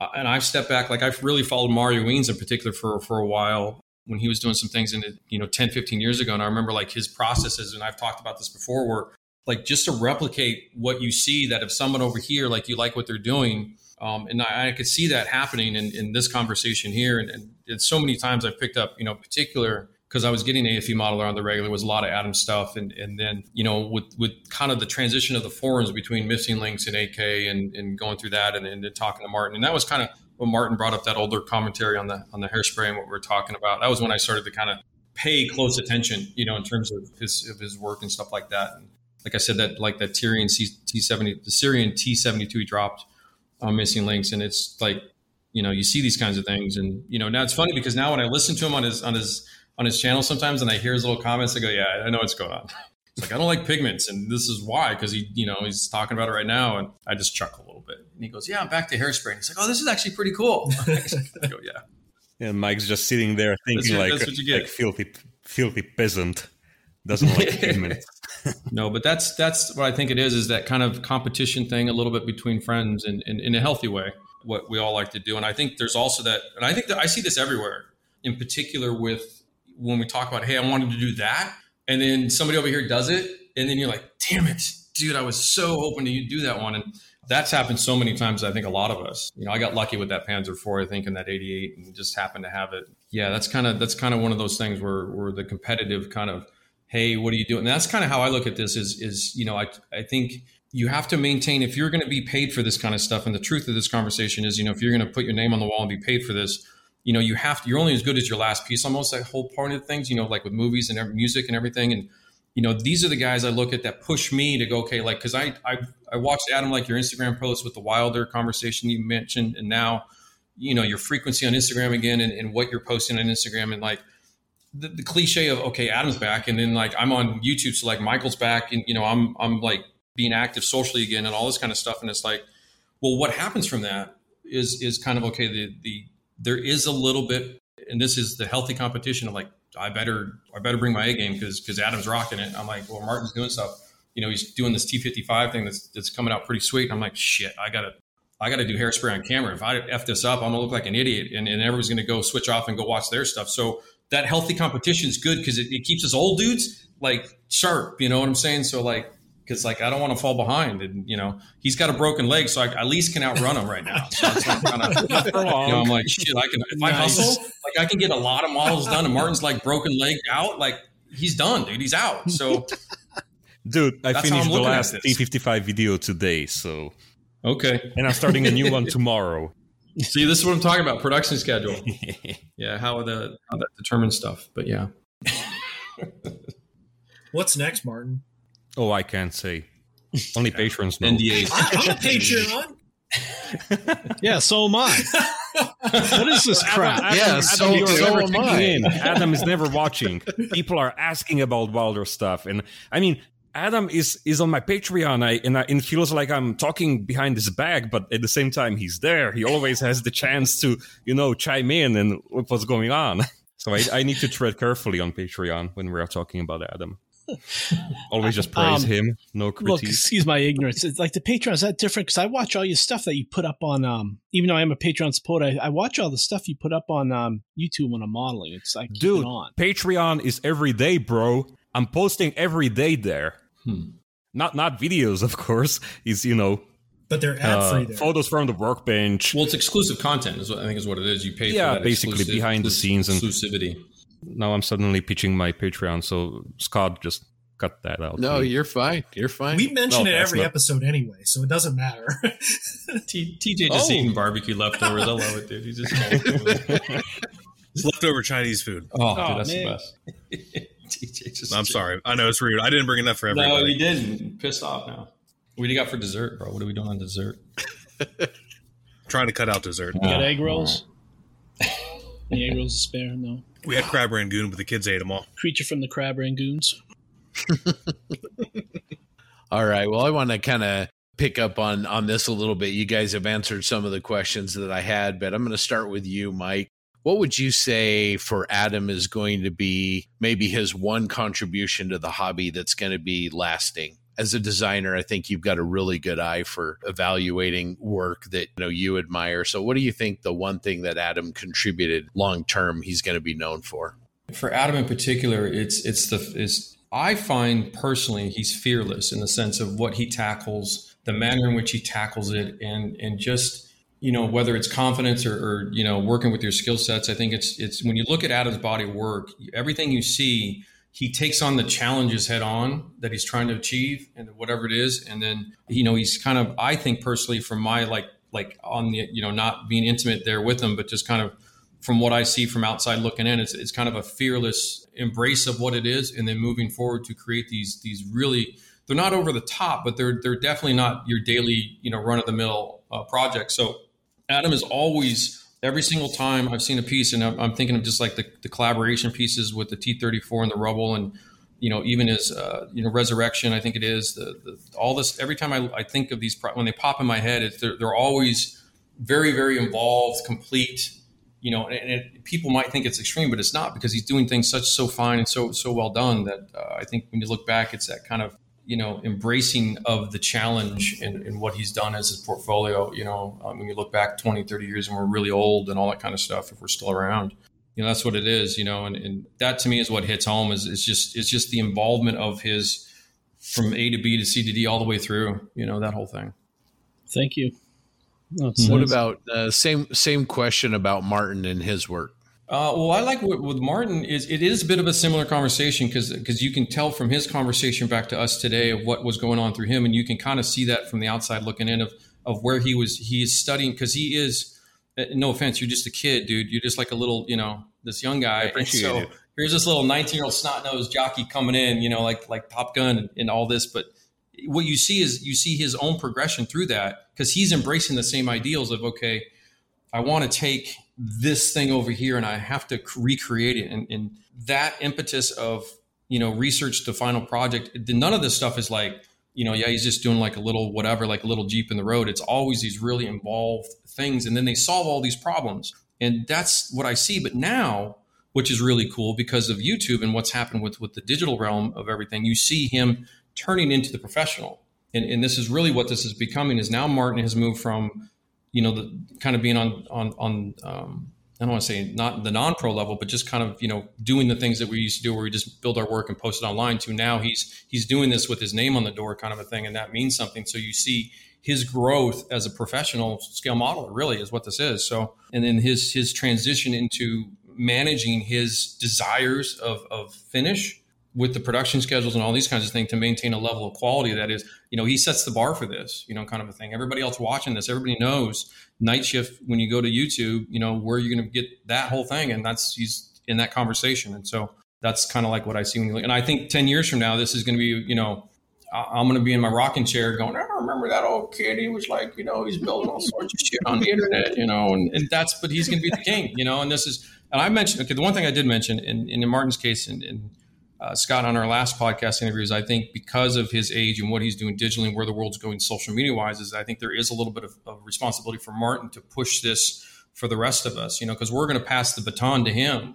uh, and i've stepped back like i've really followed mario weens in particular for for a while when he was doing some things in you know 10 15 years ago. And i remember like his processes and i've talked about this before where like just to replicate what you see that if someone over here like you like what they're doing um, and I, I, could see that happening in, in this conversation here. And, and, and so many times i've picked up you know particular because I was getting AFV Modeller on the regular was a lot of Adam stuff, and and then you know with with kind of the transition of the forums between Missing Lynx and AK and, and going through that, and, and talking to Martin, and that was kind of when Martin brought up that older commentary on the on the hairspray and what we are talking about. That was when I started to kind of pay close attention, you know, in terms of his of his work and stuff like that. And like I said, that like that Tyrian T seventy, the Syrian T seventy two he dropped on Missing Lynx, and it's like you know you see these kinds of things, and you know now it's funny because now when I listen to him on his on his on his channel sometimes and I hear his little comments. I go, yeah, I know what's going on. It's like I don't like pigments, and this is why because he, you know, he's talking about it right now, and I just chuckle a little bit. And he goes, "Yeah, I'm back to hairspray." And he's like, "Oh, this is actually pretty cool." I go, "Yeah." And Mike's just sitting there thinking like, like filthy, filthy peasant doesn't like pigments. no, but that's that's what I think it is. Is that kind of competition thing a little bit between friends and in a healthy way. What we all like to do, and I think there's also that, and I think that I see this everywhere. In particular, with when we talk about, hey, I wanted to do that, and then somebody over here does it, and then you're like, damn it, dude, I was so hoping to you do that one. And that's happened so many times. I think a lot of us, you know, I got lucky with that Panzer IV, I think, in that '88, and just happened to have it. Yeah, that's kind of that's kind of one of those things where where the competitive kind of, hey, what are you doing? And that's kind of how I look at this. Is is you know, I I think you have to maintain if you're going to be paid for this kind of stuff. And the truth of this conversation is, you know, if you're going to put your name on the wall and be paid for this, you know you have to you're only as good as your last piece almost that whole part of things you know like with movies and music and everything. And you know these are the guys i look at that push me to go okay like because I, I i watched adam like your instagram post with the wilder conversation you mentioned and now you know your frequency on instagram again and, and what you're posting on instagram and like the, the, cliche of okay adam's back and then like i'm on youtube so like michael's back and you know i'm i'm like being active socially again and all this kind of stuff. And it's like well what happens from that is is kind of okay the the there is a little bit, and this is the healthy competition of like, I better, I better bring my A game because because Adam's rocking it. I'm like, well, Martin's doing stuff. You know, he's doing this T55 thing that's that's coming out pretty sweet. I'm like, shit, I gotta, I gotta do hairspray on camera. If I f this up, I'm gonna look like an idiot, and, and everyone's gonna go switch off and go watch their stuff. So that healthy competition is good because it, it keeps us old dudes like sharp. You know what I'm saying? So like because like I don't want to fall behind, and you know he's got a broken leg, so I at least can outrun him right now. So like kinda, you know, I'm like shit. I can if nice. I hustle, like I can get a lot of models done. And Martin's like broken leg out, like he's done, dude. He's out. So, dude, I finished the last T55 video today. So okay, and I'm starting a new one tomorrow. See, this is what I'm talking about: production schedule. yeah, how the how that determines stuff. But yeah. What's next, Martin? Oh, I can't say. Only patrons know. NDAs. I'm a Patreon. yeah, so am I. what is this crap? Adam, yeah, so, Adam, so am I. In. Adam is never watching. People are asking about Wilder stuff, and I mean, Adam is is on my Patreon, I, and I, and it feels like I'm talking behind his back, but at the same time, he's there. He always has the chance to, you know, chime in and what's going on. So I, I need to tread carefully on Patreon when we're talking about Adam. Always just praise um, him, no critique. Look, excuse my ignorance. It's like the Patreon is that different because I watch all your stuff that you put up on. Um, even though I am a Patreon supporter, I, I watch all the stuff you put up on um, YouTube when I'm modeling. It's like dude, on. Patreon is every day, bro. I'm posting every day there. Hmm. Not not videos, of course. Is you know but they're ad free. Uh, photos from the workbench. Well, it's exclusive content. Is what I think is what it is. You pay. For that. Yeah, basically behind the scenes and exclusivity now I'm suddenly pitching my Patreon. So Scott, just cut that out. No, you're fine. You're fine. We mention no, it every not... episode anyway, so it doesn't matter. T- TJ just oh. eating barbecue leftovers. I love it, dude. He's just it's leftover Chinese food. Oh, oh dude, that's man. the best. TJ just I'm sorry. I know it's rude. I didn't bring enough for everybody. No, you didn't. Pissed off now. What do you got for dessert, bro? What are we doing on dessert? Trying to cut out dessert. You got egg rolls? Any egg rolls to spare? No. We had crab rangoon, but the kids ate them all. Creature from the crab rangoons. all right. Well, I want to kind of pick up on on this a little bit. You guys have answered some of the questions that I had, but I'm going to start with you, Mike. what would you say for Adam is going to be maybe his one contribution to the hobby that's going to be lasting? As a designer, I think you've got a really good eye for evaluating work that you know you admire. So what do you think the one thing that Adam contributed long term he's going to be known for? For Adam in particular, it's it's the is I find personally he's fearless in the sense of what he tackles, the manner in which he tackles it and and just you know whether it's confidence or, or you know working with your skill sets i think it's it's when you look at adam's body of work everything you see he takes on the challenges head on that he's trying to achieve and whatever it is. And then you know he's kind of i think personally from my like like on the you know not being intimate there with him but just kind of from what i see from outside looking in it's, it's kind of a fearless embrace of what it is and then moving forward to create these these really they're not over the top but they're they're definitely not your daily you know run of the mill uh, project so Adam is always every single time I've seen a piece, and I'm, thinking of just like the, the, collaboration pieces with the T34 and the Rubble, and you know even as uh, you know Resurrection. I think it is the, the all this. Every time I, I, think of these when they pop in my head, it's, they're, they're always very very involved, complete. You know, and, and, people might think it's extreme, but it's not because he's doing things such so fine and so so well done that uh, I think when you look back, it's that kind of you know, embracing of the challenge and, and, what he's done as his portfolio. You know, um, when you look back 20, 30 years and we're really old and all that kind of stuff, if we're still around, you know, that's what it is, you know, and, and that to me is what hits home is it's just, it's just the involvement of his from A to B to C to D all the way through, you know, that whole thing. Thank you. what about uh, same, same question about Martin and his work? Uh, well, I like what with Martin is it is a bit of a similar conversation because because you can tell from his conversation back to us today of what was going on through him, and you can kind of see that from the outside looking in of of where he was. He is studying because he is. Uh, no offense, you're just a kid, dude. You're just like a little, you know, this young guy. appreciate so it. here's this little 19 year old snot nosed jockey coming in, you know, like like Top Gun and, and all this, but what you see is you see his own progression through that because he's embracing the same ideals of okay, I want to take this thing over here and I have to recreate it. And, and that impetus of, you know, research to final project, none of this stuff is like, you know, yeah, he's just doing like a little whatever, like a little Jeep in the road. It's always these really involved things. And then they solve all these problems. And that's what I see. But now, which is really cool because of YouTube and what's happened with, with the digital realm of everything, you see him turning into the professional. And, and this is really what this is becoming is now Martin has moved from you know, the kind of being on on on um, I don't want to say not the non-pro level, but just kind of you know doing the things that we used to do, where we just build our work and post it online. To now he's he's doing this with his name on the door, kind of a thing, and that means something. So you see his growth as a professional scale modeler really is what this is. So and then his his transition into managing his desires of of finish with the production schedules and all these kinds of things to maintain a level of quality that is, you know, he sets the bar for this, you know, kind of a thing. Everybody else watching this, everybody knows night shift when you go to YouTube, you know, where you're going to get that whole thing. And that's, he's in that conversation. And so that's kind of like what I see when you look. And I think 10 years from now, this is going to be, you know, I'm going to be in my rocking chair going, I remember that old kid. He was like, you know, he's building all sorts of shit on the internet, you know, and, and that's, but he's going to be the king, you know, and this is, and I mentioned, okay, the one thing I did mention in, in Martin's case, and, and uh, Scott on our last podcast interviews, I think because of his age and what he's doing digitally and where the world's going social media wise, is I think there is a little bit of, of responsibility for Martin to push this for the rest of us, you know, because we're going to pass the baton to him,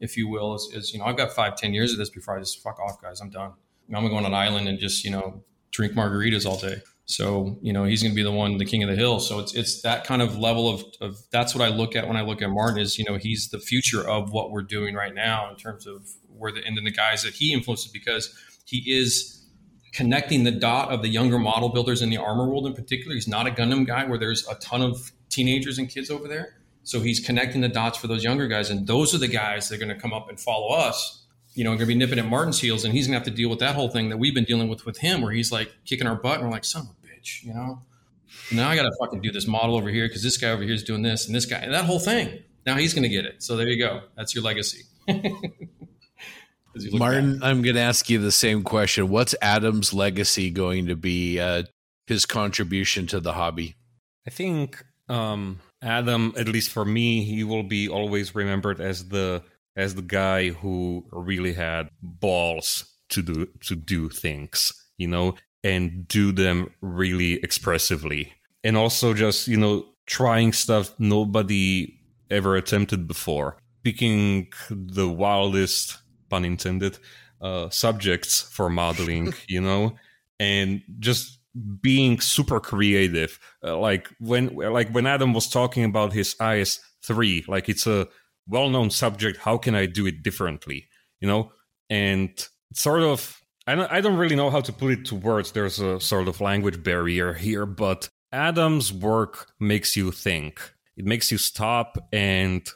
if you will. Is, you know, I've got five, ten years of this before I just fuck off, guys. I'm done. I'm going to go on an island and just, you know, drink margaritas all day. So, you know, he's going to be the one, the king of the hill. So it's, it's that kind of level of, of, that's what I look at when I look at Martin is, you know, he's the future of what we're doing right now in terms of where the, and then the guys that he influences because he is connecting the dot of the younger model builders in the armor world in particular. He's not a Gundam guy where there's a ton of teenagers and kids over there. So he's connecting the dots for those younger guys. And those are the guys that are going to come up and follow us you know, going to be nipping at Martin's heels, and he's going to have to deal with that whole thing that we've been dealing with with him, where he's like kicking our butt, and we're like, son of a bitch, you know. Now I got to fucking do this model over here because this guy over here is doing this, and this guy, and that whole thing. Now he's going to get it. So there you go. That's your legacy. Martin, back. I'm going to ask you the same question. What's Adam's legacy going to be? Uh, his contribution to the hobby. I think um, Adam, at least for me, he will be always remembered as the as the guy who really had balls to do to do things, you know, and do them really expressively. And also just, you know, trying stuff nobody ever attempted before. Picking the wildest, pun intended, uh, subjects for modeling, you know, and just being super creative. Uh, like when, like when Adam was talking about his IS three, like it's a well-known subject. How can I do it differently? You know, and sort of I don't, I don't really know how to put it to words. There's a sort of language barrier here, but Adam's work makes you think. It makes you stop and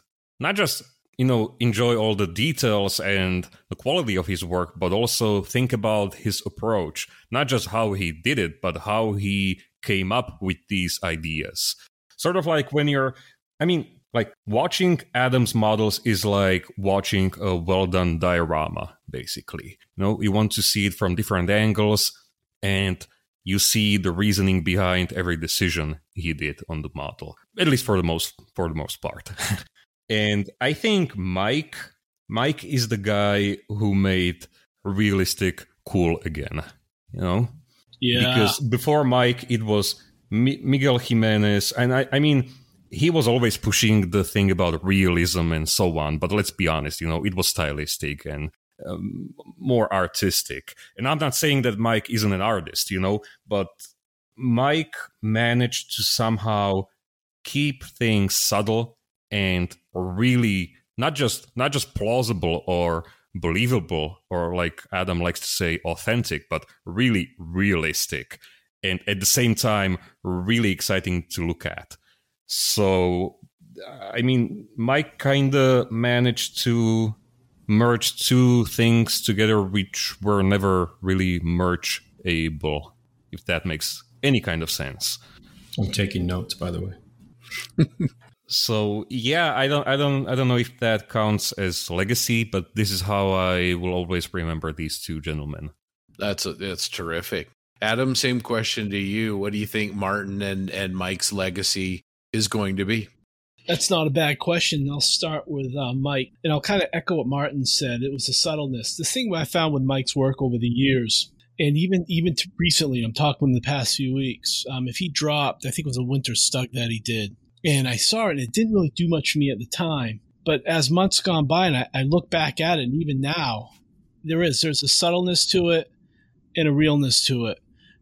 not just, you know, enjoy all the details and the quality of his work, but also think about his approach. Not just how he did it, but how he came up with these ideas. Sort of like when you're, I mean, like watching Adam's models is like watching a well done diorama, basically. You know, you want to see it from different angles and you see the reasoning behind every decision he did on the model, at least for the most for the most part. and I think Mike Mike is the guy who made realistic cool again. You know, yeah. Because before Mike, it was Miguel Jimenez, and I, I mean he was always pushing the thing about realism and so on. But let's be honest, you know, it was stylistic and um, more artistic. And I'm not saying that Mike isn't an artist, you know, but Mike managed to somehow keep things subtle and really not just not just plausible or believable or like Adam likes to say authentic, but really realistic and at the same time really exciting to look at. So, uh, I mean, Mike kind of managed to merge two things together which were never really merge able, if that makes any kind of sense. I'm taking notes, by the way. so yeah, I don't, I don't, I don't know if that counts as legacy, but this is how I will always remember these two gentlemen. That's a, that's terrific. Adam, same question to you. What do you think Martin and and Mike's legacy is going to be? That's not a bad question. I'll start with uh, Mike, and I'll kind of echo what Martin said. It was the subtleness. The thing I found with Mike's work over the years, and even even recently, I'm talking in the past few weeks. Um, if he dropped, I think it was a winter stuck that he did, and I saw it, and it didn't really do much for me at the time. But as months gone by, and I, I look back at it, and even now, there is there's a subtleness to it and a realness to it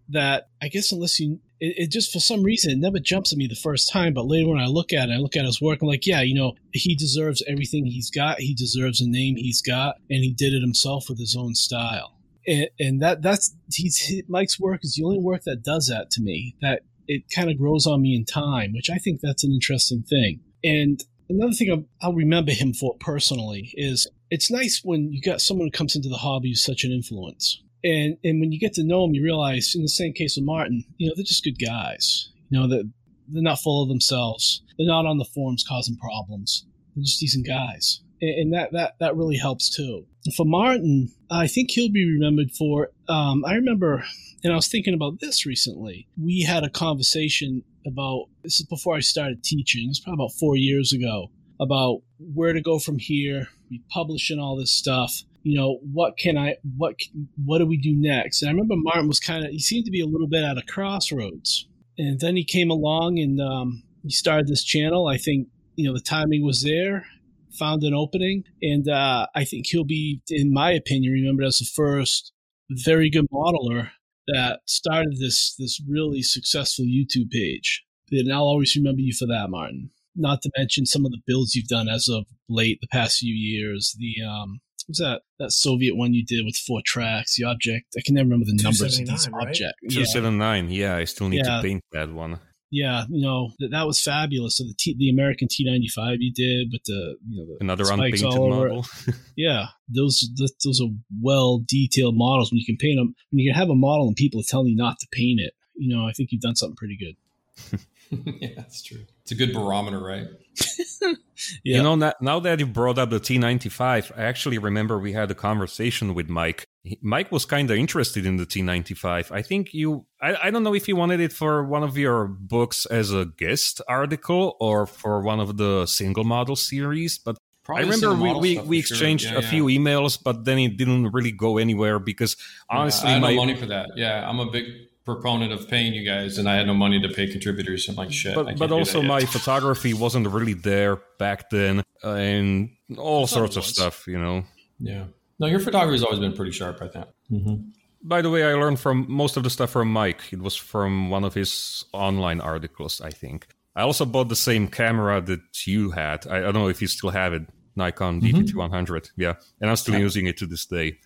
that I guess unless you it, it, just for some reason it never jumps at me the first time but later when i look at it i look at his work i'm like yeah you know he deserves everything he's got he deserves a name he's got and he did it himself with his own style and, and that that's he's mike's work is the only work that does that to me that it kind of grows on me in time which i think that's an interesting thing and another thing I'll, I'll remember him for personally is it's nice when you got someone who comes into the hobby who's such an influence and and when you get to know them, you realize in the same case with Martin, you know, they're just good guys. You know, that they're not full of themselves. They're not on the forums causing problems. They're just decent guys, and, that that that really helps too. For Martin, I think he'll be remembered for. Um, I remember, and I was thinking about this recently. We had a conversation about this is before I started teaching. It's probably about four years ago about where to go from here. We publishing all this stuff you know, what can I, what, what do we do next? And I remember Martin was kind of, he seemed to be a little bit at a crossroads. And then he came along and um, he started this channel. I think, you know, the timing was there, found an opening. And uh, I think he'll be, in my opinion, remembered as the first very good modeler that started this, this really successful YouTube page. And I'll always remember you for that, Martin. Not to mention some of the builds you've done as of late, the past few years. The um, was that that Soviet one you did with four tracks? The object I can never remember the numbers of these right? objects. Two seven nine. Yeah, I still need yeah. to paint that one. Yeah, you know that, that was fabulous. So the T, the American T ninety five you did, but the you know the another unpainted model. yeah, those those are well detailed models. When you can paint them, when you can have a model and people are telling you not to paint it, you know, I think you've done something pretty good. yeah, that's true. It's a good barometer, right? yeah. You know, now that you brought up the T95, I actually remember we had a conversation with Mike. Mike was kind of interested in the T95. I think you, I, I don't know if you wanted it for one of your books as a guest article or for one of the single model series, but Probably I remember we, we, we exchanged sure. yeah, a yeah. few emails, but then it didn't really go anywhere because honestly, yeah, I have my, no money for that. Yeah, I'm a big proponent of paying you guys, and I had no money to pay contributors. I'm like, shit. But, but also, my photography wasn't really there back then, uh, and all sorts of stuff, you know. yeah. No, your photography's always been pretty sharp. I think. Mm-hmm. By the way, I learned from most of the stuff from Mike. It was from one of his online articles, I think. I also bought the same camera that you had. I, I don't know if you still have it, Nikon DT100. Yeah, and I'm still Yeah. using it to this day.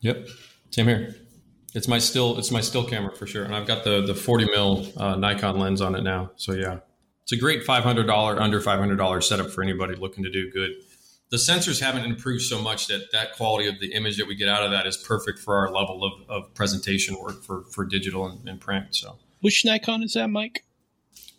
Yep. Same here. It's my still. It's my still camera for sure, and I've got the the 40 mil uh, Nikon lens on it now. So yeah, it's a great $500 under $500 setup for anybody looking to do good. The sensors haven't improved so much that that quality of the image that we get out of that is perfect for our level of, of presentation work for for digital and, and print. So Which Nikon is that, Mike?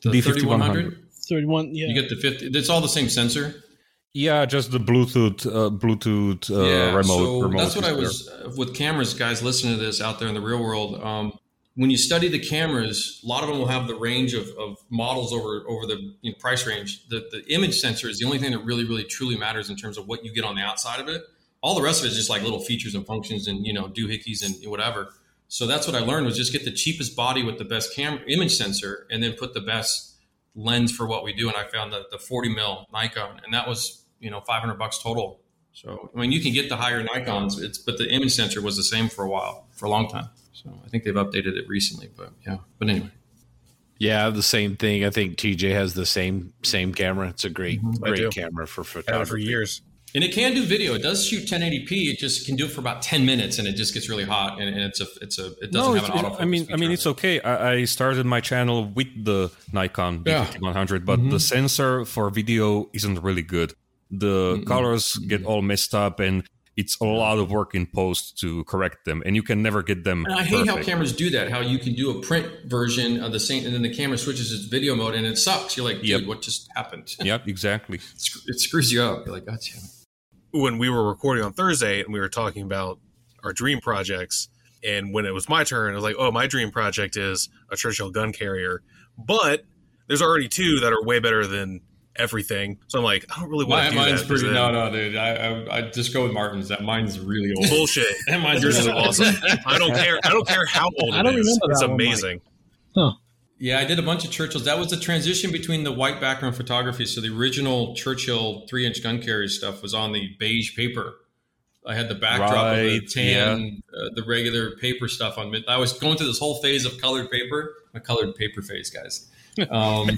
the D5100. 3100, 31. Yeah. you get the 50. It's all the same sensor. Yeah, just the Bluetooth, uh, Bluetooth uh, remote. So remote that's what I was uh, with cameras, guys. Listening to this out there in the real world. Um, when you study the cameras, a lot of them will have the range of, of models over over the you know, price range. The the image sensor is the only thing that really really truly matters in terms of what you get on the outside of it. All the rest of it is just like little features and functions and you know doohickeys and whatever. So that's what I learned was just get the cheapest body with the best camera image sensor and then put the best lens for what we do. And I found the, the 40 mil Nikon, and that was you know 500 bucks total. So I mean, you can get the higher Nikon's, it's but the image sensor was the same for a while, for a long time. So I think they've updated it recently, but yeah. But anyway, Yeah, the same thing. I think TJ has the same same camera. It's a great I great camera for Had it for years. and it can do video. It does shoot 1080p. It just can do it for about 10 minutes, and it just gets really hot. And, and it's a it's a it doesn't No, have an it's- autofocus. I mean, I mean, it's it. okay. I, I started my channel with the Nikon Yeah. D5100, but Mhm. the sensor for video isn't really good. The Mm-mm. colors get all messed up, and it's a lot of work in post to correct them, and you can never get them. And I hate how cameras do that. How you can do a print version of the same, and then the camera switches its video mode, and it sucks. You're like, dude, Yep. what just happened? Yep, exactly. It it screws you up. You're like, God damn it. when we were recording on Thursday and we were talking about our dream projects, and when it was my turn, I was like, "Oh, my dream project is a Churchill gun carrier," but there's already two that are way better than everything. So I'm like, I don't really want My, to do mine's that. pretty. 'cause No, no, dude. I, I I just go with Martin's. That mine's really old. Bullshit. That mine's Yours is really old. awesome. I don't care. I don't care how old I don't it is. remember It's that one, Mike. amazing. Yeah, I did a bunch of Churchills. That was the transition between the white background photography. So the original Churchill three inch gun carrier stuff was on the beige paper. I had the backdrop of the Right, tan, uh, the regular paper stuff on mid. I was going through this whole phase of colored paper, a colored paper phase, guys. Um,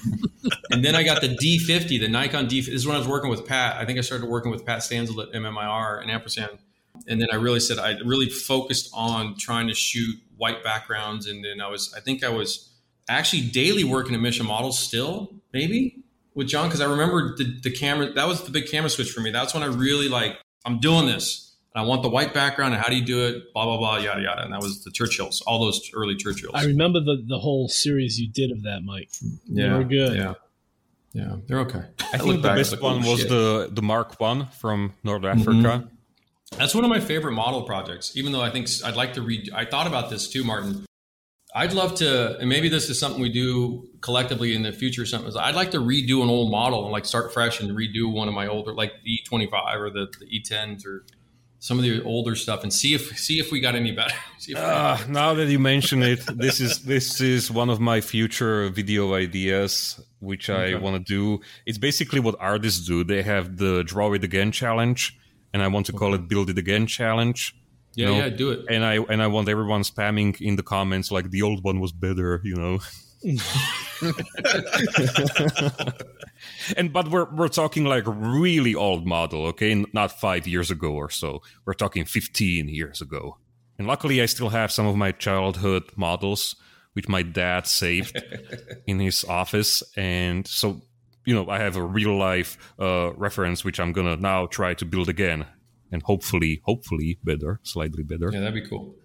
and then I got the D50, the Nikon D. This is when I was working with Pat. I think I started working with Pat Stansell at MMIR and Ampersand. And then I really said I really focused on trying to shoot white backgrounds. And then I was, I think I was actually daily working at Mission Models still, maybe with John, because I remember the, the camera. That was the big camera switch for me. That's when I really like, I'm doing this. And I want the white background. And how do you do it? Blah blah blah, yada yada. And that was the Churchills, all those early Churchills. I remember the, the whole series you did of that, Mike. Yeah, They yeah, were good. Yeah, yeah, they're okay. I look think the best it's like, one oh, was shit. the the Mark One from North Mhm. Africa. That's one of my favorite model projects. Even though I think I'd like to read. I thought about this too, Martin. I'd love to, and maybe this is something we do collectively in the future. or Something is I'd like to redo an old model and like start fresh and redo one of my older, like the E25 or the, the E10s or some of the older stuff, and see if see if we got any better. see if we got Ah, now that you mention it, this is this is one of my future video ideas, which I want to do. It's basically what artists do. They have the draw it again challenge, and I want to call it build it again challenge. yeah, you know, yeah, do it. And I and I want everyone spamming in the comments like the old one was better, you know. and but we're we're talking like really old model, okay? Not five years ago or so. We're talking fifteen years ago. And luckily, I still have some of my childhood models, which my dad saved in his office, and so you know I have a real life uh, reference, which I'm gonna now try to build again, and hopefully, hopefully better, slightly better. Yeah, that'd be cool.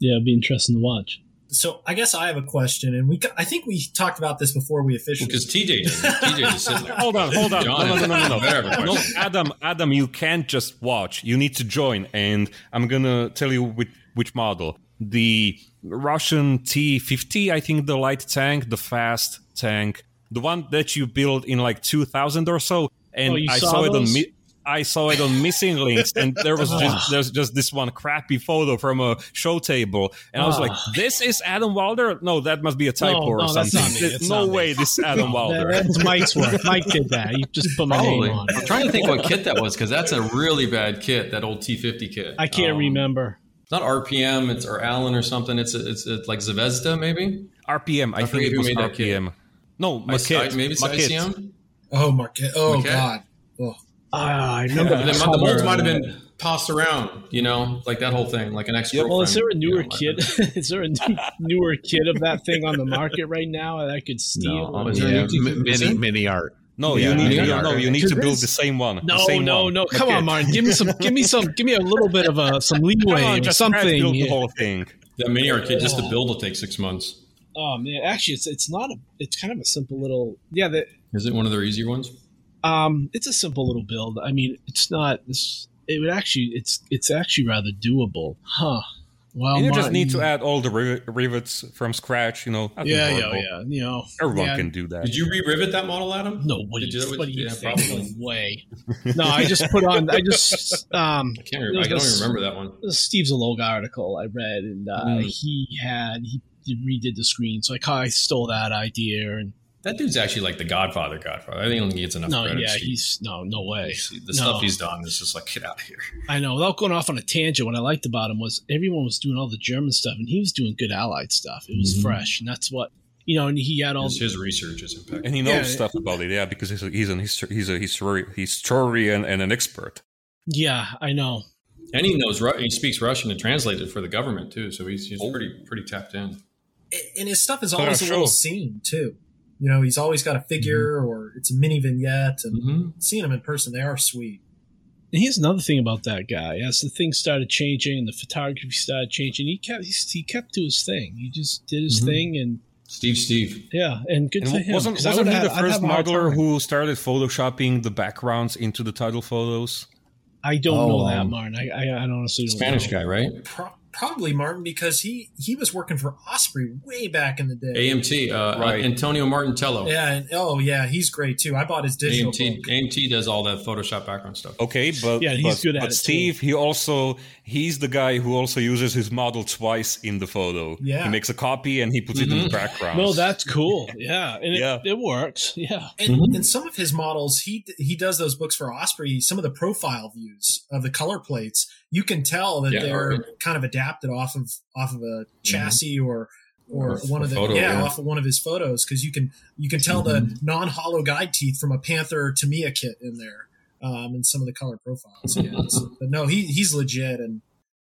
Yeah, it'd be interesting to watch. So I guess I have a question, and we I think we talked about this before we officially. Because TJ, doesn't. TJ just sitting there. Hold on, hold on. John no, no, no, no, no, better have a no. No. Adam, Adam, you can't just watch. You need to join, and I'm gonna tell you which which model. The Russian T50, I think, the light tank, the fast tank, the one that you built in like 2000 or so. And Oh, I saw saw, it on those? Mi- I saw it on Missing Lynx, and there was just there's just this one crappy photo from a show table, and I was like, Ah. "This is Adam Wilder? No, that must be a typo No, or no, that's something. not me. That's no not me. way this is Adam That- Wilder." that's Mike's work. Mike did that. You just put my Probably. name on. I'm trying to think what kit that was because that's a really bad kit. That old T50 kit. I can't Um, remember. It's not RPM. It's or Allen or something. It's it's, it's like Zvezda maybe. RPM, I, I think forget it was made that kit. RPM. No, Ice- Maquette. maybe it's Maquette. ICM. Oh, Maquette. Oh, Maquette? God. Oh. Ah, I remember But the, then the molds might have been tossed around. You know, like that whole thing, like an ex. Well, is there a newer you know, kit? is there a new, newer kit of that thing on the market right now that I could steal? No, is there Yeah, new T50? m- Is mini mini art. No, Yeah, you need yeah, no, you need to build the same one. No, same no, one. no! Come Maquette. on, Martin. Give me some. Give me some. Give me a little bit of a some leeway on, or just something. build the whole thing. That MiniArt kit, just to build will take six months. Oh man, actually, it's it's not a. It's kind of a simple little. Yeah, the, Is it one of their easier ones? Um, it's a simple little build. I mean, it's not. This. It would actually. It's it's actually rather doable, huh? Well, and you just need to add all the rivet, rivets from scratch. You know, Yeah, yeah, horrible. yeah. You know, Everyone yeah. can do that. Did you re-rivet that model, Adam? No, what do Did you, you- what do you yeah, think? probably. Way. No, I just put on. I just um. I can't. Remember, I don't this- even remember that one. the Steve Zaloga article I read, and uh, Mm. he had he redid the screen, so I kind of stole that idea. And That dude's actually like the Godfather. Godfather. I think he gets enough no, credit. yeah, Steve. he's no, no way. the no. stuff he's done is just like get out of here. I know. Without going off on a tangent, what I liked about him was everyone was doing all the German stuff, and he was doing good Allied stuff. It was Mhm. fresh, and that's what you know. And he had all. His, his research is impeccable. and he knows Yeah. stuff about it, yeah, because he's a, he's an histor- he's a histori- historian and an expert. Yeah, I know. And he knows he speaks Russian and translated for the government too. So he's, he's pretty pretty tapped in. And his stuff is Oh, always a sure. little scene, too. You know, he's always got a figure or it's a mini vignette. And Mm-hmm. seeing him in person, they are sweet. And here's another thing about that guy. As the things started changing and the photography started changing, he kept he, he kept to his thing. He just did his Mhm. thing, and Steve, Steve. yeah, and good And for him. wasn't 'cause I wasn't he would've the first have modeler who started photoshopping the backgrounds into the title photos? I don't Oh, know that, um, Martin. I, I, I honestly don't Spanish know. guy, right? Pro- probably Martin because he he was working for Osprey way back in the day. AMT, uh, Right. Antonio Martintello. Yeah, and, oh yeah, he's great too. I bought his digital AMT, book. AMT does all that Photoshop background stuff. Okay, but Yeah, he's but, good at but it, too. Steve, he also he's the guy who also uses his model twice in the photo. Yeah. he makes a copy and he puts it in the Mhm. background. No, that's cool. Yeah, and it, Yeah. it works. Yeah, And, Mhm. and some of his models, he he does those books for Osprey. Some of the profile views of the color plates, you can tell that Yeah, they're right. kind of adapted off of off of a chassis or or Or one of the photo, yeah, yeah. off of one of his photos because you can you can tell the non hollow guide teeth from a Panther Tamiya kit in there, um, and some of the color profiles. he has. but no, he he's legit and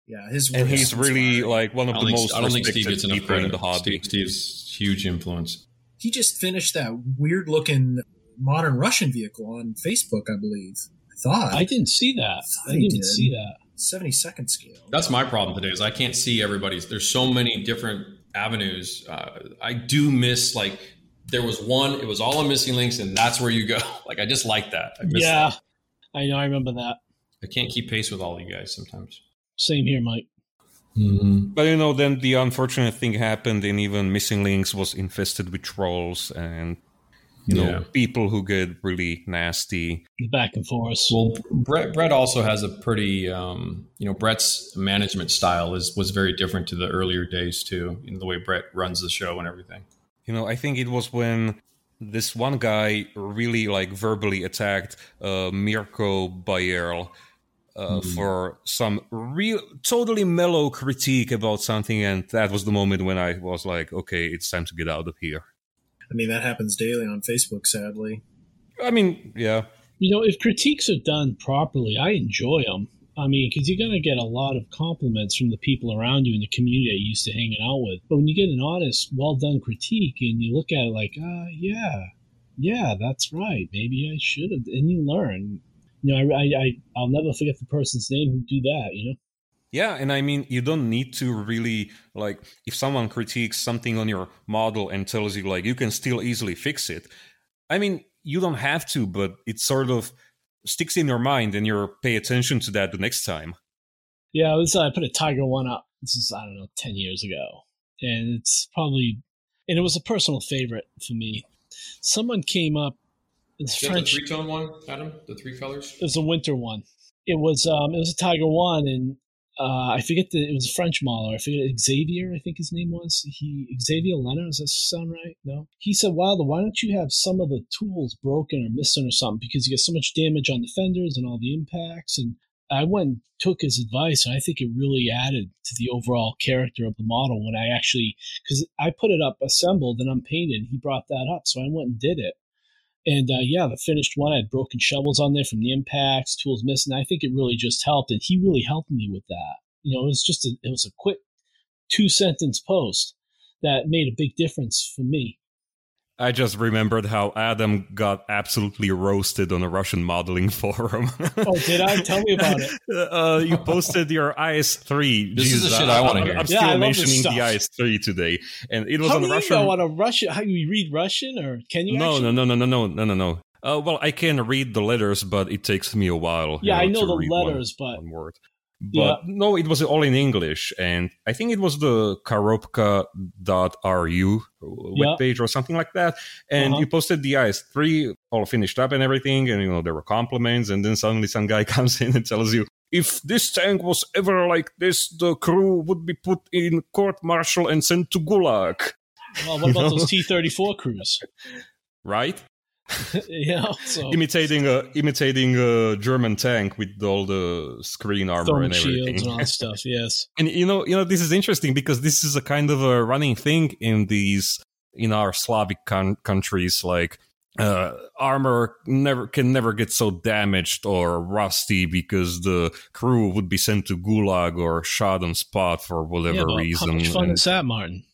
yeah, his and work is he's really inspiring. like one of the most I don't think Steve gets enough people in credit. the hobby. Steve, Steve's huge influence. he just finished that weird looking modern Russian vehicle on Facebook, I believe. I thought I didn't see that. I He didn't did. see that. 72nd scale. That's my problem today is I can't see everybody's. There's so many different avenues. Uh, I do miss like there was one. It was all on Missing Lynx, and that's where you go. Like I just like that. I miss Yeah, that. I know. I remember that. I can't keep pace with all you guys sometimes. Same here, Mike. But you know, then the unfortunate thing happened, and even Missing Lynx was infested with trolls and you know Yeah. people who get really nasty. The back and forth. Well, Brett, Brett also has a pretty, um, you know, Brett's management style is was very different to the earlier days too, in the way Brett runs the show and everything. You know, I think it was when this one guy really like verbally attacked uh, Mirko Bayerl uh, for some real, totally mellow critique about something, and that was the moment when I was like, okay, it's time to get out of here. I mean, that happens daily on Facebook, sadly. I mean, yeah, You know, if critiques are done properly, I enjoy them. I mean, because you're going to get a lot of compliments from the people around you in the community that you're used to hanging out with. But when you get an honest, well done critique and you look at it like, uh, yeah, yeah, that's right. Maybe I should have, and you learn. You know, I, I, I, I'll never forget the person's name who do that. You know, Yeah, and I mean, you don't need to really like if someone critiques something on your model and tells you like you can still easily fix it. I mean, you don't have to, but it's sort of sticks in your mind and you pay attention to that the next time. Yeah, this I put a Tiger one up. This is I don't know, ten years ago, and it's probably, and it was a personal favorite for me. Someone came up It's Is that the French. three tone one, Adam? The three colors? It was a winter one. It was um it was a Tiger One and uh, I forget the it was a French model. I forget Xavier, I think his name was. He Xavier Leonard, does that sound right? No. He said, Wilder, why don't you have some of the tools broken or missing or something? Because you get so much damage on the fenders and all the impacts and I went and took his advice, and I think it really added to the overall character of the model when I actually, because I put it up assembled and unpainted. He brought that up, so I went and did it. And uh, yeah, the finished one I had broken shovels on there from the impacts, tools missing. I think it really just helped, and he really helped me with that. You know, it was just a, it was a quick two sentence post that made a big difference for me. I just remembered how Adam got absolutely roasted on a Russian modeling forum. Oh, did I? Tell me about it. uh, you posted your IS3. This is the shit I wanna I'm- hear. I'm Yeah, still I mentioning the. IS3 today, and it was How on do you Russian. know on a Russian? How you read Russian, or can you? no, actually? no, no, no, no, no, no, no, no. Uh, well, I can read the letters, but it takes me a while. you Yeah, I know to the read one- letters, but one word. But Yeah. no, it was all in English, and I think it was the karopka.ru Yeah. webpage or something like that. And Uh-huh. you posted the IS3 all finished up and everything, and you know there were compliments, and then suddenly some guy comes in and tells you. If this tank was ever like this, the crew would be put in court martial and sent to Gulag. well, what You about know? those T thirty four crews? Right? you know, so imitating a imitating a German tank with all the screen armor throwing and everything. shields and all that stuff. Yes. And you know, you know, this is interesting because this is a kind of a running thing in these in our Slavic con- countries. Like uh, armor never can never get so damaged or rusty because the crew would be sent to gulag or shot on spot for whatever yeah, but reason. How much fun And- is that, Martin?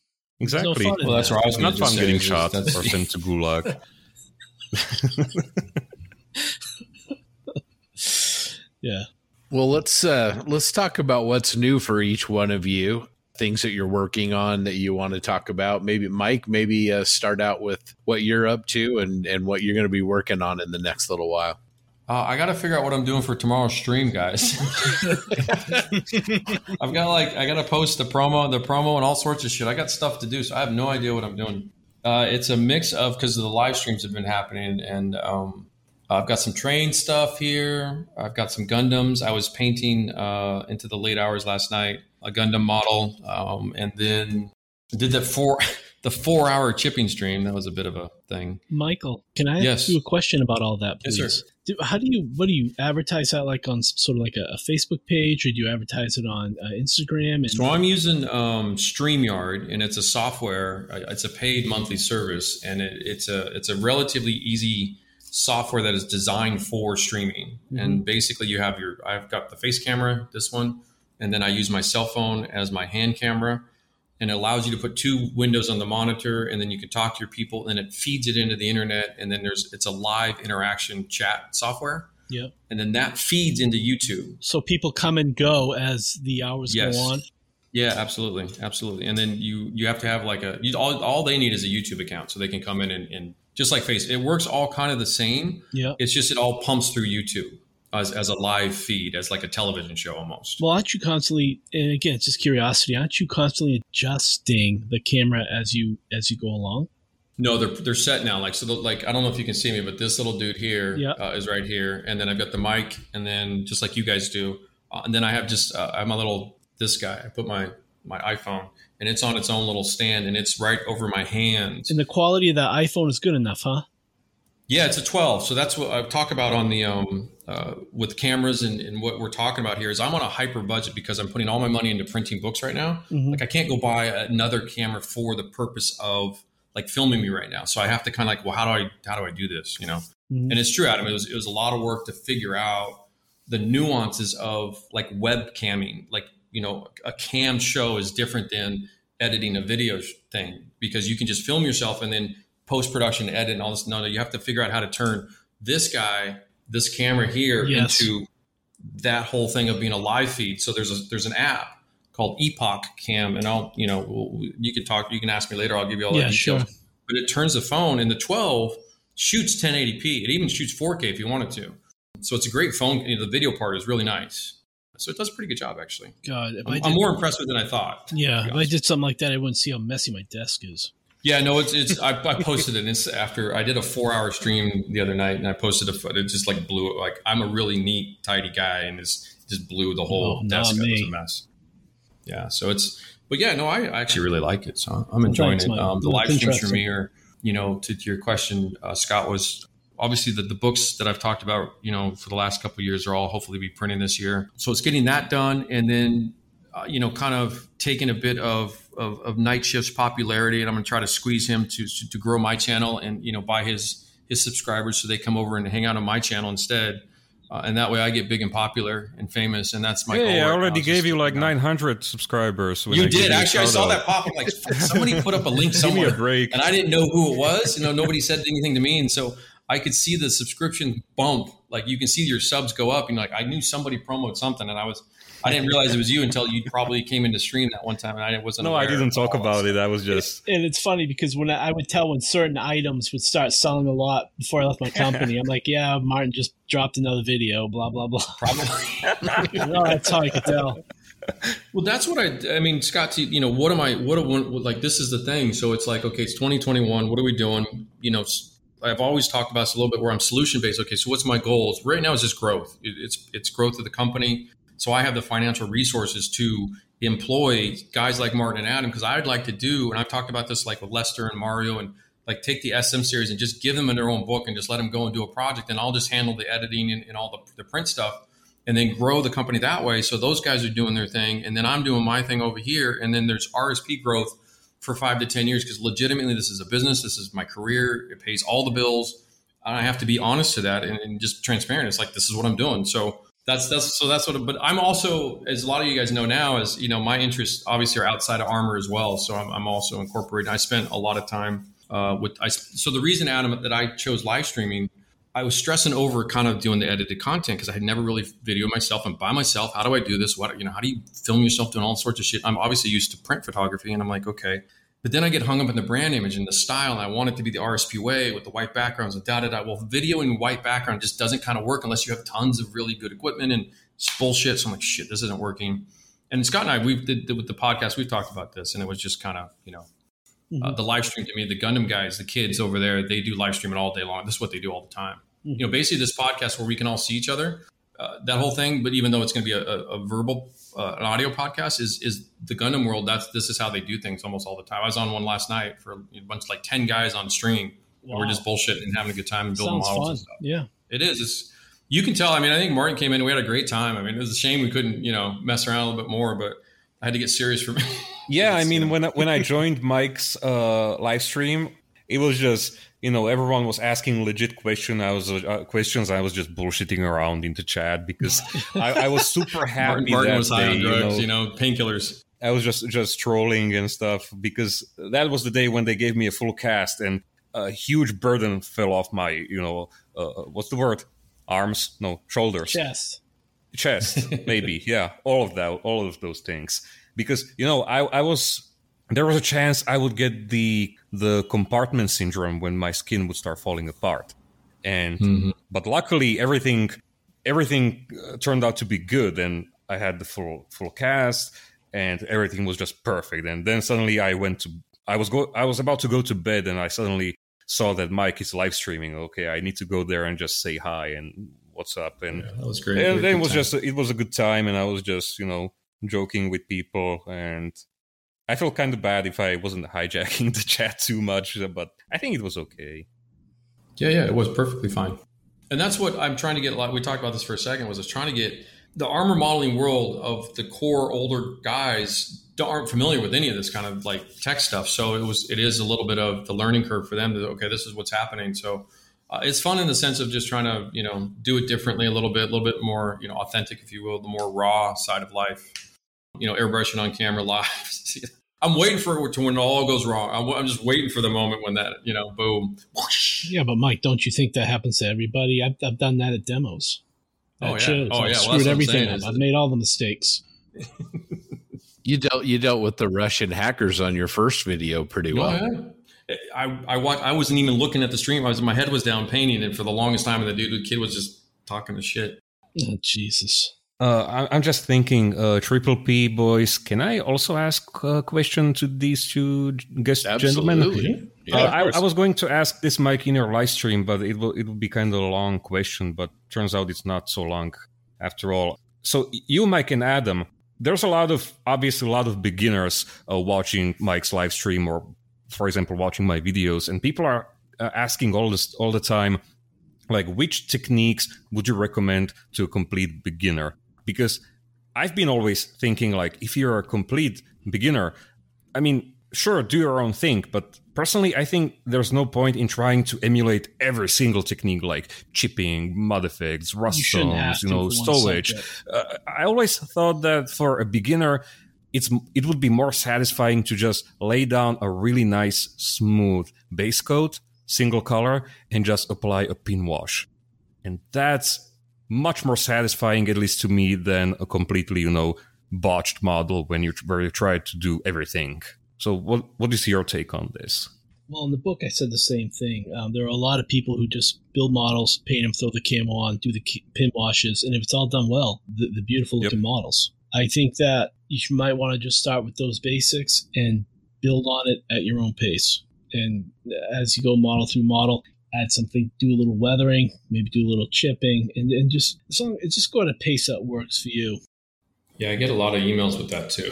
There's no exactly. fun in Well, that's that. where I was not fun getting shot that's- or sent to gulag. Yeah. Well, let's uh let's talk about what's new for each one of you. Things that you're working on that you want to talk about. Maybe Mike, maybe uh, start out with what you're up to and and what you're going to be working on in the next little while. Uh, I got to figure out what I'm doing for tomorrow's stream, guys. I've got like I got to post the promo, the promo, and all sorts of shit. I got stuff to do, so I have no idea what I'm doing. Uh, it's a mix of because the live streams have been happening, and um, I've got some train stuff here. I've got some Gundams. I was painting uh, into the late hours last night a Gundam model, um, and then did the four the four hour chipping stream. That was a bit of a thing. Michael, can I ask Yes. you a question about all that, please? Yes, sir. Do, how do you what do you advertise that like on sort of like a, a Facebook page, or do you advertise it on uh, Instagram? And So I'm using um, Streamyard, and it's a software. uh, It's a paid monthly service, and it, it's a it's a relatively easy software that is designed for streaming. And basically, you have your I've got the face camera, this one, and then I use my cell phone as my hand camera, and it allows you to put two windows on the monitor, and then you can talk to your people, and it feeds it into the internet, and then there's it's a live interaction chat software, yeah. and then that feeds into YouTube. So people come and go as the hours Yes. go on. Yeah, absolutely, absolutely. And then you you have to have like a you, all all they need is a YouTube account, so they can come in and, and just like Face, it works all kind of the same. Yeah. It's just it all pumps through YouTube as as a live feed, as like a television show almost. Well, aren't you constantly? And again, it's just curiosity. Aren't you constantly adjusting the camera as you as you go along? No, they're they're set now. Like so, the, like I don't know if you can see me, but this little dude here Yeah. uh, is right here, and then I've got the mic, and then just like you guys do, uh, and then I have just uh, I have my little this guy. I put my my iPhone, and it's on its own little stand, and it's right over my hand. And the quality of that iPhone is good enough, huh? Yeah, it's a 12. So that's what I talk about on the um, uh, with cameras and, and what we're talking about here is I'm on a hyper budget because I'm putting all my money into printing books right now. Mhm. Like I can't go buy another camera for the purpose of like filming me right now. So I have to kind of like, well, how do I how do I do this? You know? Mhm. And it's true, Adam. It was it was a lot of work to figure out the nuances of like web camming. Like you know, a cam show is different than editing a video thing because you can just film yourself and then post production, edit, and all this. No, no, you have to figure out how to turn this guy, this camera here, Yes. into that whole thing of being a live feed. So there's a there's an app called Epoch Cam, and I'll you know you can talk, you can ask me later. I'll give you all Yeah, the details. sure. But it turns the phone, and the 12 shoots 1080p. It even shoots 4K if you wanted to. So it's a great phone. You know, the video part is really nice. So it does a pretty good job actually. God, I'm, did, I'm more impressed with it than I thought. yeah, if I did something like that, I wouldn't see how messy my desk is. Yeah, no, it's it's. I, I posted it. It's after I did a four hour stream the other night, and I posted a foot. It just like blew. Like I'm a really neat, tidy guy, and it's just blew the whole Oh, desk. up. It was me. a mess. Yeah, so it's. But yeah, no, I I actually really like it. So I'm enjoying thanks, it. Um, the live streams for me are, you know, to, to your question, uh, Scott was obviously the, the books that I've talked about, you know, for the last couple of years are all hopefully be printing this year. So it's getting that done, and then uh, you know, kind of taking a bit of, of, of Night Shift's popularity, and I'm going to try to squeeze him to, to grow my channel and you know buy his his subscribers so they come over and hang out on my channel instead, uh, and that way I get big and popular and famous, and that's my goal. Hey, I already now, gave you like 900 subscribers. when You I did actually. I saw shout-out. that pop. I'm like, somebody put up a link somewhere, a and I didn't know who it was. You know, nobody said anything to me, and so I could see the subscription bump. Like you can see your subs go up, and like I knew somebody promoted something, and I was. I didn't realize it was you until you probably came into stream that one time, and I wasn't. No, I didn't talk about it. I was just. And it's funny because when I, I would tell when certain items would start selling a lot before I left my company, I'm like, yeah, Martin just dropped another video, blah blah blah. Probably. no, that's how I could tell. Well, that's what I. I mean, Scott. You know, what am I? What, what like? This is the thing. So it's like, okay, it's 2021. What are we doing? You know, I've always talked about this a little bit where I'm solution based. Okay, so what's my goals? Right now is just growth. It's it's growth of the company. So I have the financial resources to employ guys like Martin and Adam because I'd like to do, and I've talked about this like with Lester and Mario and like take the SM series and just give them in their own book and just let them go and do a project, and I'll just handle the editing and, and all the, the print stuff and then grow the company that way. So those guys are doing their thing, and then I'm doing my thing over here, and then there's RSP growth for five to ten years because legitimately this is a business, this is my career, it pays all the bills. I have to be honest to that and, and just transparent. It's like this is what I'm doing. So that's that's so that's what. But I'm also, as a lot of you guys know now, is you know my interests obviously are outside of armor as well. So I'm, I'm also incorporating. I spent a lot of time uh, with. I, so the reason, Adam, that I chose live streaming I was stressing over kind of doing the edited content because I had never really videoed myself and by myself. How do I do this? What you know? How do you film yourself doing all sorts of shit? I'm obviously used to print photography, and I'm like, okay. But then I get hung up in the brand image and the style, and I want it to be the RSP way with the white backgrounds and da da da. Well, video in white background just doesn't kind of work unless you have tons of really good equipment and it's bullshit. So I'm like, shit, this isn't working. And Scott and I, we did with the podcast, we've talked about this, and it was just kind of, you know, uh, the live stream to me, the Gundam guys, the kids over there, they do live streaming all day long. This is what they do all the time. You know, basically this podcast where we can all see each other, uh, that whole thing. But even though it's going to be a, a, a verbal, uh, an audio podcast, is is the Gundam world. That's this is how they do things almost all the time. I was on one last night for a bunch like ten guys on stream. And we're just bullshitting and having a good time and building Sounds models. fun. And stuff. Yeah. It is. It's you can tell. I mean, I think Martin came in. We had a great time. I mean, it was a shame we couldn't, you know, mess around a little bit more. But I had to get serious for me. Yeah, I mean, when I, when I joined Mike's uh, live stream, it was just you know everyone was asking legit question. I was uh, questions. I was just bullshitting around into chat because I, I was super happy Martin, Martin that was high day, on you know, you know, painkillers. I was just just trolling and stuff because that was the day when they gave me a full cast and a huge burden fell off my you know uh, what's the word arms no shoulders Chest. chest maybe yeah all of that all of those things because you know I, I was there was a chance i would get the the compartment syndrome when my skin would start falling apart. And but luckily everything everything uh, turned out to be good and i had the full full cast and everything was just perfect. And then suddenly i went to i was go i was about to go to bed and i suddenly saw that mike is live streaming. Okay i need to go there and just say hi and what's up. And That was great. and then it was time. just it was a good time and i was just you know joking with people and i felt kind of bad if i wasn't hijacking the chat too much but i think it was okay Yeah, yeah, it was perfectly fine. And that's what I'm trying to get. Like we talked about this for a second. Was I was trying to get the armor modeling world of the core older guys aren't familiar with any of this kind of like tech stuff. So it was it is a little bit of the learning curve for them to okay, this is what's happening. So uh, it's fun in the sense of just trying to you know do it differently a little bit, a little bit more you know authentic, if you will, the more raw side of life. You know, airbrushing on camera live. I'm waiting for it to when it all goes wrong. I'm, I'm just waiting for the moment when that you know boom. whoosh. Yeah, but Mike, don't you think that happens to everybody? I've, I've done that at demos. Oh, yeah. Oh, I've yeah. Screwed what I'm everything up. I've made all the mistakes. You dealt you dealt with the Russian hackers on your first video pretty oh, well. Oh, yeah. I I watched, I wasn't even looking at the stream. I was my head was down painting, and for the longest time, the dude, the kid was just talking to shit. Oh, Jesus. Uh, I- I'm just thinking, uh, Triple P boys. Can I also ask a question to these two guest gentlemen? Absolutely. Yeah, Uh, I. I was going to ask this, Mike, in your live stream, but it will it will be kind of a long question. But turns out it's not so long after all. So you, Mike, and Adam, there's a lot of obviously a lot of beginners uh, watching Mike's live stream, or for example, watching my videos, and people are uh, asking all this all the time, like which techniques would you recommend to a complete beginner? Because I've been always thinking like if you're a complete beginner, I mean, sure, do your own thing, but personally, I think there's no point in trying to emulate every single technique like chipping, mod effects, rust You zones, you to know, stowage. Uh, I always thought that for a beginner, it's it would be more satisfying to just lay down a really nice, smooth base coat, single color, and just apply a pin wash, and that's much more satisfying, at least to me, than a completely, you know, botched model when you where you try to do everything. So, what what is your take on this? Well, in the book, I said the same thing. Um, there are a lot of people who just build models, paint them, throw the camo on, do the pin washes, and if it's all done well, the, the beautiful looking models. I think that you might want to just start with those basics and build on it at your own pace. And as you go model through model, add something, do a little weathering, maybe do a little chipping, and, and just as long just go at a pace that works for you. Yeah, I get a lot of emails with that too.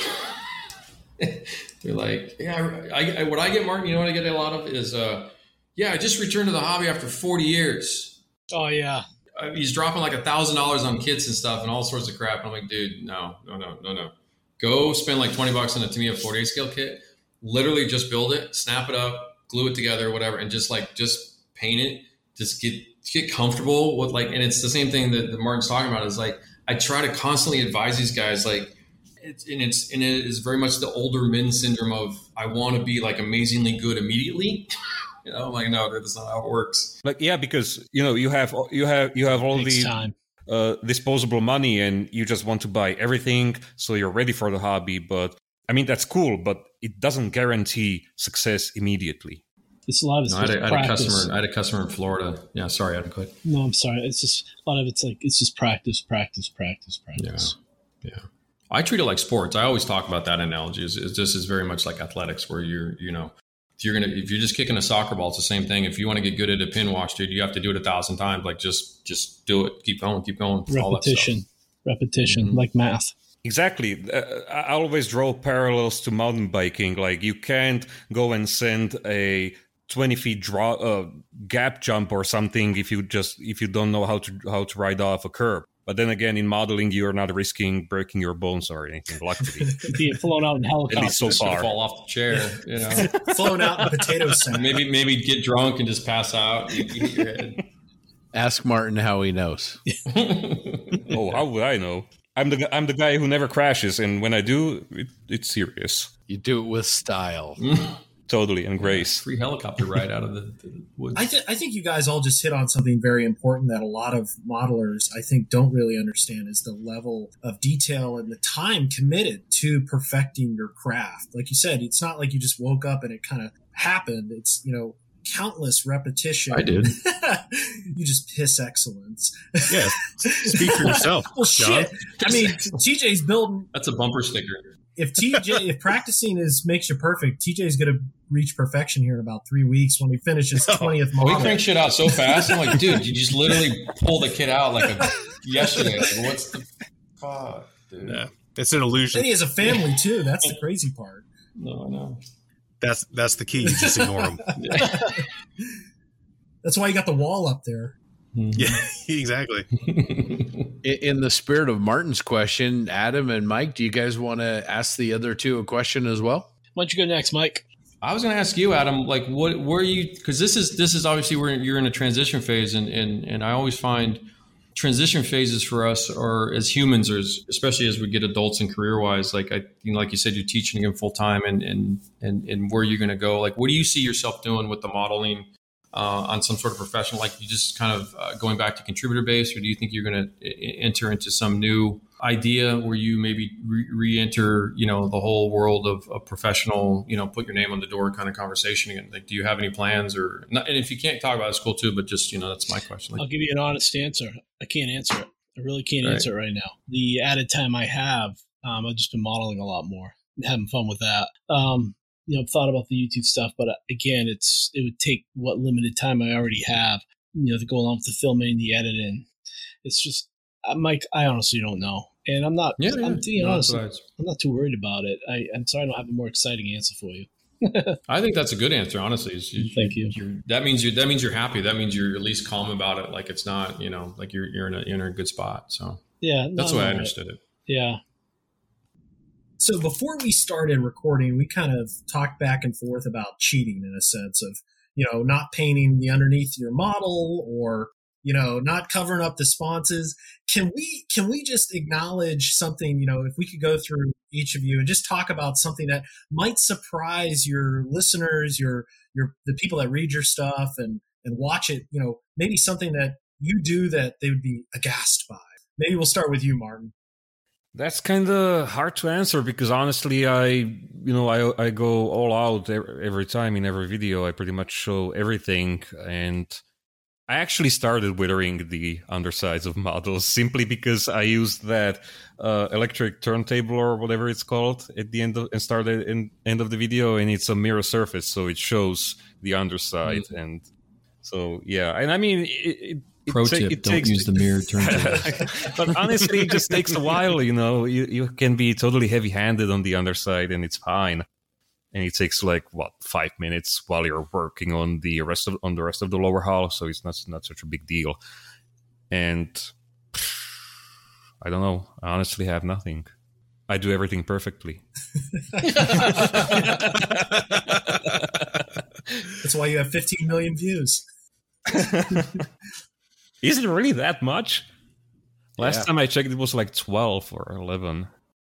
They're like, yeah, I, I, what I get, Martin, you know what I get a lot of is, uh, yeah, I just returned to the hobby after 40 years. Oh yeah, Uh, He's dropping like a thousand dollars on kits and stuff and all sorts of crap. I'm like, dude, no, no, no, no, no. Go spend like 20 bucks on a Tamiya 48 scale kit. Literally just build it, snap it up, glue it together, whatever, and just like just paint it. Just get get comfortable with like, and it's the same thing that, that Martin's talking about. Is like I try to constantly advise these guys like it's and it's and it is very much the older men syndrome of I want to be like amazingly good immediately. you know, I'm like no, that's not how it works. Like, yeah, because you know you have you have you have all Takes the time. uh, disposable money, and you just want to buy everything, so you're ready for the hobby. But I mean, that's cool, but it doesn't guarantee success immediately. It's a lot of it's No, I, had a, I had a customer. I had a customer in Florida. Yeah, sorry, Adam. Go ahead. No, I'm sorry. It's just a lot of it's like it's just practice, practice, practice, practice. Yeah. yeah. I treat it like sports. I always talk about that analogy. Is it's just is very much like athletics, where you're you know if you're gonna if you're just kicking a soccer ball, it's the same thing. If you want to get good at a pin wash, dude, you have to do it a thousand times. Like just just do it. Keep going. Keep going. all that stuff. Repetition, repetition, Mhm. like math. Exactly. Uh, I always draw parallels to mountain biking. Like you can't go and send a 20 feet draw uh, gap jump or something if you just if you don't know how to how to ride off a curb. But then again, in modeling, you're not risking breaking your bones or anything. Luckily, Being flown out in at helicopter. least so gonna far. fall off the chair. You know, Flown out in a potato sack. maybe maybe get drunk and just pass out. You, you hit your head. Ask Martin how he knows. oh, how would I know? I'm the I'm the guy who never crashes, and when I do, it, it's serious. You do it with style. Totally, and grace. Free helicopter ride out of the, the woods. I, th- I think you guys all just hit on something very important that a lot of modelers I think don't really understand is the level of detail and the time committed to perfecting your craft. Like you said, it's not like you just woke up and it kind of happened. It's you know countless repetition. I did. you just piss excellence. Yeah, speak for yourself. Well, John. shit. I mean, TJ's building. That's a bumper sticker. If TJ, if practicing is makes you perfect, TJ is gonna reach perfection here in about three weeks when he finishes oh, twentieth Oh, we crank shit out so fast. I'm like, dude, you just literally pull the kid out like a yesterday. Like, what's the fuck, dude? Yeah, it's an Then illusion. he has a family too. That's the crazy part. No, no. That's that's the key. You just ignore them. That's why you got the wall up there. Mm-hmm. Yeah, exactly. In the spirit of Martin's question, Adam and Mike, do you guys want to ask the other two a question as well? Why don't you go next, Mike? I was going to ask you, Adam, like, what were you? Because this is this is obviously where you're in a transition phase, and and and I always find transition phases for us are as humans, or as, especially as we get adults and career wise. Like I, you know, like you said, you're teaching again full time, and and and and where you're going to go. Like, what do you see yourself doing with the modeling? Uh, on some sort of professional, like you just kind of uh, going back to contributor base, or do you think you're going to enter into some new idea where you maybe re- re-enter, you know, the whole world of, of professional, you know, put your name on the door kind of conversation again? Like, do you have any plans, or not, and if you can't talk about it, it's cool too. But just you know, that's my question. I'll give you an honest answer. I can't answer it. I really can't Right. answer it right now. The added time I have, um, I've just been modeling a lot more, having fun with that. Um, you know, I've thought about the YouTube stuff, but uh, again, it's it would take what limited time I already have, you know, to go along with the filming, the editing. It's just, uh, Mike, I honestly don't know, and I'm not. Yeah, yeah. I'm being No, honest. that's I'm not too worried about it. I, I'm sorry I don't have a more exciting answer for you. I think that's a good answer, honestly. you- Thank you. that means you that means you're happy. That means you're at least calm about it. Like it's not, you know, like you're you're in a you're in a good spot. So Yeah, no, that's the way I no, understood it. Yeah, So before we started recording, we kind of talked back and forth about cheating in a sense of, you know, not painting the underneath your model or, you know, not covering up the sponses. Can we can we just acknowledge something, you know, if we could go through each of you and just talk about something that might surprise your listeners, your your the people that read your stuff and and watch it, you know, maybe something that you do that they would be aghast by. Maybe we'll start with you, Martin. That's kind of hard to answer because honestly, I you know I I go all out every time in every video. I pretty much show everything, and I actually started withering the undersides of models simply because I used that uh, electric turntable or whatever it's called at the end of and started in end of the video, and it's a mirror surface, so it shows the underside, and so yeah, and I mean it it Pro ta- tip: it Don't takes- use the mirror turntable. but honestly, it just takes a while. You know, you you can be totally heavy-handed on the underside, and it's fine. And it takes like what five minutes while you're working on the rest of on the rest of the lower hull, so it's not not such a big deal. And I don't know. I honestly have nothing. I do everything perfectly. That's why you have 15 million views. Is it really that much? Last Yeah. time I checked, it was like twelve or eleven.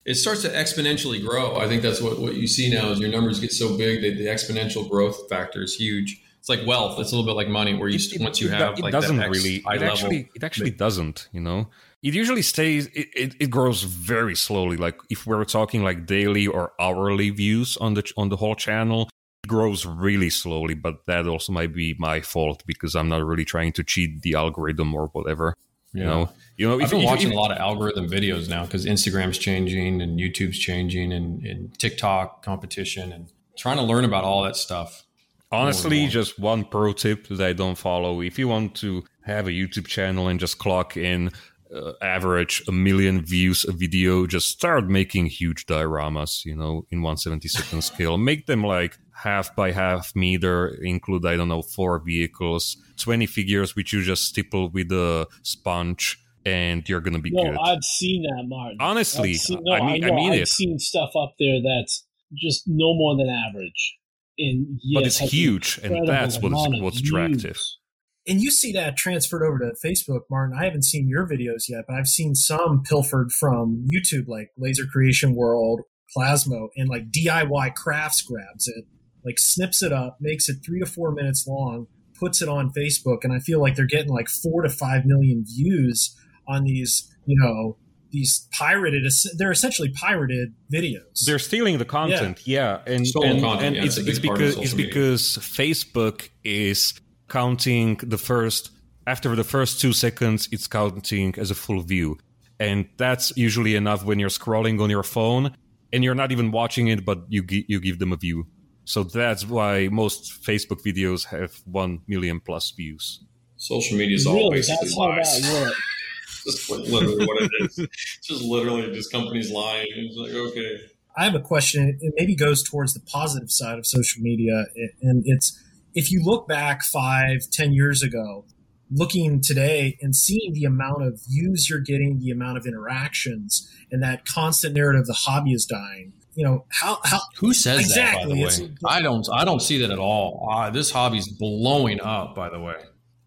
it starts to exponentially grow. I think that's what, what you see now is your numbers get so big that the exponential growth factor is huge. It's like wealth. It's a little bit like money, where you It- once you it- have it like doesn't that X really high it level. actually it actually doesn't you know it usually stays it, it, it grows very slowly like if we're talking like daily or hourly views on the on the whole channel it grows really slowly but that also might be my fault because i'm not really trying to cheat the algorithm or whatever you know you know I've been if- watching if- a lot of algorithm videos now because Instagram's changing and YouTube's changing and, and TikTok competition and trying to learn about all that stuff. Honestly, more. just one pro tip that I don't follow. If you want to have a YouTube channel and just clock in uh, average a million views a video, just start making huge dioramas, you know, in 172nd scale. Make them like half by half meter, include, I don't know, four vehicles, 20 figures, which you just stipple with a sponge, and you're going to be no, good. I've seen that, Martin. Honestly, I've seen, no, I mean, I, know, mean I've it. seen stuff up there that's just no more than average. And yeah, but it's huge, and that's what amount is, of what's attractive. views. And you see that transferred over to Facebook, Martin. I haven't seen your videos yet, but I've seen some pilfered from YouTube, like Laser Creation World, Plasmo, and like DIY Crafts grabs it, like snips it up, makes it three to four minutes long, puts it on Facebook, and I feel like they're getting like four to five million views on these, you know, these pirated. They're essentially pirated videos. They're stealing the content, yeah, and Stolen and, content, and yeah, it's, it's a it's big part of because it's media. because Facebook is counting the first after the first two seconds, it's counting as a full view, and that's usually enough when you're scrolling on your phone and you're not even watching it, but you gi- you give them a view. So that's why most Facebook videos have one million plus views. Social media is all Really, basically that's how lies. that works. Just literally what it is. It's just literally just companies lying. It's like okay. I have a question. It maybe goes towards the positive side of social media, and it's if you look back five, ten years ago, looking today and seeing the amount of views you're getting, the amount of interactions, and that constant narrative, the hobby is dying. You know how how Who says Exactly, that? By the way, I don't. I don't see that at all. Uh, this hobby's blowing up. By the way,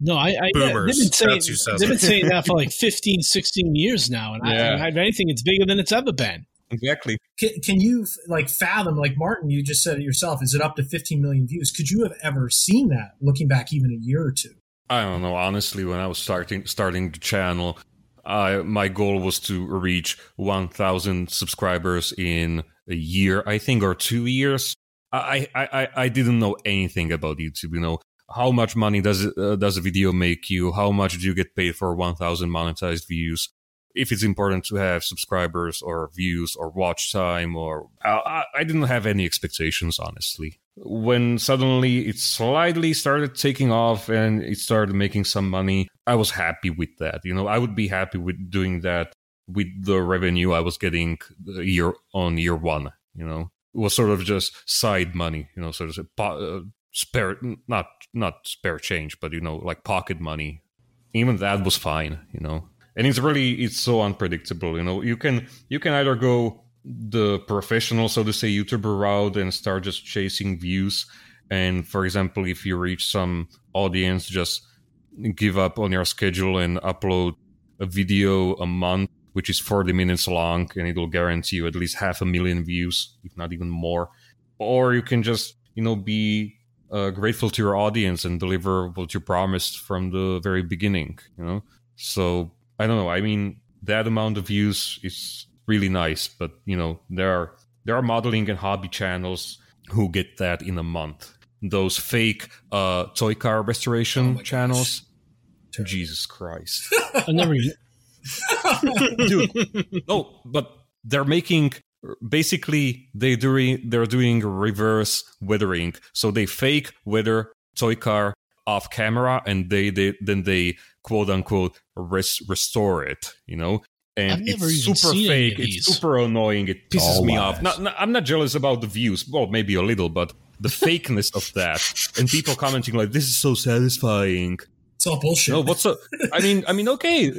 No, I, I Boomers. they've been saying That's who says they've it. been saying that for like 15, 16 years now, and Yeah. I, if anything, it's bigger than it's ever been. Exactly. can, can you like fathom like Martin? You just said it yourself. Is it up to 15 million views? Could you have ever seen that? Looking back, even a year or two. I don't know. Honestly, when I was starting starting the channel, I my goal was to reach 1,000 subscribers in a year, I think, or two years. I I, I, didn't know anything about YouTube. You know, how much money does uh, does a video make you? How much do you get paid for 1,000 monetized views? if it's important to have subscribers or views or watch time or I, I didn't have any expectations honestly when suddenly it slightly started taking off and it started making some money i was happy with that you know i would be happy with doing that with the revenue i was getting year on year one you know? It was sort of just side money you know sort of uh, spare not not spare change but you know like pocket money. Even that was fine you know? And it's really it's so unpredictable you know? You can you can either go the professional so to say youtuber route and start just chasing views. And for example if you reach some audience just give up on your schedule and upload a video a month which is 40 minutes long and it'll guarantee you at least half a million views if not even more or you can just you know be uh, grateful to your audience and deliver what you promised from the very beginning you know so I don't know. I mean, that amount of views is really nice, but you know, there are there are modeling and hobby channels who get that in a month. Those fake uh, toy car restoration oh channels. Gosh. Jesus Christ! I never. Dude, no, but they're making basically they doing they're doing reverse weathering. So they fake weather toy car off camera, and they, they then they quote unquote res- restore it, you know? And it's super fake, it's super annoying, it pisses oh, me off. Not, not, I'm not jealous about the views, well, maybe a little, but the fakeness of that and people commenting like, this is so satisfying. It's all bullshit. No, what's so? I mean, I mean, okay.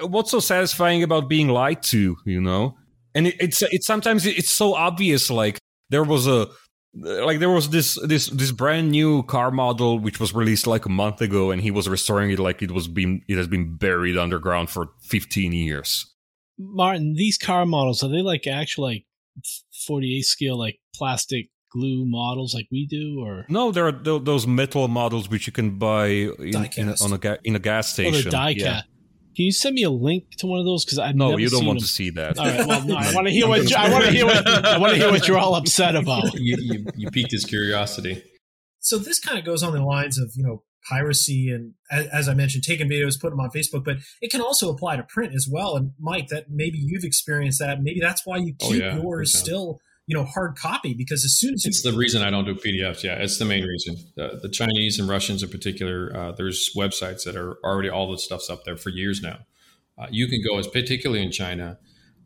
Uh, what's so satisfying about being lied to? You know, and it, it's it's sometimes it's so obvious. Like there was a like there was this this this brand new car model which was released like a month ago and he was restoring it like it was been it has been buried underground for 15 years martin these car models are they like actual like 48 scale like plastic glue models like we do or no there are th- those metal models which you can buy in, in a, on a ga- in a gas oh, station oh, die yeah. Can you send me a link to one of those? Because I no, you don't want them. to see that. All right, well, no, I want to hear what I want to hear what I want to hear what you're all upset about. You, you, you piqued his curiosity. So this kind of goes on the lines of you know piracy and as, as, I mentioned, taking videos, putting them on Facebook, but it can also apply to print as well. And Mike, that maybe you've experienced that. Maybe that's why you oh, keep oh, yeah, yours still you know hard copy because as soon as you- it's the reason I don't do PDFs. Yeah, it's the main reason. The, the Chinese and Russians in particular, uh, there's websites that are already all the stuff's up there for years now. Uh, you can go as particularly in China,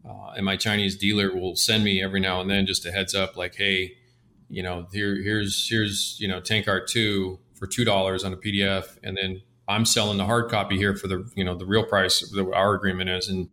uh, and my Chinese dealer will send me every now and then just a heads up, like, hey, you know, here here's here's you know Tank Art two for two dollars on a PDF, and then I'm selling the hard copy here for the you know the real price that our agreement is, and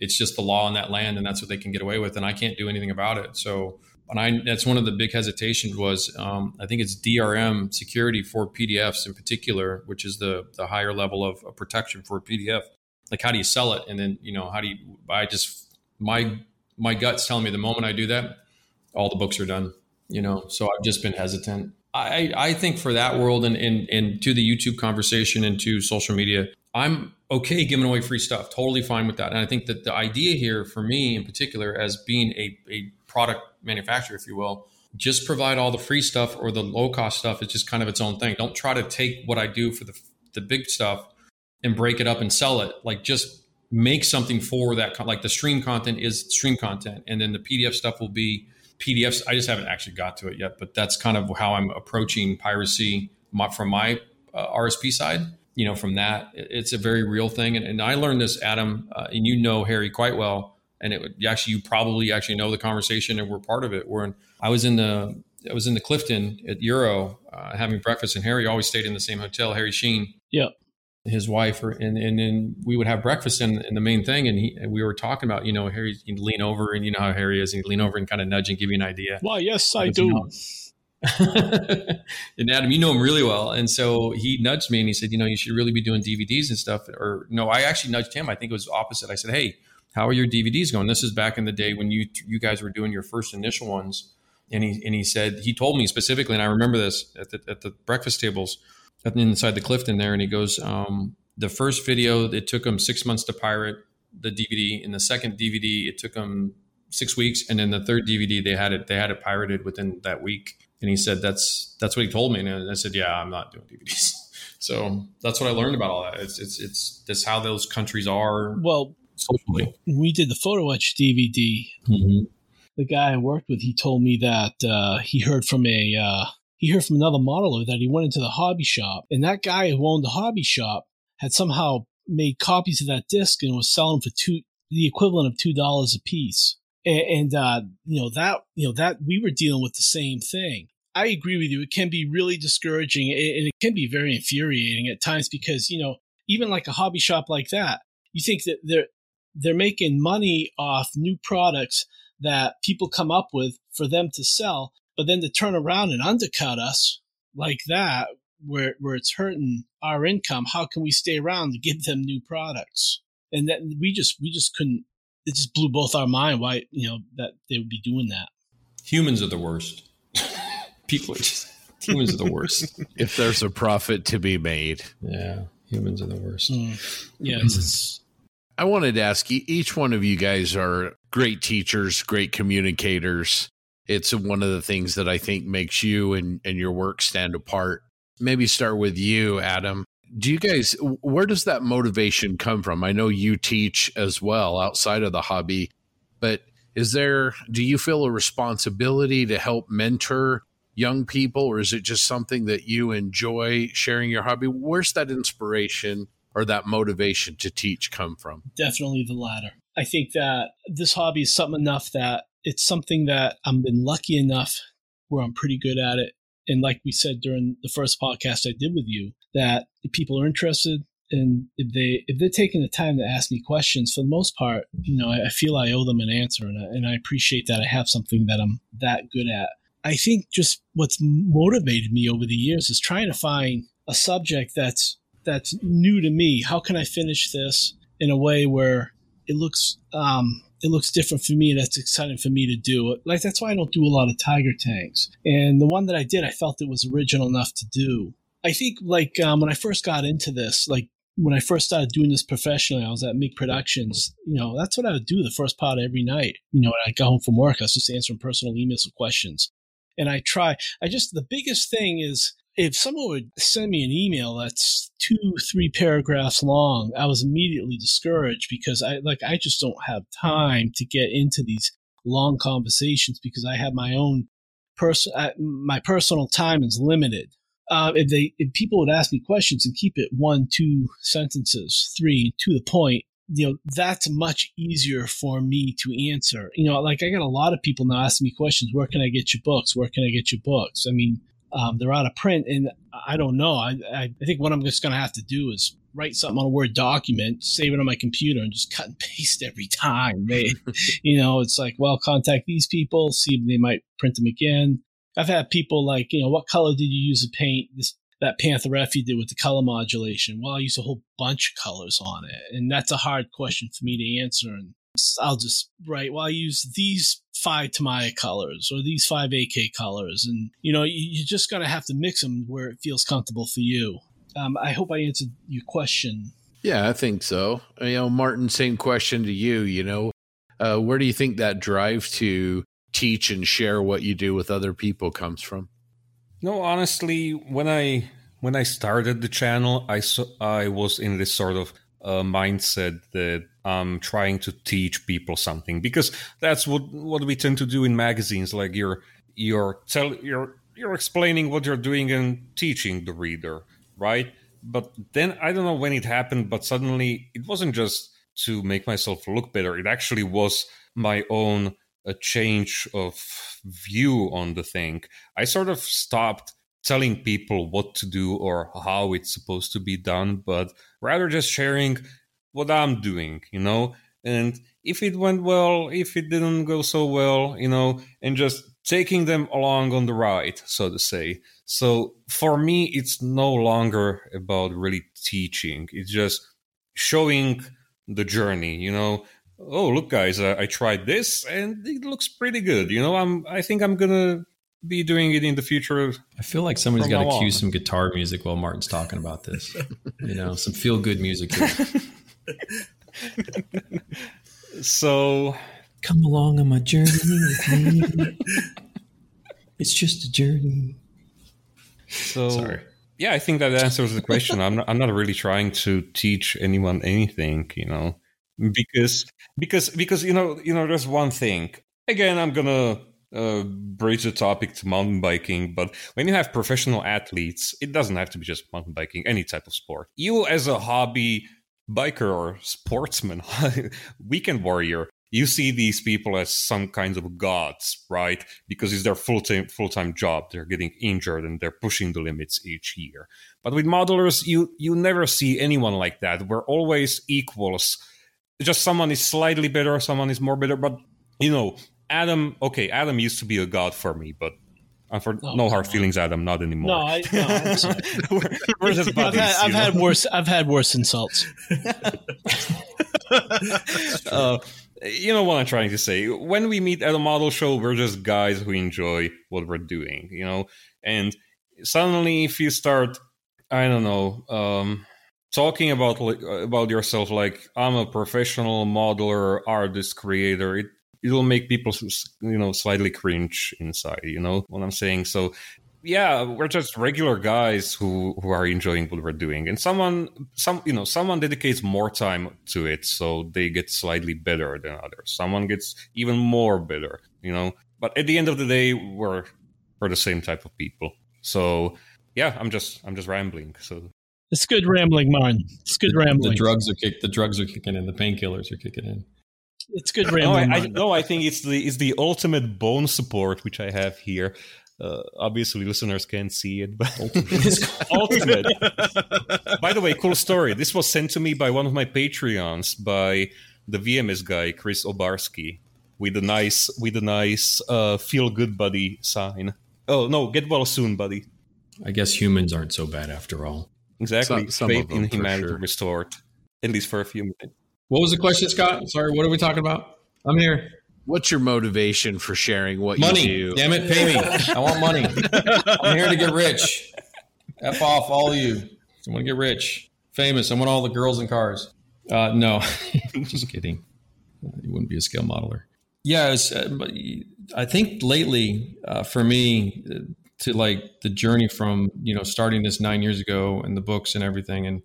it's just the law in that land, and that's what they can get away with, and I can't do anything about it. So, and I that's one of the big hesitations was um, I think it's DRM security for PDFs in particular, which is the the higher level of, of protection for a PDF. Like, how do you sell it, and then you know how do you? I just my my gut's telling me the moment I do that, all the books are done. You know, so I've just been hesitant. I, I think for that world and, and, and to the YouTube conversation and to social media, I'm okay giving away free stuff. Totally fine with that. And I think that the idea here for me in particular, as being a, a product manufacturer, if you will, just provide all the free stuff or the low cost stuff is just kind of its own thing. Don't try to take what I do for the, the big stuff and break it up and sell it. Like just make something for that. Like the stream content is stream content. And then the PDF stuff will be PDFs. I just haven't actually got to it yet, but that's kind of how I'm approaching piracy from my uh, RSP side you know, from that, it's a very real thing. And, and I learned this, Adam, uh, and you know Harry quite well. And it would actually, you probably actually know the conversation and we're part of it. When I was in the, I was in the Clifton at Euro uh, having breakfast, and Harry always stayed in the same hotel. Harry Sheen, yeah, his wife, and and then we would have breakfast in, in the main thing, and he and we were talking about, you know, Harry, he'd lean over, and you know how Harry is, he'd lean over and kind of nudge and give you an idea. Well, yes, I do. You know, and Adam, you know him really well. And so he nudged me and he said, you know, you should really be doing DVDs and stuff. Or no, I actually nudged him. I think it was opposite. I said, hey, how are your DVDs going? This is back in the day when you you guys were doing your first initial ones. And he and he said he told me specifically, and I remember this at the at the breakfast tables inside the Clifton there. And he goes, um, the first video it took him six months to pirate the DVD. In the second DVD, it took him six weeks, and then the third DVD they had it they had it pirated within that week. And he said, that's, that's what he told me. And I said, yeah, I'm not doing DVDs. So that's what I learned about all that. It's, it's, it's, that's how those countries are. Well, socially. we did the photo etch DVD. Mm-hmm. The guy I worked with, he told me that uh, he heard from a uh, he heard from another modeler that he went into the hobby shop, and that guy who owned the hobby shop had somehow made copies of that disc and was selling for two the equivalent of two dollars a piece. And, and uh, you know that you know that we were dealing with the same thing. I agree with you. It can be really discouraging and it can be very infuriating at times because you know even like a hobby shop like that, you think that they're they're making money off new products that people come up with for them to sell, but then to turn around and undercut us like that, where where it's hurting our income, how can we stay around to give them new products? And that we just we just couldn't. It just blew both our mind why you know that they would be doing that. Humans are the worst. People are just humans are the worst. if there's a profit to be made, yeah, humans are the worst. Mm. Yeah, it's, I wanted to ask you, each one of you guys are great teachers, great communicators. It's one of the things that I think makes you and, and your work stand apart. Maybe start with you, Adam. Do you guys, where does that motivation come from? I know you teach as well outside of the hobby, but is there, do you feel a responsibility to help mentor young people, or is it just something that you enjoy sharing your hobby? Where's that inspiration or that motivation to teach come from? Definitely the latter. I think that this hobby is something enough that it's something that I've been lucky enough where I'm pretty good at it. And like we said during the first podcast I did with you, that if people are interested and if they if they're taking the time to ask me questions, for the most part, you know, I, I feel I owe them an answer, and I, and I appreciate that I have something that I'm that good at. I think just what's motivated me over the years is trying to find a subject that's that's new to me. How can I finish this in a way where it looks um, it looks different for me and that's exciting for me to do. Like that's why I don't do a lot of tiger tanks. And the one that I did, I felt it was original enough to do. I think like um, when I first got into this, like when I first started doing this professionally, I was at MIG Productions. You know, that's what I would do the first part every night. You know, when I got home from work, I was just answering personal emails with questions. And I try, I just, the biggest thing is if someone would send me an email that's two, three paragraphs long, I was immediately discouraged because I like I just don't have time to get into these long conversations because I have my own person. My personal time is limited. Uh, if they if people would ask me questions and keep it one, two sentences, three to the point, you know that's much easier for me to answer. You know, like I got a lot of people now asking me questions. Where can I get your books? Where can I get your books? I mean, um, they're out of print, and I don't know. I, I, think what I'm just going to have to do is write something on a Word document, save it on my computer, and just cut and paste every time. they, you know, it's like, well, contact these people, see if they might print them again. I've had people like, you know, what color did you use to paint this? That Panther F you did with the color modulation. Well, I used a whole bunch of colors on it, and that's a hard question for me to answer. And I'll just write, well, I use these five Tamiya colors or these five AK colors. And, you know, you're just going to have to mix them where it feels comfortable for you. Um, I hope I answered your question. Yeah, I think so. You know, Martin, same question to you. You know, uh, where do you think that drive to teach and share what you do with other people comes from? No, honestly, when I when I started the channel, I I was in this sort of uh, mindset that I'm trying to teach people something because that's what what we tend to do in magazines. Like you're you're tell you're you're explaining what you're doing and teaching the reader, right? But then I don't know when it happened, but suddenly it wasn't just to make myself look better. It actually was my own a change of view on the thing. I sort of stopped telling people what to do or how it's supposed to be done, but rather just sharing what I'm doing, you know, and if it went well, if it didn't go so well, you know, and just taking them along on the ride, so to say. So for me, it's no longer about really teaching. It's just showing the journey, you know. Oh, look, guys, I, I tried this and it looks pretty good. You know, I'm, I think I'm gonna be doing it in the future. I feel like somebody's got to cue some guitar music while Martin's talking about this. you know, some feel good music. so come along on my journey with me. it's just a journey. So sorry. Yeah, I think that answers the question. I'm not, I'm not really trying to teach anyone anything, you know. Because because because you know you know there's one thing. Again i'm gonna uh, bridge the topic to mountain biking but when you have professional athletes it doesn't have to be just mountain biking any type of sport. You as a hobby biker or sportsman weekend warrior you see these people as some kinds of gods right? Because it's their full-time full-time job. They're getting injured and they're pushing the limits each year. But with modelers you you never see anyone like that. We're always equals just someone is slightly better, someone is more better. But you know, Adam. Okay, Adam used to be a god for me, but for oh, no hard feelings, Adam. Not anymore. No, I, no we're, we're just buddies, I've, had, I've had, worse. I've had worse insults. uh, you know what I'm trying to say. When we meet at a model show, we're just guys who enjoy what we're doing. You know, and suddenly, if you start, I don't know. Um, talking about about yourself like I'm a professional modeler, artist, creator, it it will make people you know slightly cringe inside. You know what I'm saying? So yeah, we're just regular guys who who are enjoying what we're doing, and someone some you know someone dedicates more time to it, so they get slightly better than others. Someone gets even more better. You know, but at the end of the day, we're we're the same type of people. So yeah, I'm just I'm just rambling. So it's good rambling, Martin. It's good rambling. The drugs are kick. The drugs are kicking in. The painkillers are kicking in. It's good rambling. no, I, I, no, I think it's the it's the ultimate bone support which I have here. Uh, obviously, listeners can't see it, but it's ultimate. by the way, cool story. This was sent to me by one of my Patreons by the VMS guy Chris Obarski with a nice with a nice uh, feel good buddy sign. Oh no, get well soon, buddy. I guess humans aren't so bad after all. Exactly. Some, some Faith in humanity sure. restored, at least for a few minutes. What was the question, Scott? Sorry, what are we talking about? I'm here. What's your motivation for sharing what money. you do? Damn it, pay me. I want money. I'm here to get rich. F off all of you. I want to get rich, famous. I want all the girls and cars. Uh, no, just kidding. You wouldn't be a scale modeler. Yeah, was, uh, I think lately uh, for me, to like the journey from you know starting this nine years ago and the books and everything. And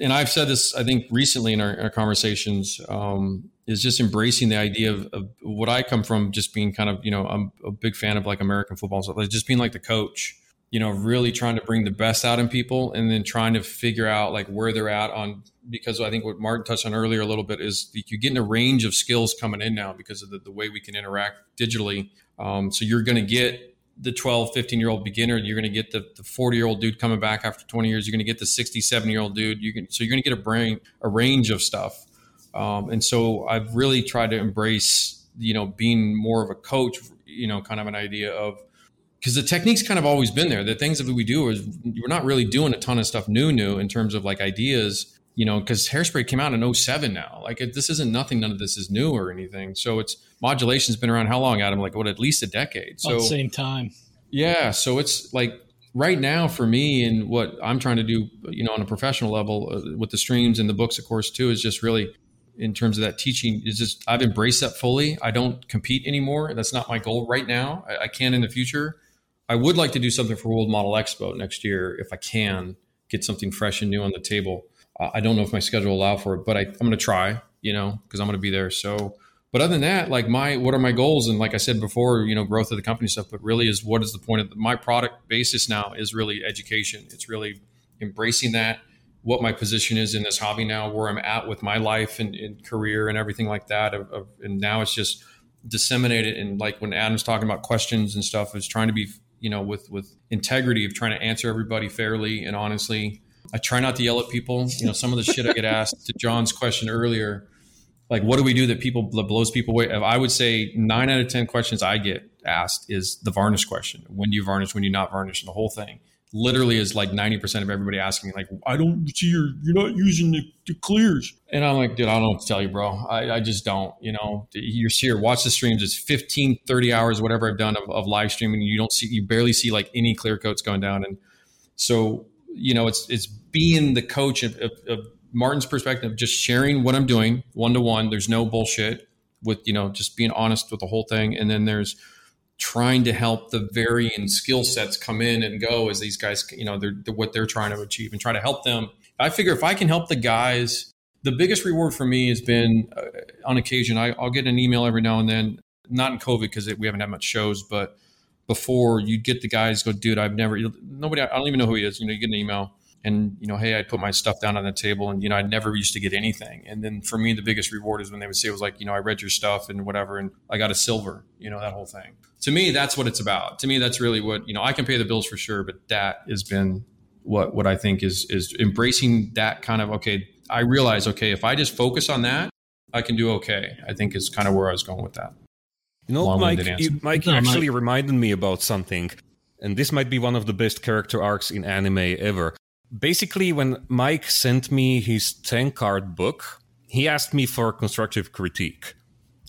and I've said this I think recently in our, our conversations um, is just embracing the idea of, of, what I come from just being kind of you know I'm a big fan of like American football. Stuff like just being like the coach you know really trying to bring the best out in people and then trying to figure out like where they're at on because I think what Martin touched on earlier a little bit is you're getting a range of skills coming in now because of the, the way we can interact digitally. Um, so you're going to get the 12, 15 year old beginner. You're going to get the 40 year old dude coming back after 20 years. You're going to get the 67 year old dude. You can, so you're going to get a brain, a range of stuff. Um, and so I've really tried to embrace, you know, being more of a coach, you know, kind of an idea of, because the technique's kind of always been there. The things that we do is we're not really doing a ton of stuff new, new in terms of like ideas you know, because hairspray came out in 07 now. Like it, this isn't nothing. None of this is new or anything. So it's modulation's been around how long, Adam? Like what, at least a decade. So at the same time. Yeah. So it's like right now for me and what I'm trying to do, you know, on a professional level uh, with the streams and the books, of course, too, is just really in terms of that teaching is just I've embraced that fully. I don't compete anymore. That's not my goal right now. I, I can in the future. I would like to do something for World Model Expo next year if I can get something fresh and new on the table Uh, I don't know if my schedule will allow for it, but I, am going to try, you know, because I'm going to be there. So, but other than that, like my, what are my goals? And like I said before, you know, growth of the company stuff, but really is what is the point of the, my product basis now is really education. It's really embracing that, what my position is in this hobby now, where I'm at with my life and, and career and everything like that. Of, of, and now it's just disseminated. And like when Adam's talking about questions and stuff, is trying to be, you know, with, with integrity of trying to answer everybody fairly and honestly I try not to yell at people. You know, some of the shit I get asked to John's question earlier, like what do we do that people that blows people away? I would say nine out of ten questions I get asked is the varnish question. When do you varnish? When do you not varnish? And the whole thing literally is like 90% of everybody asking me like i don't see your you're not using the, the clears and i'm like dude i don't tell you bro i, I just don't you know you're here watch the streams it's 15 30 hours whatever i've done of, of live streaming you don't see you barely see like any clear coats going down and so you know, it's it's being the coach of, of, of Martin's perspective, just sharing what I'm doing one to one. There's no bullshit with you know just being honest with the whole thing, and then there's trying to help the varying skill sets come in and go as these guys, you know, they're, they're what they're trying to achieve and try to help them. I figure if I can help the guys the biggest reward for me has been uh, on occasion I, will get an email every now and then not in covid because we haven't had much shows but before you'd get the guys go dude i've never nobody i don't even know who he is you know you get an email and you know hey i put my stuff down on the table and you know i never used to get anything and then for me the biggest reward is when they would say it was like you know i read your stuff and whatever and i got a silver you know that whole thing to me that's what it's about to me that's really what you know i can pay the bills for sure but that has been what what i think is is embracing that kind of okay I realize, okay, if I just focus on that, I can do okay. I think is kind of where I was going with that. You know, Mike, you, Mike, you actually reminded me about something, and this might be one of the best character arcs in anime ever. Basically, when Mike sent me his Tank Art book, he asked me for constructive critique.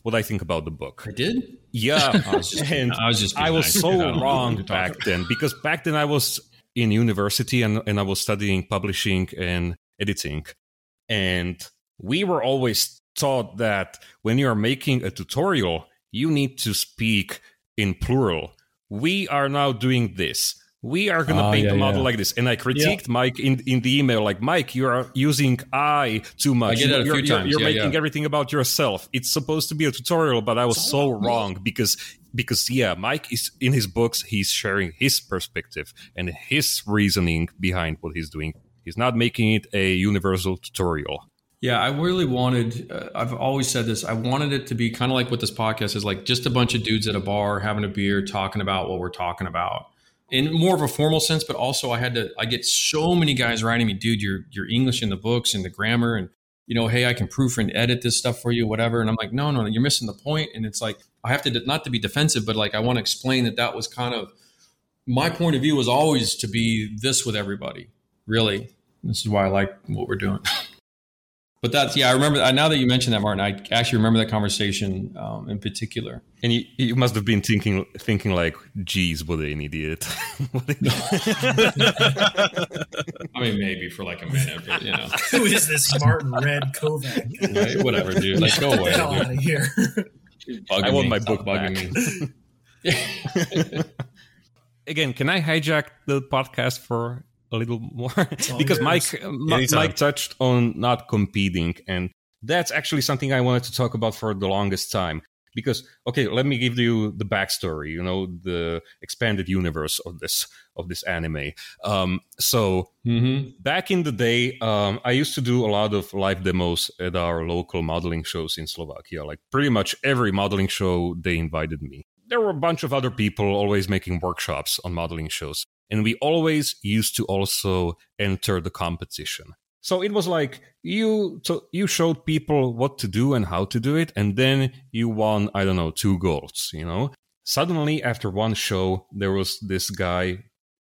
What I think about the book. I did? Yeah. I was just, and I was, just I was so wrong back then because back then I was in university and, and I was studying publishing and editing. And we were always taught that when you are making a tutorial, you need to speak in plural. We are now doing this. We are going to oh, paint yeah, a model yeah. like this. And I critiqued yeah. Mike in, in the email, like, Mike, you are using I too much. I get it a you're, times. You're, making everything about yourself. It's supposed to be a tutorial, but I was so wrong because because yeah, Mike is in his books, he's sharing his perspective and his reasoning behind what he's doing. He's not making it a universal tutorial. Yeah, I really wanted, uh, I've always said this, I wanted it to be kind of like what this podcast is like just a bunch of dudes at a bar having a beer talking about what we're talking about in more of a formal sense, but also I had to, I get so many guys writing me, dude, your, your English in the books and the grammar and, you know, hey, I can proof and edit this stuff for you, whatever. And I'm like, no, no, no, you're missing the point. And it's like, I have to, not to be defensive, but like, I want to explain that that was kind of, my point of view was always to be this with everybody, really. This is why I like what we're doing. but that's yeah, I remember now that you mentioned that, Martin. I actually remember that conversation um, in particular. And you, you must have been thinking thinking like, "Geez, what an idiot." I mean, maybe for like a minute, but you know, who is this Martin Red Kovac? Right, whatever, dude. Like, go away. Get out of here. I want me. my book bugging me. Again, can I hijack the podcast for a little more. Because Mike Mike touched on not competing and that's actually something I wanted to talk about for the longest time. Because okay let me give you the backstory you know the expanded universe of this of this anime. Um, so mm-hmm. back in the day um, i used to do a lot of live demos at our local modeling shows in slovakia. Like pretty much every modeling show they invited me. There were a bunch of other people always making workshops on modeling shows and we always used to also enter the competition. So it was like you so you showed people what to do and how to do it, and then you won, I don't know, two golds, you know? Suddenly after one show, there was this guy,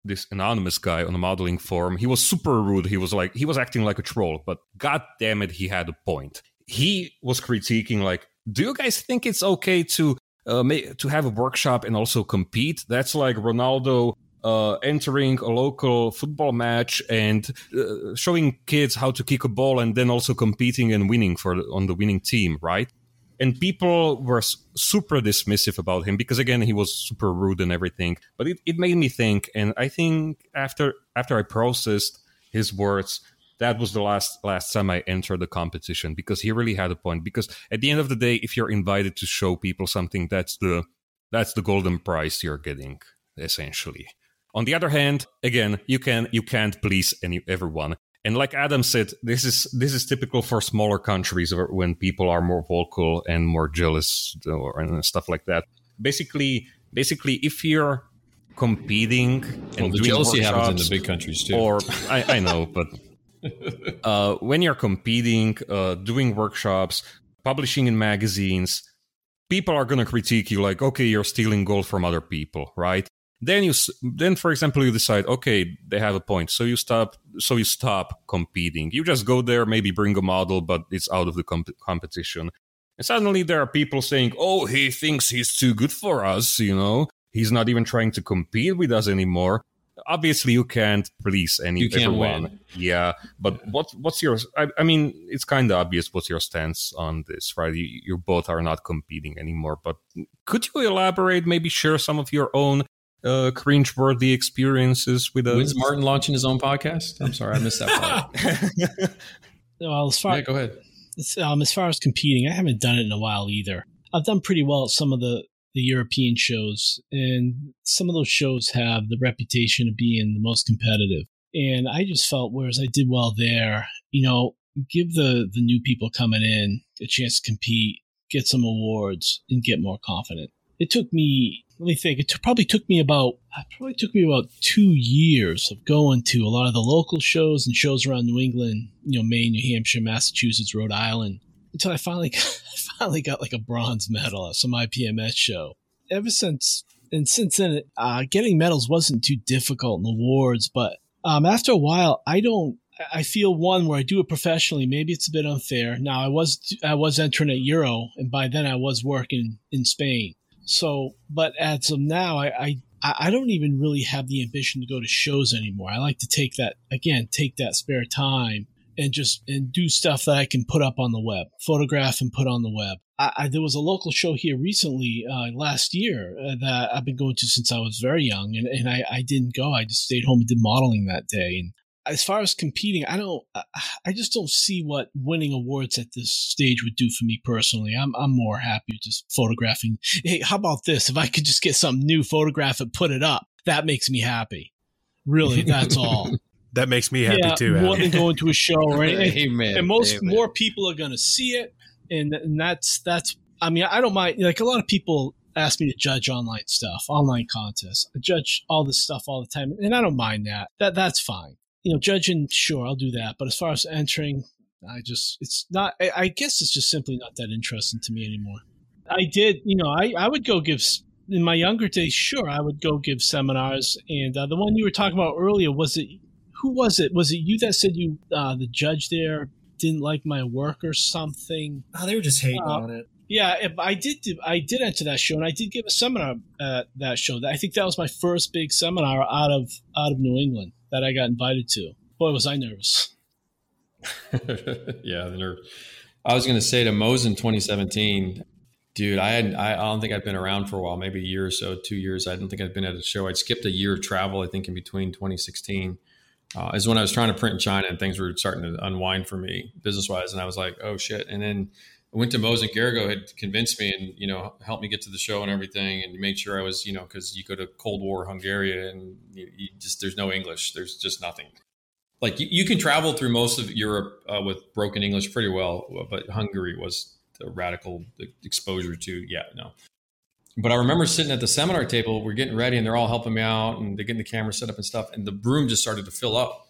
this anonymous guy on the modeling forum. He was super rude. He was like he was acting like a troll, but god damn it, he had a point. He was critiquing like, do you guys think it's okay to uh, to have a workshop and also compete? That's like Ronaldo uh, entering a local football match and uh, showing kids how to kick a ball and then also competing and winning for on the winning team, right? And people were super dismissive about him because again he was super rude and everything. But it, it made me think, and I think after after I processed his words, that was the last last time I entered the competition because he really had a point. Because at the end of the day, if you're invited to show people something, that's the that's the golden prize you're getting essentially. On the other hand, again, you can you can't please any everyone. And like Adam said, this is this is typical for smaller countries when people are more vocal and more jealous or and stuff like that. Basically, basically, if you're competing and well, the jealousy happens in the big countries too. Or I, I know, but uh, when you're competing, uh, doing workshops, publishing in magazines, people are going to critique you like, okay, you're stealing gold from other people, right? Then you then for example you decide okay they have a point. So you stop so you stop competing. You just go there maybe bring a model but it's out of the comp- competition. And suddenly there are people saying oh he thinks he's too good for us you know? He's not even trying to compete with us anymore. Obviously you can't please any you can't everyone. win. yeah but what what's your i, I mean it's kind of obvious what's your stance on this right? You, you both are not competing anymore but could you elaborate maybe share some of your own uh, cringe-worthy experiences with a. When's Martin launching his own podcast? I'm sorry, I missed that part. Well, as far yeah, go ahead. Um, as far as competing, I haven't done it in a while either. I've done pretty well at some of the the European shows, and some of those shows have the reputation of being the most competitive. And I just felt, whereas I did well there, you know, give the the new people coming in a chance to compete, get some awards, and get more confident. It took me let me think. It t- probably took me about probably took me about two years of going to a lot of the local shows and shows around New England, you know, Maine, New Hampshire, Massachusetts, Rhode Island, until I finally got, finally got like a bronze medal at some IPMS show. Ever since and since then, uh, getting medals wasn't too difficult in awards, but um, after a while, I don't. I feel one where I do it professionally. Maybe it's a bit unfair. Now I was I was entering at Euro, and by then I was working in Spain. So, but as of now, I, I I don't even really have the ambition to go to shows anymore. I like to take that again, take that spare time and just and do stuff that I can put up on the web, photograph and put on the web. I, I, there was a local show here recently uh, last year uh, that I've been going to since I was very young, and, and I, I didn't go. I just stayed home and did modeling that day. And as far as competing, I don't, I just don't see what winning awards at this stage would do for me personally. I'm, I'm more happy just photographing. Hey, how about this? If I could just get some new photograph and put it up, that makes me happy. Really, that's all. that makes me happy yeah, too. More than going to a show, right? Amen. And most Amen. more people are going to see it, and and that's that's. I mean, I don't mind. Like a lot of people ask me to judge online stuff, online contests. I judge all this stuff all the time, and I don't mind that. That that's fine you know, judging, sure, I'll do that. But as far as entering, I just, it's not, I, I guess it's just simply not that interesting to me anymore. I did, you know, I, I would go give, in my younger days, sure, I would go give seminars. And uh, the one you were talking about earlier, was it, who was it? Was it you that said you, uh, the judge there didn't like my work or something? Oh, they were just hating Uh, on it. Yeah, I did. I did enter that show, and I did give a seminar at that show. I think that was my first big seminar out of out of New England that I got invited to. Boy, was I nervous. yeah, the nerve. I was going to say to Mose Moson 2017, dude, I had I don't think I'd been around for a while, maybe a year or so, two years. I don't think I'd been at a show. I'd skipped a year of travel, I think, in between 2016. Uh, is when I was trying to print in China and things were starting to unwind for me business wise, and I was like, oh shit. And then I went to Mose and Garrigo had convinced me and you know helped me get to the show and everything, and made sure I was you know because you go to Cold War Hungary and you, you just there's no English, there's just nothing like you, you can travel through most of Europe uh, with broken English pretty well, but Hungary was a radical exposure to. Yeah, no. But I remember sitting at the seminar table, we're getting ready, and they're all helping me out, and they're getting the camera set up and stuff, and the room just started to fill up.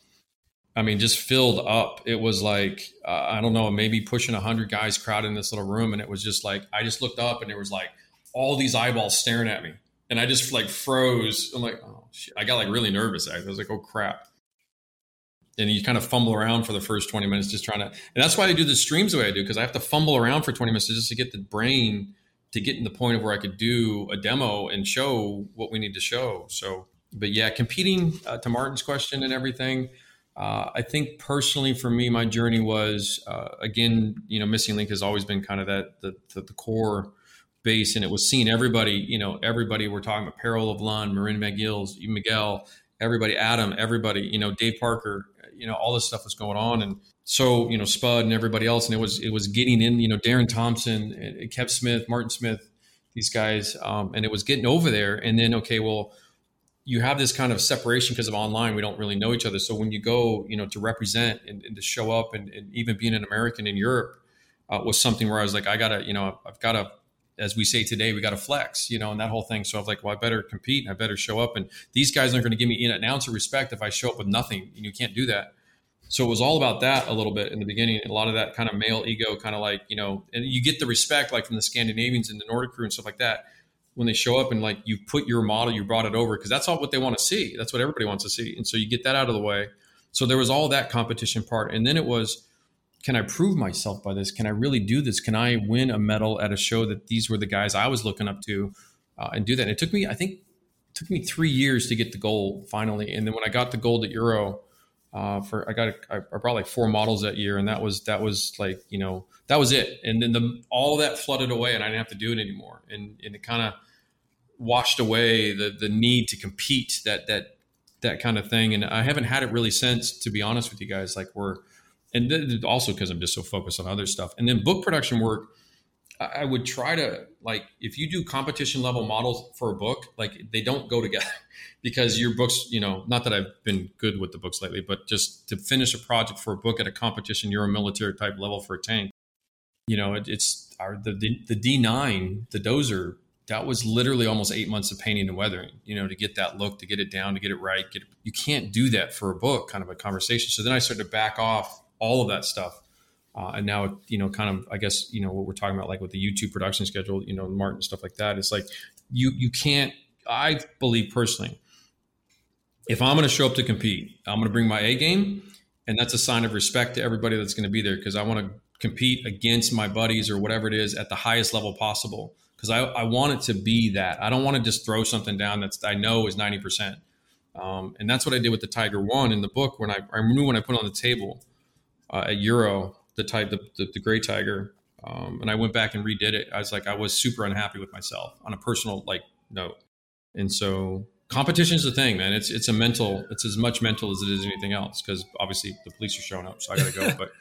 I mean, just filled up. It was like uh, I don't know, maybe pushing hundred guys crowded in this little room, and it was just like I just looked up, and there was like all these eyeballs staring at me, and I just like froze. I'm like, oh shit! I got like really nervous. I was like, oh crap and you kind of fumble around for the first 20 minutes just trying to and that's why i do the streams the way i do because i have to fumble around for 20 minutes just to get the brain to get in the point of where i could do a demo and show what we need to show so but yeah competing uh, to martin's question and everything uh, i think personally for me my journey was uh, again you know Missing Lynx has always been kind of that the, the, the core base and it was seeing everybody you know everybody we're talking about Per Olav Lund marin mcgills miguel everybody adam everybody you know dave parker you know all this stuff was going on and so you know spud and everybody else and it was it was getting in you know darren thompson kev smith martin smith these guys um, and it was getting over there and then okay well you have this kind of separation because of online we don't really know each other so when you go you know to represent and, and to show up and, and, even being an american in europe uh, was something where i was like i gotta you know i've gotta as we say today, we got to flex, you know, and that whole thing. So I was like, well, I better compete and I better show up. And these guys aren't going to give me an ounce of respect if I show up with nothing. And you can't do that. So it was all about that a little bit in the beginning. A lot of that kind of male ego, kind of like, you know, and you get the respect like from the Scandinavians and the Nordic crew and stuff like that when they show up and like you put your model, you brought it over because that's all what they want to see. That's what everybody wants to see. And so you get that out of the way. So there was all that competition part. And then it was, can I prove myself by this? Can I really do this? Can I win a medal at a show that these were the guys I was looking up to uh, and do that? And it took me, I think, took me three years to get the gold finally. And then when I got the gold at Euro, uh, for I got I brought like four models that year, and that was that was like you know that was it. And then the all that flooded away, and I didn't have to do it anymore. And and it kind of washed away the the need to compete that that that kind of thing. And I haven't had it really since, to be honest with you guys. Like we're and th- also because I'm just so focused on other stuff. And then book production work, I, I would try to like if you do competition level models for a book, like they don't go together because your books, you know, not that I've been good with the books lately, but just to finish a project for a book at a competition, you're a military type level for a tank. You know, it, it's our the the D9, the dozer that was literally almost eight months of painting and weathering, you know, to get that look, to get it down, to get it right. Get it, you can't do that for a book, kind of a conversation. So then I started to back off all of that stuff. Uh, and now, you know, kind of, I guess, you know, what we're talking about, like with the YouTube production schedule, you know, Martin stuff like that. It's like you you can't. I believe personally, if I'm going to show up to compete, I'm going to bring my A game, and that's a sign of respect to everybody that's going to be there because I want to compete against my buddies or whatever it is at the highest level possible because I, I want it to be that. I don't want to just throw something down that's I know is 90%. Um, and that's what I did with the Tiger One in the book when I, I knew when I put on the table uh, at Euro, the type, the, the, the gray Tiger. Um, and I went back and redid it. I was like, I was super unhappy with myself on a personal like note. And so competition is the thing, man. It's, it's a mental, it's as much mental as it is anything else. Cause obviously the police are showing up, so I gotta go, but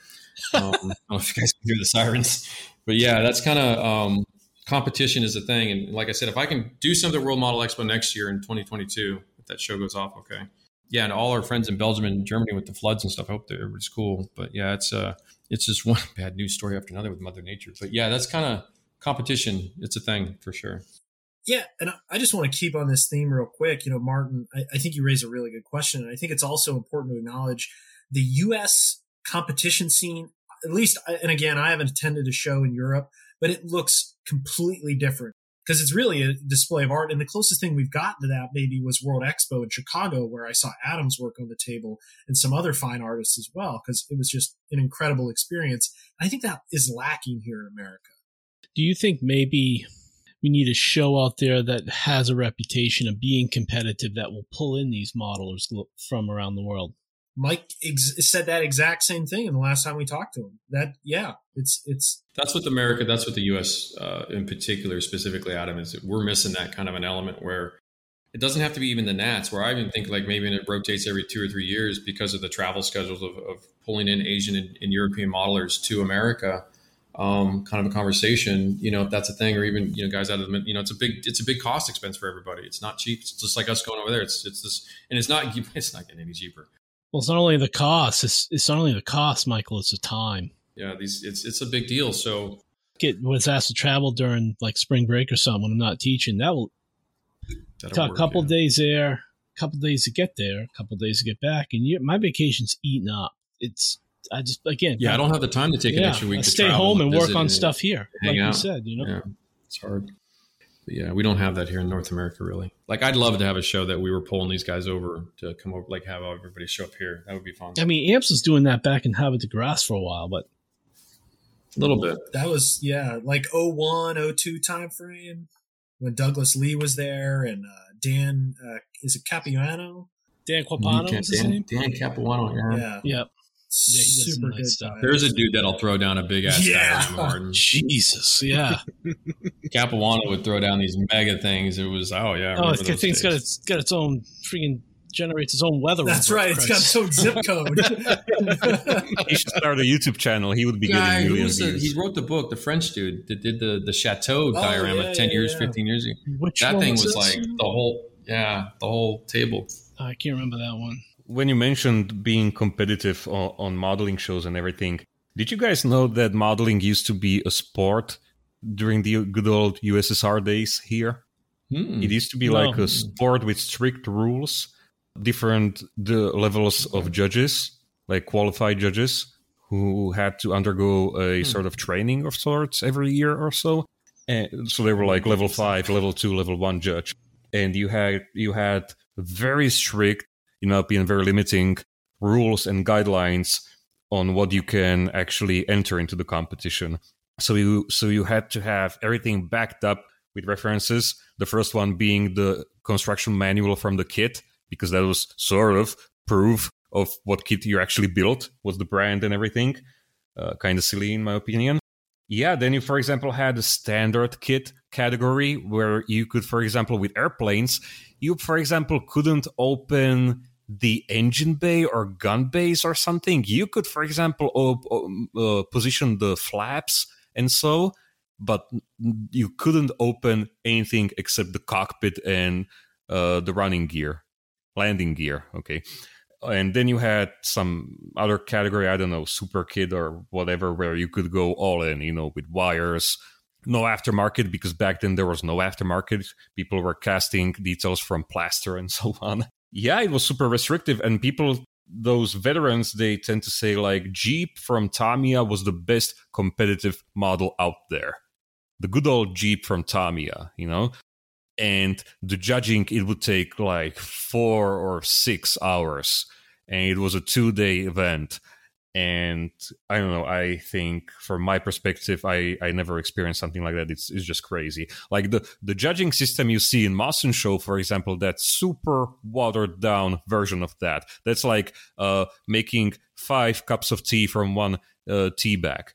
um, I don't know if you guys can hear the sirens, but yeah, that's kind of, um, competition is a thing. And like I said, if I can do something at World Model Expo next year in 2022, if that show goes off, okay. Yeah, and all our friends in Belgium and Germany with the floods and stuff, I hope that everybody's cool. But yeah, it's uh, it's just one bad news story after another with Mother Nature. But yeah, that's kind of competition. It's a thing for sure. Yeah, and I just want to keep on this theme real quick. You know, Martin, I, I think you raise a really good question, and I think it's also important to acknowledge the U.S. competition scene. At least, and again, I haven't attended a show in Europe, but it looks completely different because it's really a display of art. And the closest thing we've gotten to that maybe was World Expo in Chicago, where I saw Adam's work on the table and some other fine artists as well, because it was just an incredible experience. I think that is lacking here in America. Do you think maybe we need a show out there that has a reputation of being competitive that will pull in these modelers from around the world? Mike ex- said that exact same thing in the last time we talked to him. That yeah, it's it's that's what America, that's what the U.S. Uh, in particular, specifically, Adam, is we're missing that kind of an element where it doesn't have to be even the Nats. Where I even think like maybe it rotates every two or three years because of the travel schedules of, of pulling in Asian and, and, European modelers to America. Um, kind of a conversation, you know, if that's a thing, or even you know, guys out of the, you know, it's a big, it's a big cost expense for everybody. It's not cheap. It's just like us going over there. It's it's this, and it's not, it's not getting any cheaper. Well, it's not only the cost. It's, it's not only the cost, Michael. It's the time. Yeah, these it's it's a big deal. So get was asked to travel during like spring break or something when I'm not teaching. That will take a couple yeah. days there, a couple days to get there, a couple days to get back, and you, my vacation's eaten up. It's I just again. Yeah, I don't have the time to take yeah, an extra week. I to stay home and work on stuff here, like out. you said. You know, yeah, it's hard. But yeah, we don't have that here in North America, really. Like, I'd love to have a show that we were pulling these guys over to come over, like have everybody show up here. That would be fun. I mean, Amps was doing that back in Havre de Grace for a while, but a little bit. That was yeah, like 01, 02 time frame when Douglas Lee was there and uh, Dan uh, is it Capuano? Dan Capuano Dan, Dan, Dan Capuano, yeah. Yeah. Yep. Yeah, super good stuff. There's a dude that'll throw down a big ass yeah. Martin. Jesus, yeah. Capuano would throw down these mega things. It was oh yeah. Oh, the thing's got its got its own freaking generates its own weather. That's right. It's got its own zip code. he should start a YouTube channel. He would be Guy, getting millions. The, he wrote the book, the French dude that did the the chateau oh, diorama yeah, ten yeah, years, yeah. fifteen years ago. Which that thing was, was like the whole yeah, the whole table. I can't remember that one. When you mentioned being competitive on, on modeling shows and everything, did you guys know that modeling used to be a sport during the good old USSR days here? Hmm. It used to be no. like a sport with strict rules different the levels of judges, like qualified judges, who had to undergo a hmm. sort of training of sorts every year or so. And so they were like level five, level two, level one judge, and you had you had very strict, in my opinion, very limiting rules and guidelines on what you can actually enter into the competition. So you so you had to have everything backed up with references. The first one being the construction manual from the kit, because that was sort of proof of what kit you actually built, was the brand and everything. Uh, kind of silly in my opinion. Yeah, then you, for example, had a standard kit category where you could, for example, with airplanes, you, for example, couldn't open the engine bay or gun base or something, you could, for example, uh, position the flaps and so, but you couldn't open anything except the cockpit and uh, the running gear, landing gear. Okay. And then you had some other category, I don't know, super Kid or whatever, where you could go all in, you know, with wires, no aftermarket because back then there was no aftermarket. People were casting details from plaster and so on. Yeah, it was super restrictive, and people, those veterans, they tend to say like Jeep from Tamiya was the best competitive model out there. The good old Jeep from Tamiya, you know? And the judging, it would take like four or six hours. And it was a two day event and i don't know i think from my perspective i i never experienced something like that. It's, it's just crazy. Like the the judging system you see in and Show for example that super watered down version of that. That's like uh making five cups of tea from one uh, tea bag.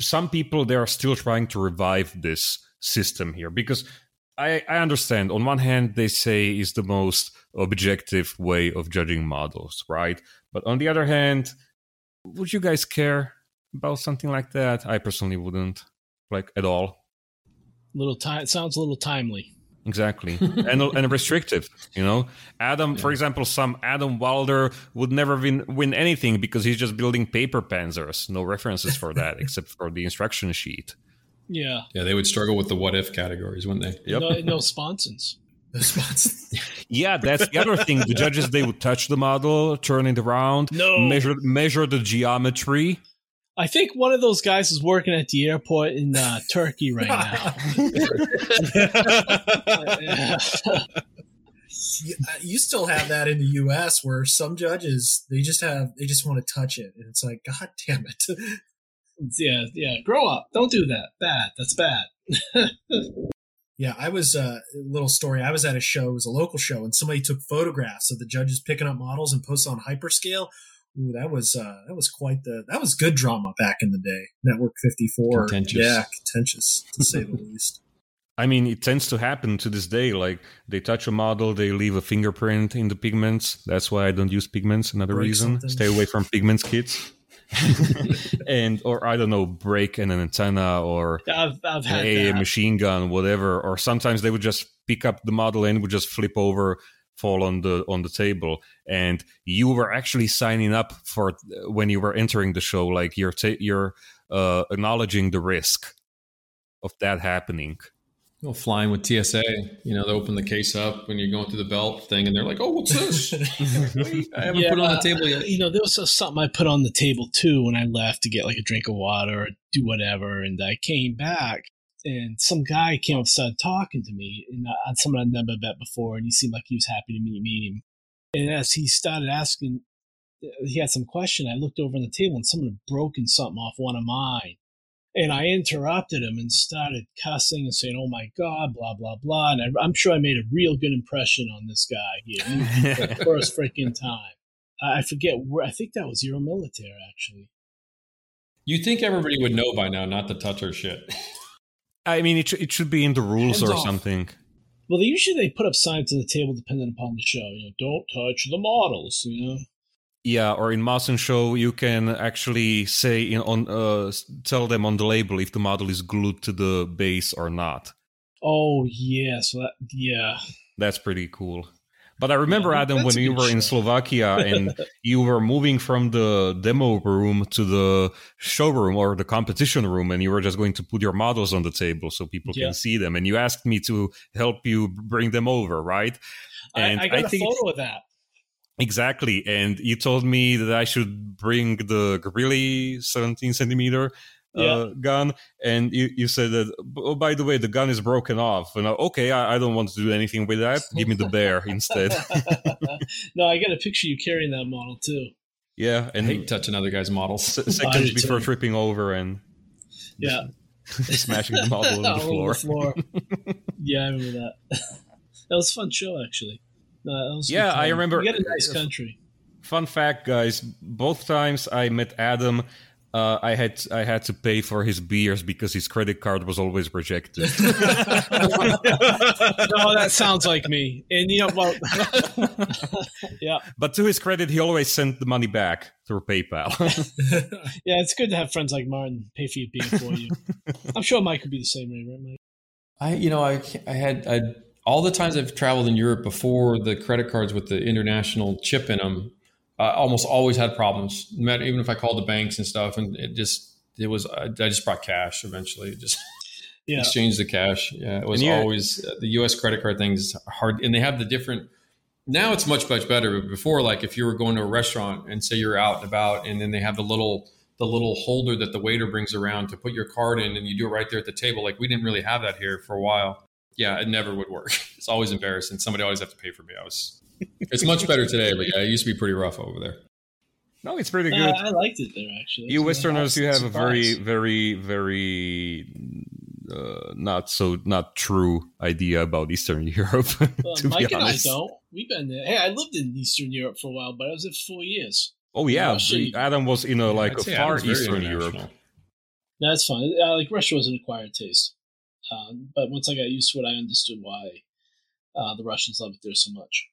Some people they are still trying to revive this system here because I, I understand. On one hand they say is the most objective way of judging models right? But on the other hand would you guys care about something like that? I personally wouldn't, like at all. Little time. It sounds a little timely. Exactly, and and restrictive. You know, Adam, yeah. for example, some Adam Wilder would never win win anything because he's just building paper panzers. No references for that except for the instruction sheet. Yeah, yeah, they would struggle with the what if categories, wouldn't they? Yep. No, no sponsons. Yeah, that's the other thing. The judges they would touch the model, turn it around, no. measure measure the geometry. I think one of those guys is working at the airport in uh, Turkey right now. you still have that in the U.S. where some judges they just have they just want to touch it, and it's like, God damn it! yeah, yeah, grow up. Don't do that. Bad. That's bad. Yeah, I was uh, a little story. I was at a show, it was a local show, and somebody took photographs of the judges picking up models and posted on hyperscale. Ooh, that was uh, that was quite the that was good drama back in the day. Network fifty four, contentious. yeah, contentious to say the least. I mean, it tends to happen to this day. Like they touch a model, they leave a fingerprint in the pigments. That's why I don't use pigments. Another Break reason: something. stay away from pigments kits. and or I don't know, break an antenna or I've, I've a that. machine gun, whatever. Or sometimes they would just pick up the model and would just flip over, fall on the on the table, and you were actually signing up for when you were entering the show. Like you're ta- you're uh, acknowledging the risk of that happening. Well, flying with TSA, you know, they open the case up when you're going through the belt thing, and they're like, "Oh, what's this? I haven't yeah, put it on the table yet." You know, there was something I put on the table too when I left to get like a drink of water or do whatever, and I came back, and some guy came up started talking to me, and uh, someone I'd never met before, and he seemed like he was happy to meet me. And as he started asking, uh, he had some question. I looked over on the table, and someone had broken something off one of mine and I interrupted him and started cussing and saying, "Oh my God!" blah blah blah. And I, am sure I made a real good impression on this guy here for the first freaking time. I forget where. I think that was Euro Militaire actually. You think everybody would know by now not to touch her shit? I mean, it, it should be in the rules Hands or off. something. Well, they usually they put up signs on the table depending upon the show. You know, don't touch the models. You know. Yeah, or in Moss Show, you can actually say in, on uh, tell them on the label if the model is glued to the base or not. Oh yeah, so that yeah, that's pretty cool. But I remember yeah, Adam when you were show. in Slovakia and you were moving from the demo room to the showroom or the competition room, and you were just going to put your models on the table so people yeah. can see them. And you asked me to help you bring them over, right? And I, I got I a photo of that. Exactly. And you told me that I should bring the Grille 17 centimeter uh, yeah. gun. And you, you said that, oh, by the way, the gun is broken off. And I, okay, I, I, don't want to do anything with that. Give me the bear instead. no, I got a picture you carrying that model too. Yeah. And I hate touching other guys' models. Seconds before too. tripping over and. Yeah. smashing the model on the floor. The floor. yeah, I remember that. that was a fun show, actually. Uh, yeah, I remember. We got a nice country. Fun fact, guys. Both times I met Adam, uh, I had I had to pay for his beers because his credit card was always rejected. no, that sounds like me. And you know, well, yeah. But to his credit, he always sent the money back through PayPal. yeah, it's good to have friends like Martin pay for your beer for you. I'm sure Mike would be the same way, right, Mike? I, you know, I, I had I, all the times I've traveled in Europe before the credit cards with the international chip in them uh, almost always had problems. Even if I called the banks and stuff, and it just it was I, just brought cash eventually. Just yeah. exchange the cash. Yeah, it was always uh, the U.S. credit card things hard, and they have the different. Now it's much much better. But before, like if you were going to a restaurant and say you're out and about, and then they have the little the little holder that the waiter brings around to put your card in, and you do it right there at the table. Like we didn't really have that here for a while. Yeah, it never would work. It's always embarrassing. Somebody always have to pay for me. I was it's much better today, but yeah, it used to be pretty rough over there. No, it's pretty good. Uh, I liked it there actually. You Westerners, you have a very, very, very uh, not so not true idea about Eastern Europe. Well, Mike and I don't. We've been there. Hey, I lived in Eastern Europe for a while, but I was there for four years. Oh yeah, Russia, Adam was in a like a far Eastern Europe. That's fine. Uh, like Russia was an acquired taste, um, but once I got used to it, I understood why uh, the Russians love it there so much.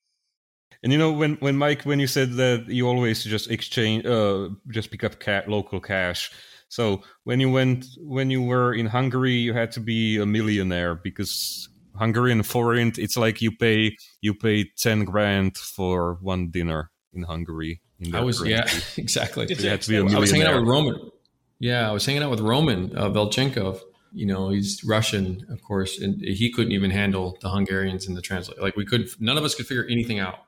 And you know when when Mike when you said that you always just exchange uh just pick up ca- local cash. So when you went when you were in Hungary, you had to be a millionaire because Hungarian forint it's like you pay you pay ten grand for one dinner in Hungary. In I was currency. yeah exactly. So you had to be a millionaire. I was hanging out with Roman. Yeah, I was hanging out with Roman uh, Velchenkov. You know, he's Russian, of course, and he couldn't even handle the Hungarians in the translate. Like we could, none of us could figure anything out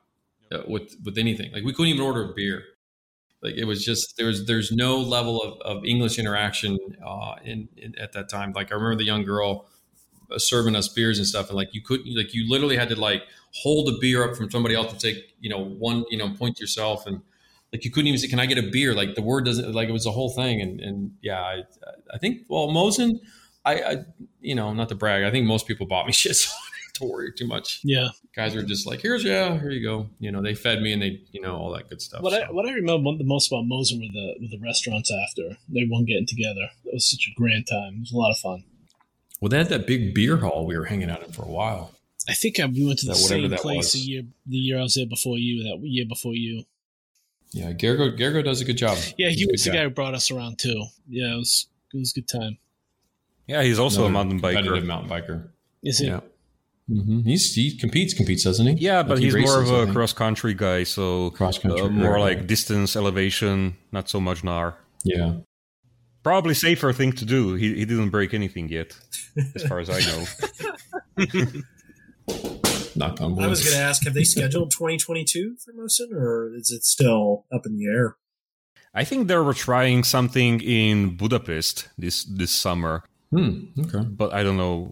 uh, with with anything. Like we couldn't even order a beer. Like it was just there's there's no level of, of English interaction uh, in, in, at that time. Like I remember the young girl uh, serving us beers and stuff, and like you couldn't like you literally had to like hold a beer up from somebody else to take you know one you know point yourself and like you couldn't even say can I get a beer like the word doesn't like it was a whole thing and and yeah I I think well Moson I, I you know not to brag I think most people bought me shit so to worry too much. Yeah, guys were just like, "Here's yeah, here you go." You know, they fed me and they, you know, all that good stuff. What so. I what I remember the most about Moson were the were the restaurants after everyone getting together. It was such a grand time. It was a lot of fun. Well, they had that big beer hall we were hanging out in for a while. I think I, we went to the same place the year the year I was there before you. That year before you. Yeah, Gergo Gergo does a good job. Yeah, he was the guy. guy who brought us around too. Yeah, it was it was a good time. Yeah, he's also Another a mountain biker. Mountain biker. Is he? Yeah. Mm-hmm. He's, he competes, competes, doesn't he? Yeah, but like he's he races, more of a cross country guy, so cross country, uh, more right. like distance, elevation, not so much NAR. Yeah, probably safer thing to do. He he didn't break anything yet, as far as I know. Knock on wood. I was going to ask: Have they scheduled 2022 for Moson, or is it still up in the air? I think they were trying something in Budapest this this summer. Hmm, okay, but I don't know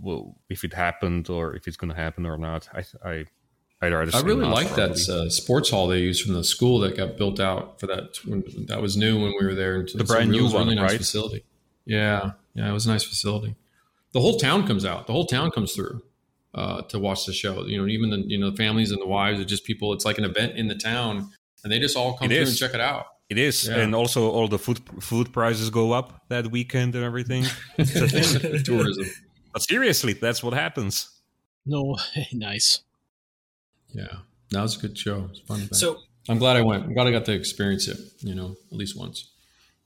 well, if it happened or if it's going to happen or not. I I I'd rather. I really like that uh, sports hall they used from the school that got built out for that. That was new when we were there. The brand new one, really nice right? Facility. Yeah, yeah, it was a nice facility. The whole town comes out. The whole town comes through uh, to watch the show. You know, even the you know the families and the wives are just people. It's like an event in the town, and they just all come it through is. and check it out. It is, yeah. and also all the food food prices go up that weekend and everything. Tourism. But seriously, that's what happens. No, nice. Yeah, that was a good show. It's fun. So I'm glad I went. I'm glad I got to experience it. You know, at least once.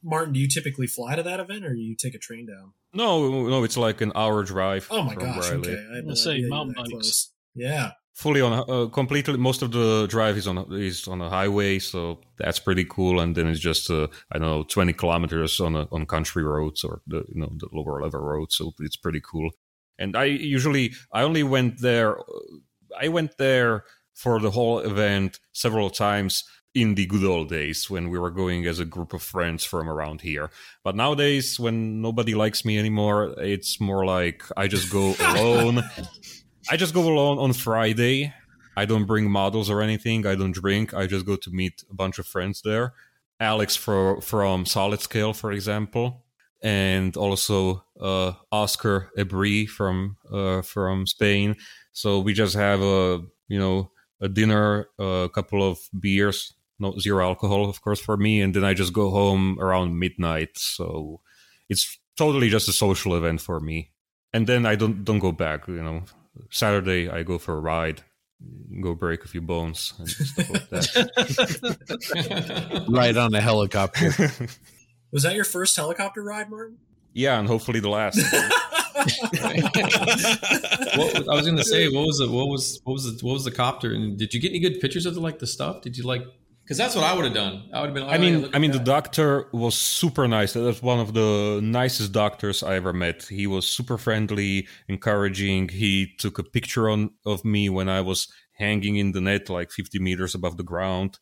Martin, do you typically fly to that event, or you take a train down? No, no, it's like an hour drive. Oh my gosh! Okay, I will say mountain bikes. Close. Yeah, fully on uh, completely. Most of the drive is on is on a highway, so that's pretty cool. And then it's just uh, I don't know twenty kilometers on a, on country roads or the you know the lower level roads, so it's pretty cool. And I usually I only went there. I went there for the whole event several times in the good old days when we were going as a group of friends from around here. But nowadays, when nobody likes me anymore, it's more like I just go alone. I just go alone on Friday. I don't bring models or anything. I don't drink. I just go to meet a bunch of friends there. Alex for, from Solid Scale, for example, and also uh, Oscar Ebri from uh, from Spain. So we just have a you know a dinner, a couple of beers, no zero alcohol, of course, for me, and then I just go home around midnight. So it's totally just a social event for me. And then I don't don't go back. You know, Saturday I go for a ride, go break a few bones and stuff like that. ride on a helicopter. Was that your first helicopter ride, Martin? Yeah, and hopefully the last. what, I was going to say, what was the What was what was the, what was the copter? And did you get any good pictures of the like the stuff? Did you like? Because that's what I would have done. I would have been. Oh, I mean, I mean, the doctor was super nice. That was one of the nicest doctors I ever met. He was super friendly, encouraging. He took a picture on of me when I was hanging in the net, like 50 meters above the ground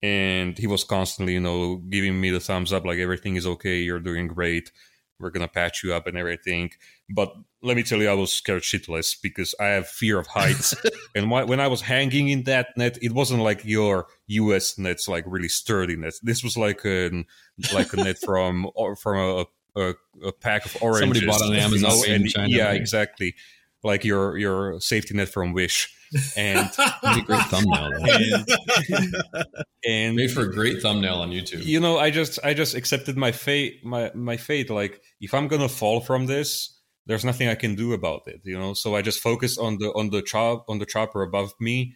and he was constantly you know giving me the thumbs up like everything is okay you're doing great we're gonna patch you up and everything. But let me tell you, I was scared shitless because I have fear of heights. and when I was hanging in that net, it wasn't like your U.S. nets, like really sturdy nets. This was like a like a net from or from a, a, a pack of oranges. Somebody bought on Amazon, oh, know? and, China, yeah, right? exactly. Like your your safety net from Wish and a great thumbnail. And, and made for a great thumbnail on YouTube. You know, I just I just accepted my fate. My my fate. Like if I'm gonna fall from this, there's nothing I can do about it. You know, so I just focused on the on the chop on the chopper above me.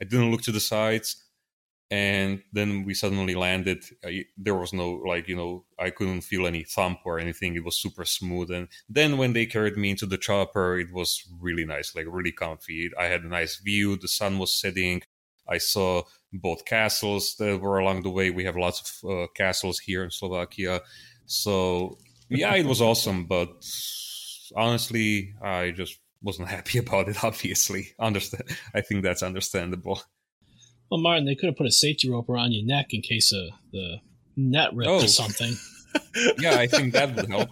I didn't look to the sides and then we suddenly landed. There was no like you know i couldn't feel any thump or anything. It was super smooth. And then when they carried me into the chopper it was really nice like really comfy. I had a nice view. The sun was setting. I saw both castles that were along the way. We have lots of uh, castles here in slovakia. So yeah it was awesome. But honestly i just wasn't happy about it obviously. Understand i think that's understandable well, Martin, they could have put a safety rope around your neck in case of the net ripped oh. or something. yeah, I think that would help.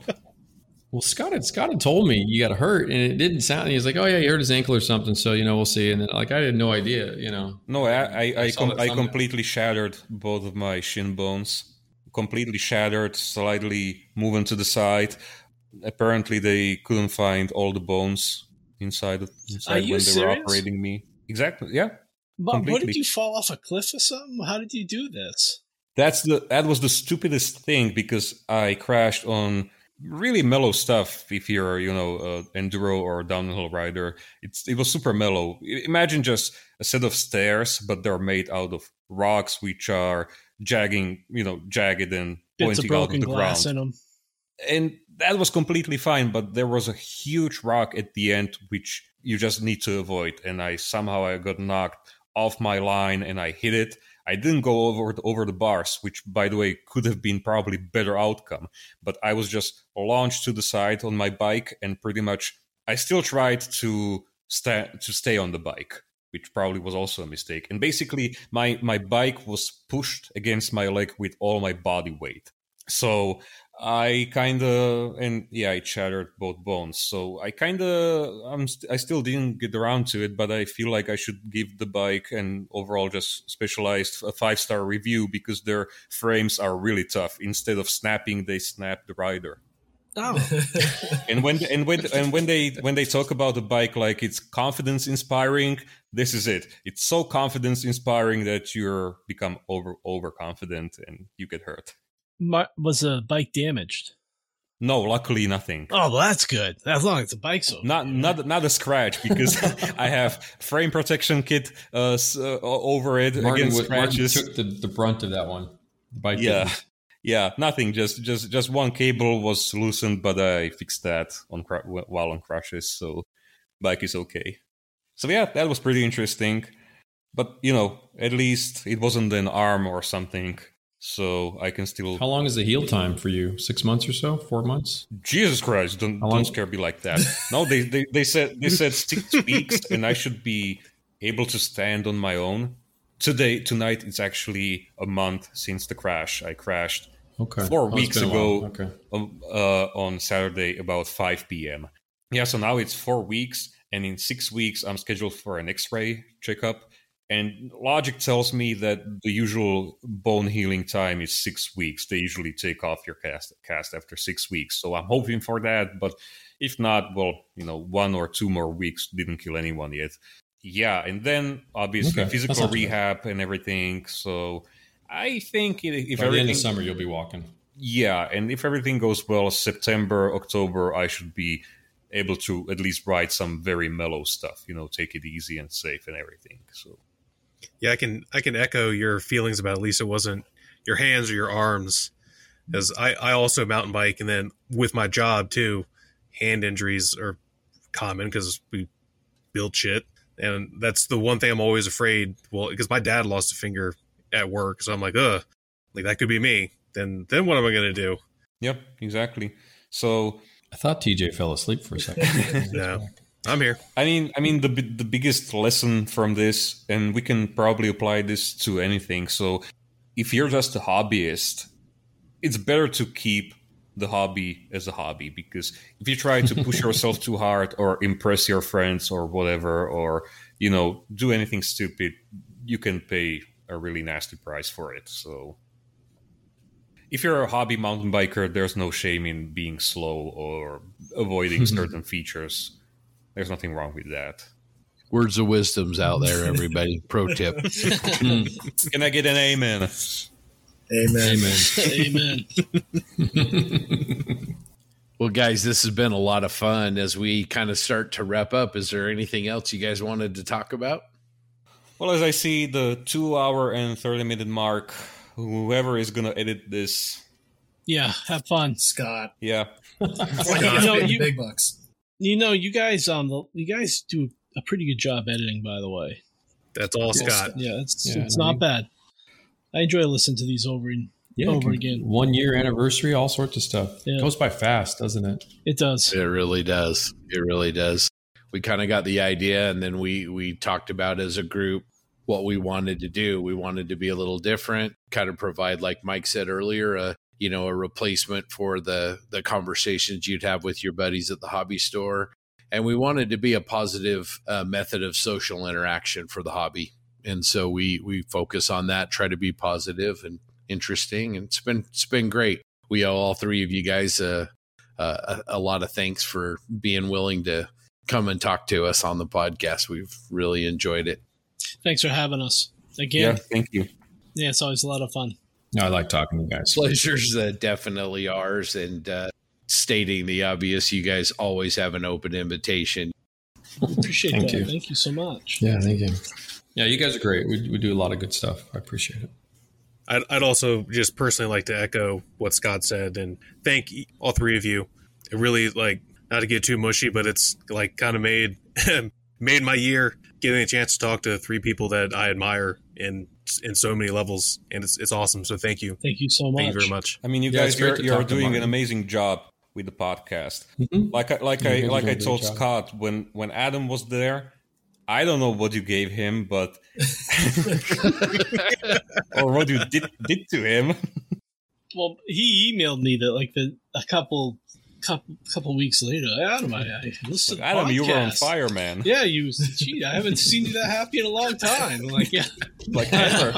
Well, Scott had Scott had told me you got hurt, and it didn't sound. He was like, "Oh yeah, he hurt his ankle or something." So you know, we'll see. And then, like, I had no idea. You know. No, I I I, I, com- I completely shattered both of my shin bones. Completely shattered, slightly moving to the side. Apparently, they couldn't find all the bones inside, inside when they serious? were operating me. Exactly. Yeah. But what did you fall off a cliff or something? How did you do this? That's the that was the stupidest thing because I crashed on really mellow stuff. If you're you know uh, enduro or downhill rider, it's it was super mellow. Imagine just a set of stairs, but they're made out of rocks which are jagging, you know, jagged and Bits pointing out of the ground. In them. And that was completely fine, but there was a huge rock at the end which you just need to avoid, and I somehow I got knocked off my line and I hit it. I didn't go over the, over the bars, which by the way could have been probably better outcome. But I was just launched to the side on my bike and pretty much I still tried to stay to stay on the bike, which probably was also a mistake. And basically my my bike was pushed against my leg with all my body weight. So I kind of and yeah, I shattered both bones. So I kind of I'm st- I still didn't get around to it, but I feel like I should give the bike and overall just specialized a five star review because their frames are really tough. Instead of snapping, they snap the rider. Oh. and when and when and when they when they talk about the bike like it's confidence inspiring, this is it. It's so confidence inspiring that you're become over overconfident and you get hurt was the bike damaged? No, luckily nothing. Oh, well, that's good. As long as the bike's okay. Not not not a scratch because I have frame protection kit uh, uh over it Martin, against scratches. Martin took the, the brunt of that one. The bike yeah, didn't. yeah, nothing. Just just just one cable was loosened, but I fixed that on while on crashes, so bike is okay. So yeah, that was pretty interesting. But you know, at least it wasn't an arm or something so I can still. How long is the heal time for you? Six months or so? Four months? Jesus Christ! Don't don't scare me like that. no, they, they they said they said six weeks, and I should be able to stand on my own. Today tonight it's actually a month since the crash. I crashed okay. four oh, weeks ago okay. um, uh, on Saturday about five p.m. Yeah, so now it's four weeks, and in six weeks I'm scheduled for an X-ray checkup and logic tells me that the usual bone healing time is six weeks. They usually take off your cast, cast after six weeks. So I'm hoping for that. But if not, well, you know, one or two more weeks didn't kill anyone yet. yeah, and then obviously Okay, physical rehab and everything. So I think if if By the end everything, of summer, you'll be walking. yeah, and if everything goes well, September, October, I should be able to at least write some very mellow stuff. You know, take it easy and safe and everything. So Yeah, I can I can echo your feelings about at least it wasn't your hands or your arms, because I I also mountain bike and then with my job too, hand injuries are common because we build shit, and that's the one thing I'm always afraid. Well, because my dad lost a finger at work, so I'm like, ugh, like that could be me. Then then what am I gonna do? yep, exactly. So I thought TJ fell asleep for a second. No, I'm here. I mean, I mean the the biggest lesson from this, and we can probably apply this to anything. So, if you're just a hobbyist, it's better to keep the hobby as a hobby because if you try to push yourself too hard or impress your friends or whatever, or you know, do anything stupid, you can pay a really nasty price for it. So. If you're a hobby mountain biker, there's no shame in being slow or avoiding certain features. There's nothing wrong with that. Words of wisdom's out there, everybody. Pro tip. Can I get an amen? Amen. Amen. Amen. Well, guys, this has been a lot of fun. As we kind of start to wrap up, is there anything else you guys wanted to talk about? Well, as I see the two hour and 30 minute mark, whoever is going to edit this, Yeah, have fun. Scott. yeah. You know, you- big bucks. You know, you guys um, the- you guys do a pretty good job editing, by the way. That's all Scott. Yeah, it's Yeah, it's I not bad. I enjoy listening to these over and Yeah, over con- again. One year anniversary, all sorts of stuff. Yeah. Goes by fast, doesn't it? It does. It really does. It really does. We kind of got the idea, and then we we talked about as a group what we wanted to do. We wanted to be a little different, kind of provide, like Mike said earlier, a you know a replacement for the the conversations you'd have with your buddies at the hobby store, and we wanted to be a positive uh, method of social interaction for the hobby. And so we we focus on that, try to be positive and interesting, and it's been it's been great. We owe all three of you guys uh, uh, a, a lot of thanks for being willing to come and talk to us on the podcast. We've really enjoyed it. Thanks for having us Yeah, again. thank you. Yeah, it's always a lot of fun. No, I like talking to you guys. Pleasure's uh, definitely ours. And uh, stating the obvious, you guys always have an open invitation. Appreciate Thank that. you. Thank you so much. Yeah, thank you. Yeah, you guys are great. We, we do a lot of good stuff. I appreciate it. I'd, I'd also just personally like to echo what Scott said and thank all three of you. It really like not to get too mushy, but it's like kind of made made my year getting a chance to talk to three people that I admire in in so many levels, and it's it's awesome. So thank you, Thank you so much. thank you very much. I mean, you Yeah, guys, you're, you're doing an amazing job with the podcast. Mhm. Like I, like Yeah, I like do I a great told job. Scott when when Adam was there. I don't know what you gave him, but or what you did did to him. Well, he emailed me that like the a couple couple couple weeks later. Adam, I, I listened. to the Adam, you were on fire, man. Yeah, you. Gee, I haven't seen you that happy in a long time. Like, yeah, Like ever.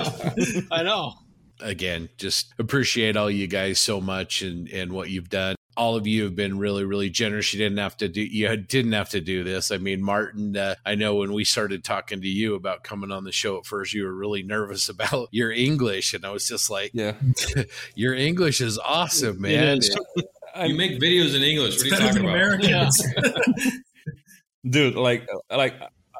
I know. Again, just appreciate all you guys so much and, and what you've done. All of you have been really, really generous. You didn't have to do you didn't have to do this. I mean, Martin, uh, I know when we started talking to you about coming on the show at first, you were really nervous about your English, and I was just like, yeah. "Your English is awesome, It man." Is. You make videos in English. What are you talking about? Americans. dude like uh, like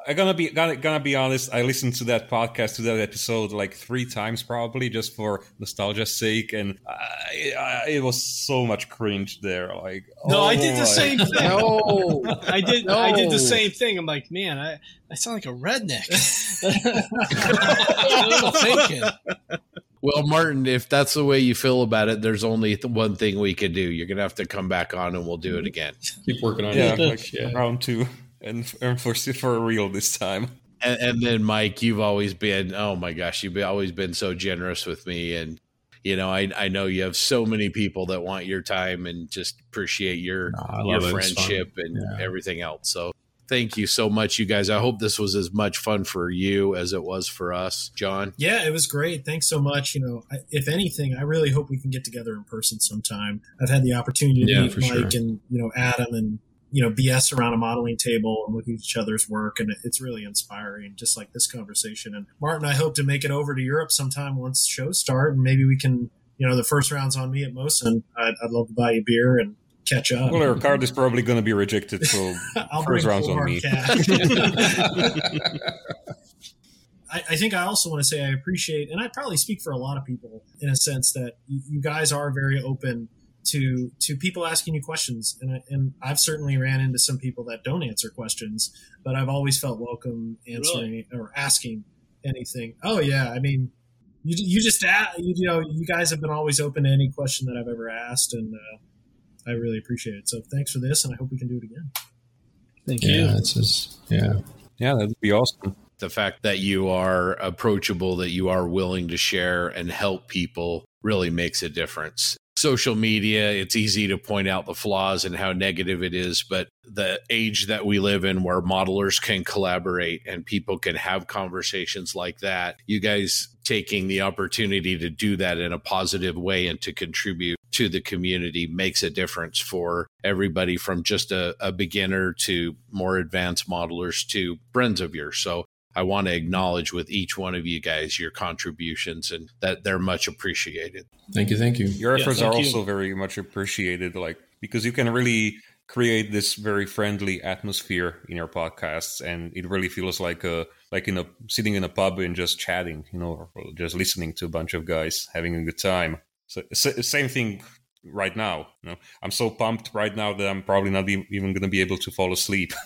i gonna be gonna, gonna be honest i listened to that podcast to that episode like three times probably just for nostalgia's sake and I, I, it was so much cringe there like No, I oh did the same thing. No. I did. I did the same thing. I'm like, man, I, I sound like a redneck. I'm thinking. Well, Martin, if that's the way you feel about it, there's only th- one thing we can do. You're gonna have to come back on, and we'll do it again. Keep working on yeah it. like Yeah. round two and, and for for real this time And, and then, Mike, you've always been oh my gosh, you've always been so generous with me, and you know, I I know you have so many people that want your time and just appreciate your No, your love it. Friendship and Yeah. everything else. So. Thank you so much, you guys. I hope this was as much fun for you as it was for us, John. Yeah, it was great. Thanks so much. You know, I, if anything, I really hope we can get together in person sometime. I've had the opportunity to Yeah, meet Mike sure. and you know Adam and you know BS around a modeling table and look at each other's work, and it's really inspiring, just like this conversation. And Martin, I hope to make it over to Europe sometime once shows start, and maybe we can, you know, the first round's on me at Moson. I'd, I'd love to buy you beer and catch up. Well, your card is probably going to be rejected, so first round's on me. I, I think I also want to say I appreciate, and I probably speak for a lot of people in a sense that you, you guys are very open to to people asking you questions, and I, and I've certainly ran into some people that don't answer questions, but I've always felt welcome answering or asking anything. Oh yeah, I mean, you you just a you, you know you guys have been always open to any question that I've ever asked, and uh, I really appreciate it. So thanks for this, and I hope we can do it again. Thank Yeah, you. it's just yeah. Yeah, that'd be awesome. the fact that you are approachable, that you are willing to share and help people really makes a difference. Social media, it's easy to point out the flaws and how negative it is, but the age that we live in where modelers can collaborate and people can have conversations like that, you guys taking the opportunity to do that in a positive way and to contribute to the community makes a difference for everybody from just a, a beginner to more advanced modelers to friends of yours. So I want to acknowledge with each one of you guys your contributions and that they're much appreciated. Thank you, thank you. Your efforts thank are you. also very much appreciated, like because you can really create this very friendly atmosphere in your podcasts, and it really feels like a like in a sitting in a pub and just chatting, you know, or just listening to a bunch of guys having a good time. So s- same thing right now. You know, I'm so pumped right now that I'm probably not even going to be able to fall asleep.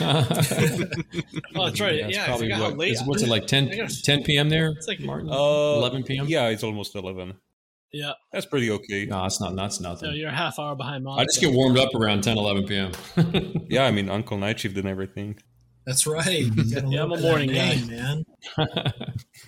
Oh, that's right. That's yeah, probably forgot what, late. is- what's it like 10, 10 p.m. there? It's like Martin. Uh, 11 p.m. Yeah, it's almost eleven. Yeah. That's pretty okay. No, it's not. That's No, nothing. you're a half hour behind Monica. I just get warmed up around 10, 11 p.m. Yeah, I mean Uncle Night Shift and everything. That's right. Yeah, I'm a little bit of morning guy. man.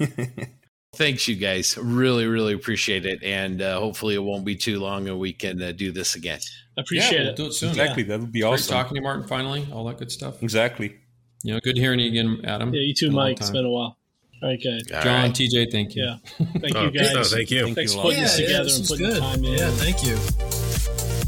Thanks, you guys. Really, really appreciate it. And uh, hopefully, it won't be too long and we can uh, do this again. Appreciate yeah, we'll it. do it soon. Exactly, that would be Great awesome. talking to you, Martin. Finally, all that good stuff. Exactly. You know, good hearing you again, Adam. Yeah, you too, Been a long Mike. It's been a while. All right, good. All John, right. TJ, thank you. Yeah. Thank Oh, you, guys. oh, thank you. Oh, thank Thanks you for a lot. putting this yeah, together this and was putting good. the time in. Yeah, thank you.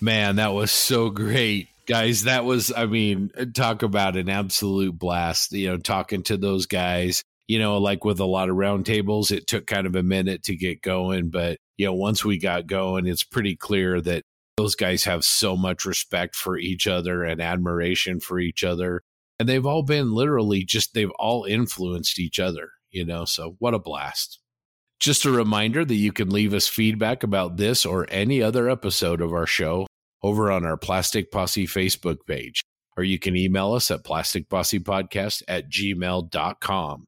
Man, that was so great. Guys, that was, I mean, talk about an absolute blast. You know, talking to those guys, you know, like with a lot of roundtables, it took kind of a minute to get going. But, you know, once we got going, it's pretty clear that those guys have so much respect for each other and admiration for each other. And they've all been literally just, they've all influenced each other, you know, so what a blast. Just a reminder that you can leave us feedback about this or any other episode of our show over on our Plastic Posse Facebook page, or you can email us at plasticpossepodcast at gmail.com.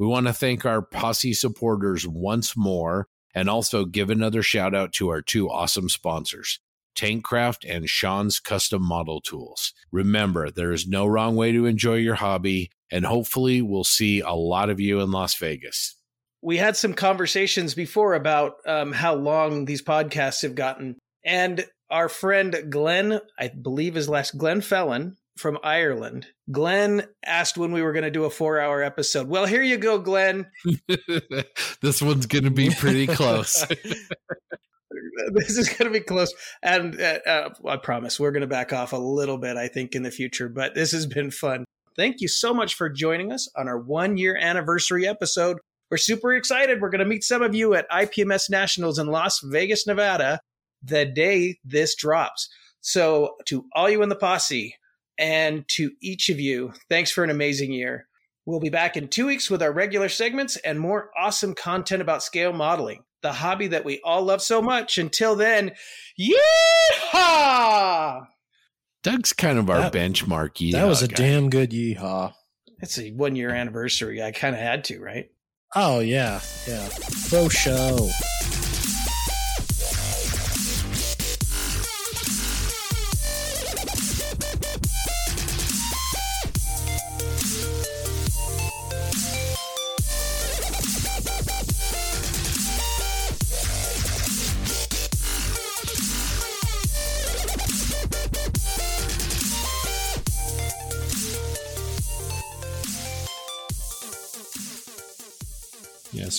We want to thank our posse supporters once more and also give another shout out to our two awesome sponsors, Tankcraft and Sean's Custom Model Tools. Remember, there is no wrong way to enjoy your hobby, and hopefully, we'll see a lot of you in Las Vegas. we had some conversations before about um, how long these podcasts have gotten. And our friend Glenn, I believe his last Glenn Fellon from Ireland, Glenn asked when we were going to do a four hour episode. Well, here you go, Glenn. this one's going to be pretty close. this is going to be close. And uh, uh, I promise we're going to back off a little bit, I think, in the future, but this has been fun. Thank you so much for joining us on our one year anniversary episode. We're super excited. We're going to meet some of you at IPMS Nationals in Las Vegas, Nevada, the day this drops. So, to all you in the posse and to each of you, thanks for an amazing year. We'll be back in two weeks with our regular segments and more awesome content about scale modeling, the hobby that we all love so much. Until then, yeehaw! Doug's kind of our That- benchmark. that was a guy. damn good yeehaw. It's a one year anniversary. I kind of had to, right? Oh yeah, yeah. Faux show.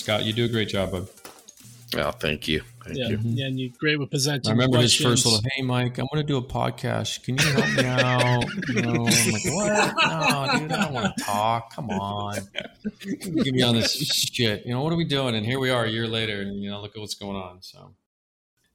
Scott, you do a great job, bud. Oh, thank you. Thank yeah, you. yeah, and you're great with presenting. I remember his first little, "Hey, Mike, I'm going to do a podcast. Can you help me out?" You know, I'm like, "What? No, dude, I don't want to talk. Come on, give me on this shit. You know, what are we doing?" And here we are, a year later, and you know, look at what's going on. So,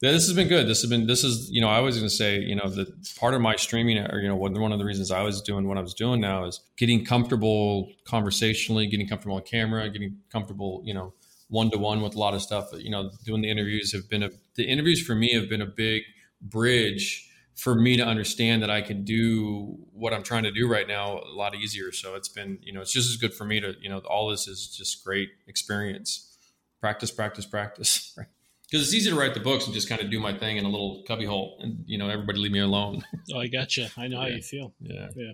yeah, this has been good. This has been, this is, you know, I was going to say, you know, the part of my streaming, or you know, one one of the reasons I was doing what I was doing now is getting comfortable conversationally, getting comfortable on camera, getting comfortable, you know one to one with a lot of stuff. You know, doing the interviews have been a the interviews for me have been a big bridge for me to understand that I can do what I'm trying to do right now a lot easier. So it's been, you know, it's just as good for me to, you know, all this is just great experience. Practice, practice, practice. Because it's easy to write the books and just kind of do my thing in a little cubbyhole and you know, everybody leave me alone. Oh, I gotcha. I know how you feel. yeah, Yeah.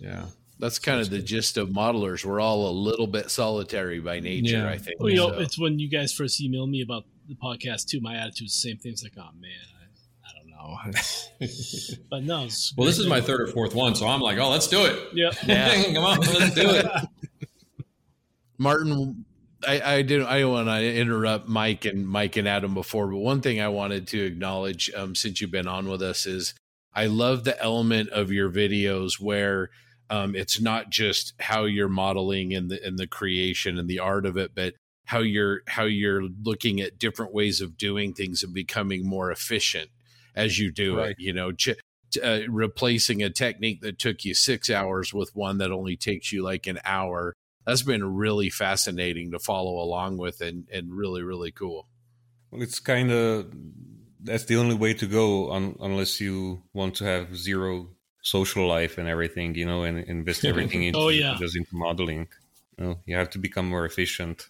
yeah. That's kind of the gist of modelers. We're all a little bit solitary by nature, Yeah. I think. Well, you know, So- it's when you guys first emailed me about the podcast too. My attitude was the same thing. It's like, oh man, I, I don't know. but no, Well, this is my third or fourth one, so I'm like, oh, let's do it. Yeah. Yeah. Come on, let's do it. Martin, I, I didn't. I don't want to interrupt Mike and Mike and Adam before, but one thing I wanted to acknowledge um, since you've been on with us is I love the element of your videos where um, it's not just how you're modeling and the and the creation and the art of it, but how you're how you're looking at different ways of doing things and becoming more efficient as you do Right. it. You know, ch- uh, replacing a technique that took you six hours with one that only takes you like an hour that's been really fascinating to follow along with and, and really really cool Well, it's kind of that's the only way to go un, unless you want to have zero social life and everything, you know, and invest everything into Oh, yeah. just into modeling. You, know, you have to become more efficient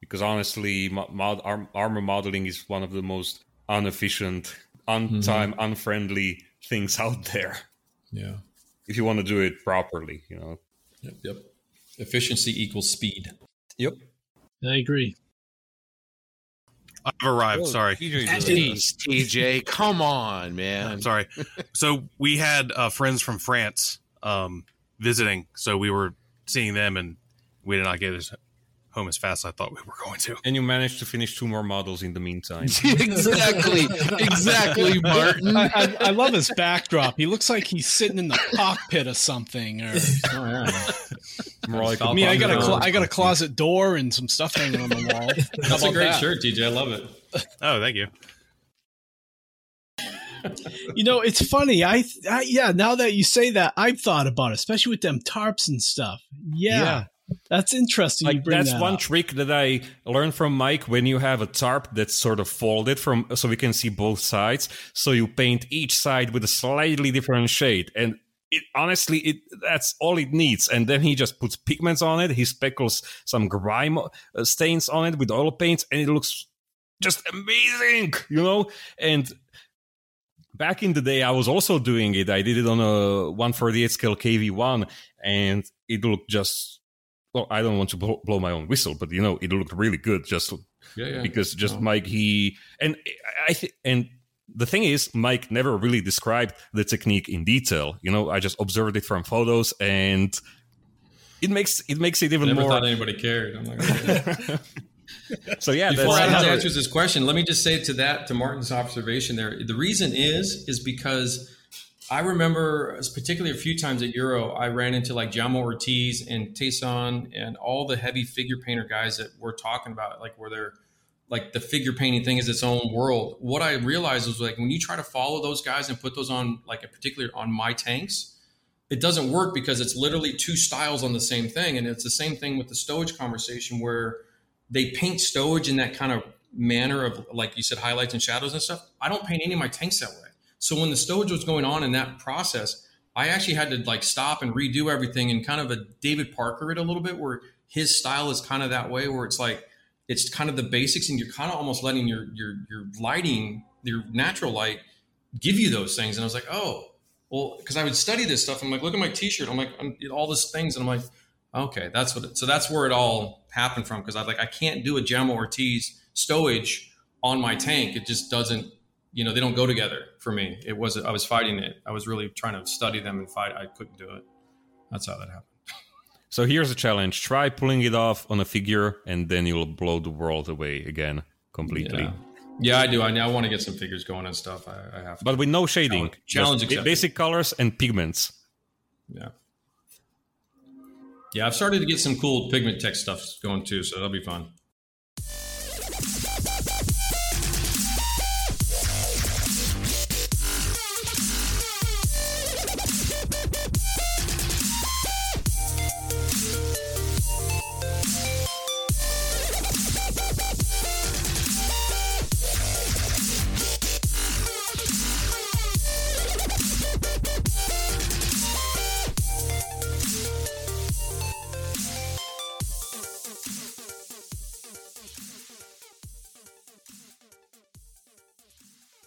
because honestly, mod, arm, armor modeling is one of the most inefficient, on mm-hmm. time, unfriendly things out there. Yeah. If you want to do it properly, you know. Yep. Yep. Efficiency equals speed. Yep. I agree. I've arrived. Sorry. Jeez, TJ, come on, man. I'm sorry. So we had uh, friends from France um, visiting, so we were seeing them, and we did not get as home as fast as I thought we were going to. And you managed to finish two more models in the meantime. exactly, exactly, Martin. I, I, I love his backdrop. He looks like he's sitting in the cockpit of something. Or Oh yeah. More like I mean, I got a clo- I got a closet door and some stuff hanging on the wall. That's a great that? shirt, DJ. I love it. Oh, thank you. You know, it's funny. I, I yeah. Now that you say that, I've thought about it, especially with them tarps and stuff. Yeah, that's interesting. you like that's that one up. trick that I learned from Mike when you have a tarp that's sort of folded from so we can see both sides. So you paint each side with a slightly different shade. And it honestly it that's all it needs. And then he just puts pigments on it. He speckles some grime uh, stains on it with oil paints and it looks just amazing you know? And back in the day i was also doing it. I did it on a 148 scale kv1 and it looked just well, I don't want to blow, blow my own whistle, but you know, it looked really good just Yeah, yeah. because just Oh. Mike he and I think and the thing is, Mike never really described the technique in detail. You know, I just observed it from photos, and it makes it makes it even never more. thought anybody cared. I'm like, okay. so yeah, Before Adam another- answers this question, let me just say to that, to Martin's observation there, the reason is, is because I remember, particularly a few times at Euro, I ran into like Jaume Ortiz and Tayson and all the heavy figure painter guys that we're talking about, like where they're like the figure painting thing is its own world. What I realized was like when you try to follow those guys and put those on, like a particular on my tanks, it doesn't work because it's literally two styles on the same thing. And it's the same thing with the stowage conversation where they paint stowage in that kind of manner of like you said highlights and shadows and stuff i don't paint any of my tanks that way so when the stowage was going on in that process i actually had to like stop and redo everything and kind of a david parker it a little bit where his style is kind of that way where it's like it's kind of the basics and you're kind of almost letting your your your lighting your natural light give you those things. And i was like oh well because i would study this stuff. I'm like look at my t-shirt. I'm like um, I'm, all these things. And i'm like okay that's what it so that's where it all happened from. Because i like i can't do a Jaume ortiz stowage on my tank. It just doesn't you know they don't go together for me it was i was fighting it i was really trying to study them and fight i couldn't do it that's how that happened So here's a challenge: try pulling it off on a figure, and then you'll blow the world away again completely. Yeah. Yeah, I do. I now want to get some figures going and stuff. I, I have, to. But with no shading, Challenge- challenge basic colors and pigments. yeah, yeah. I've started to get some cool pigment tech stuff going too, so that'll be fun.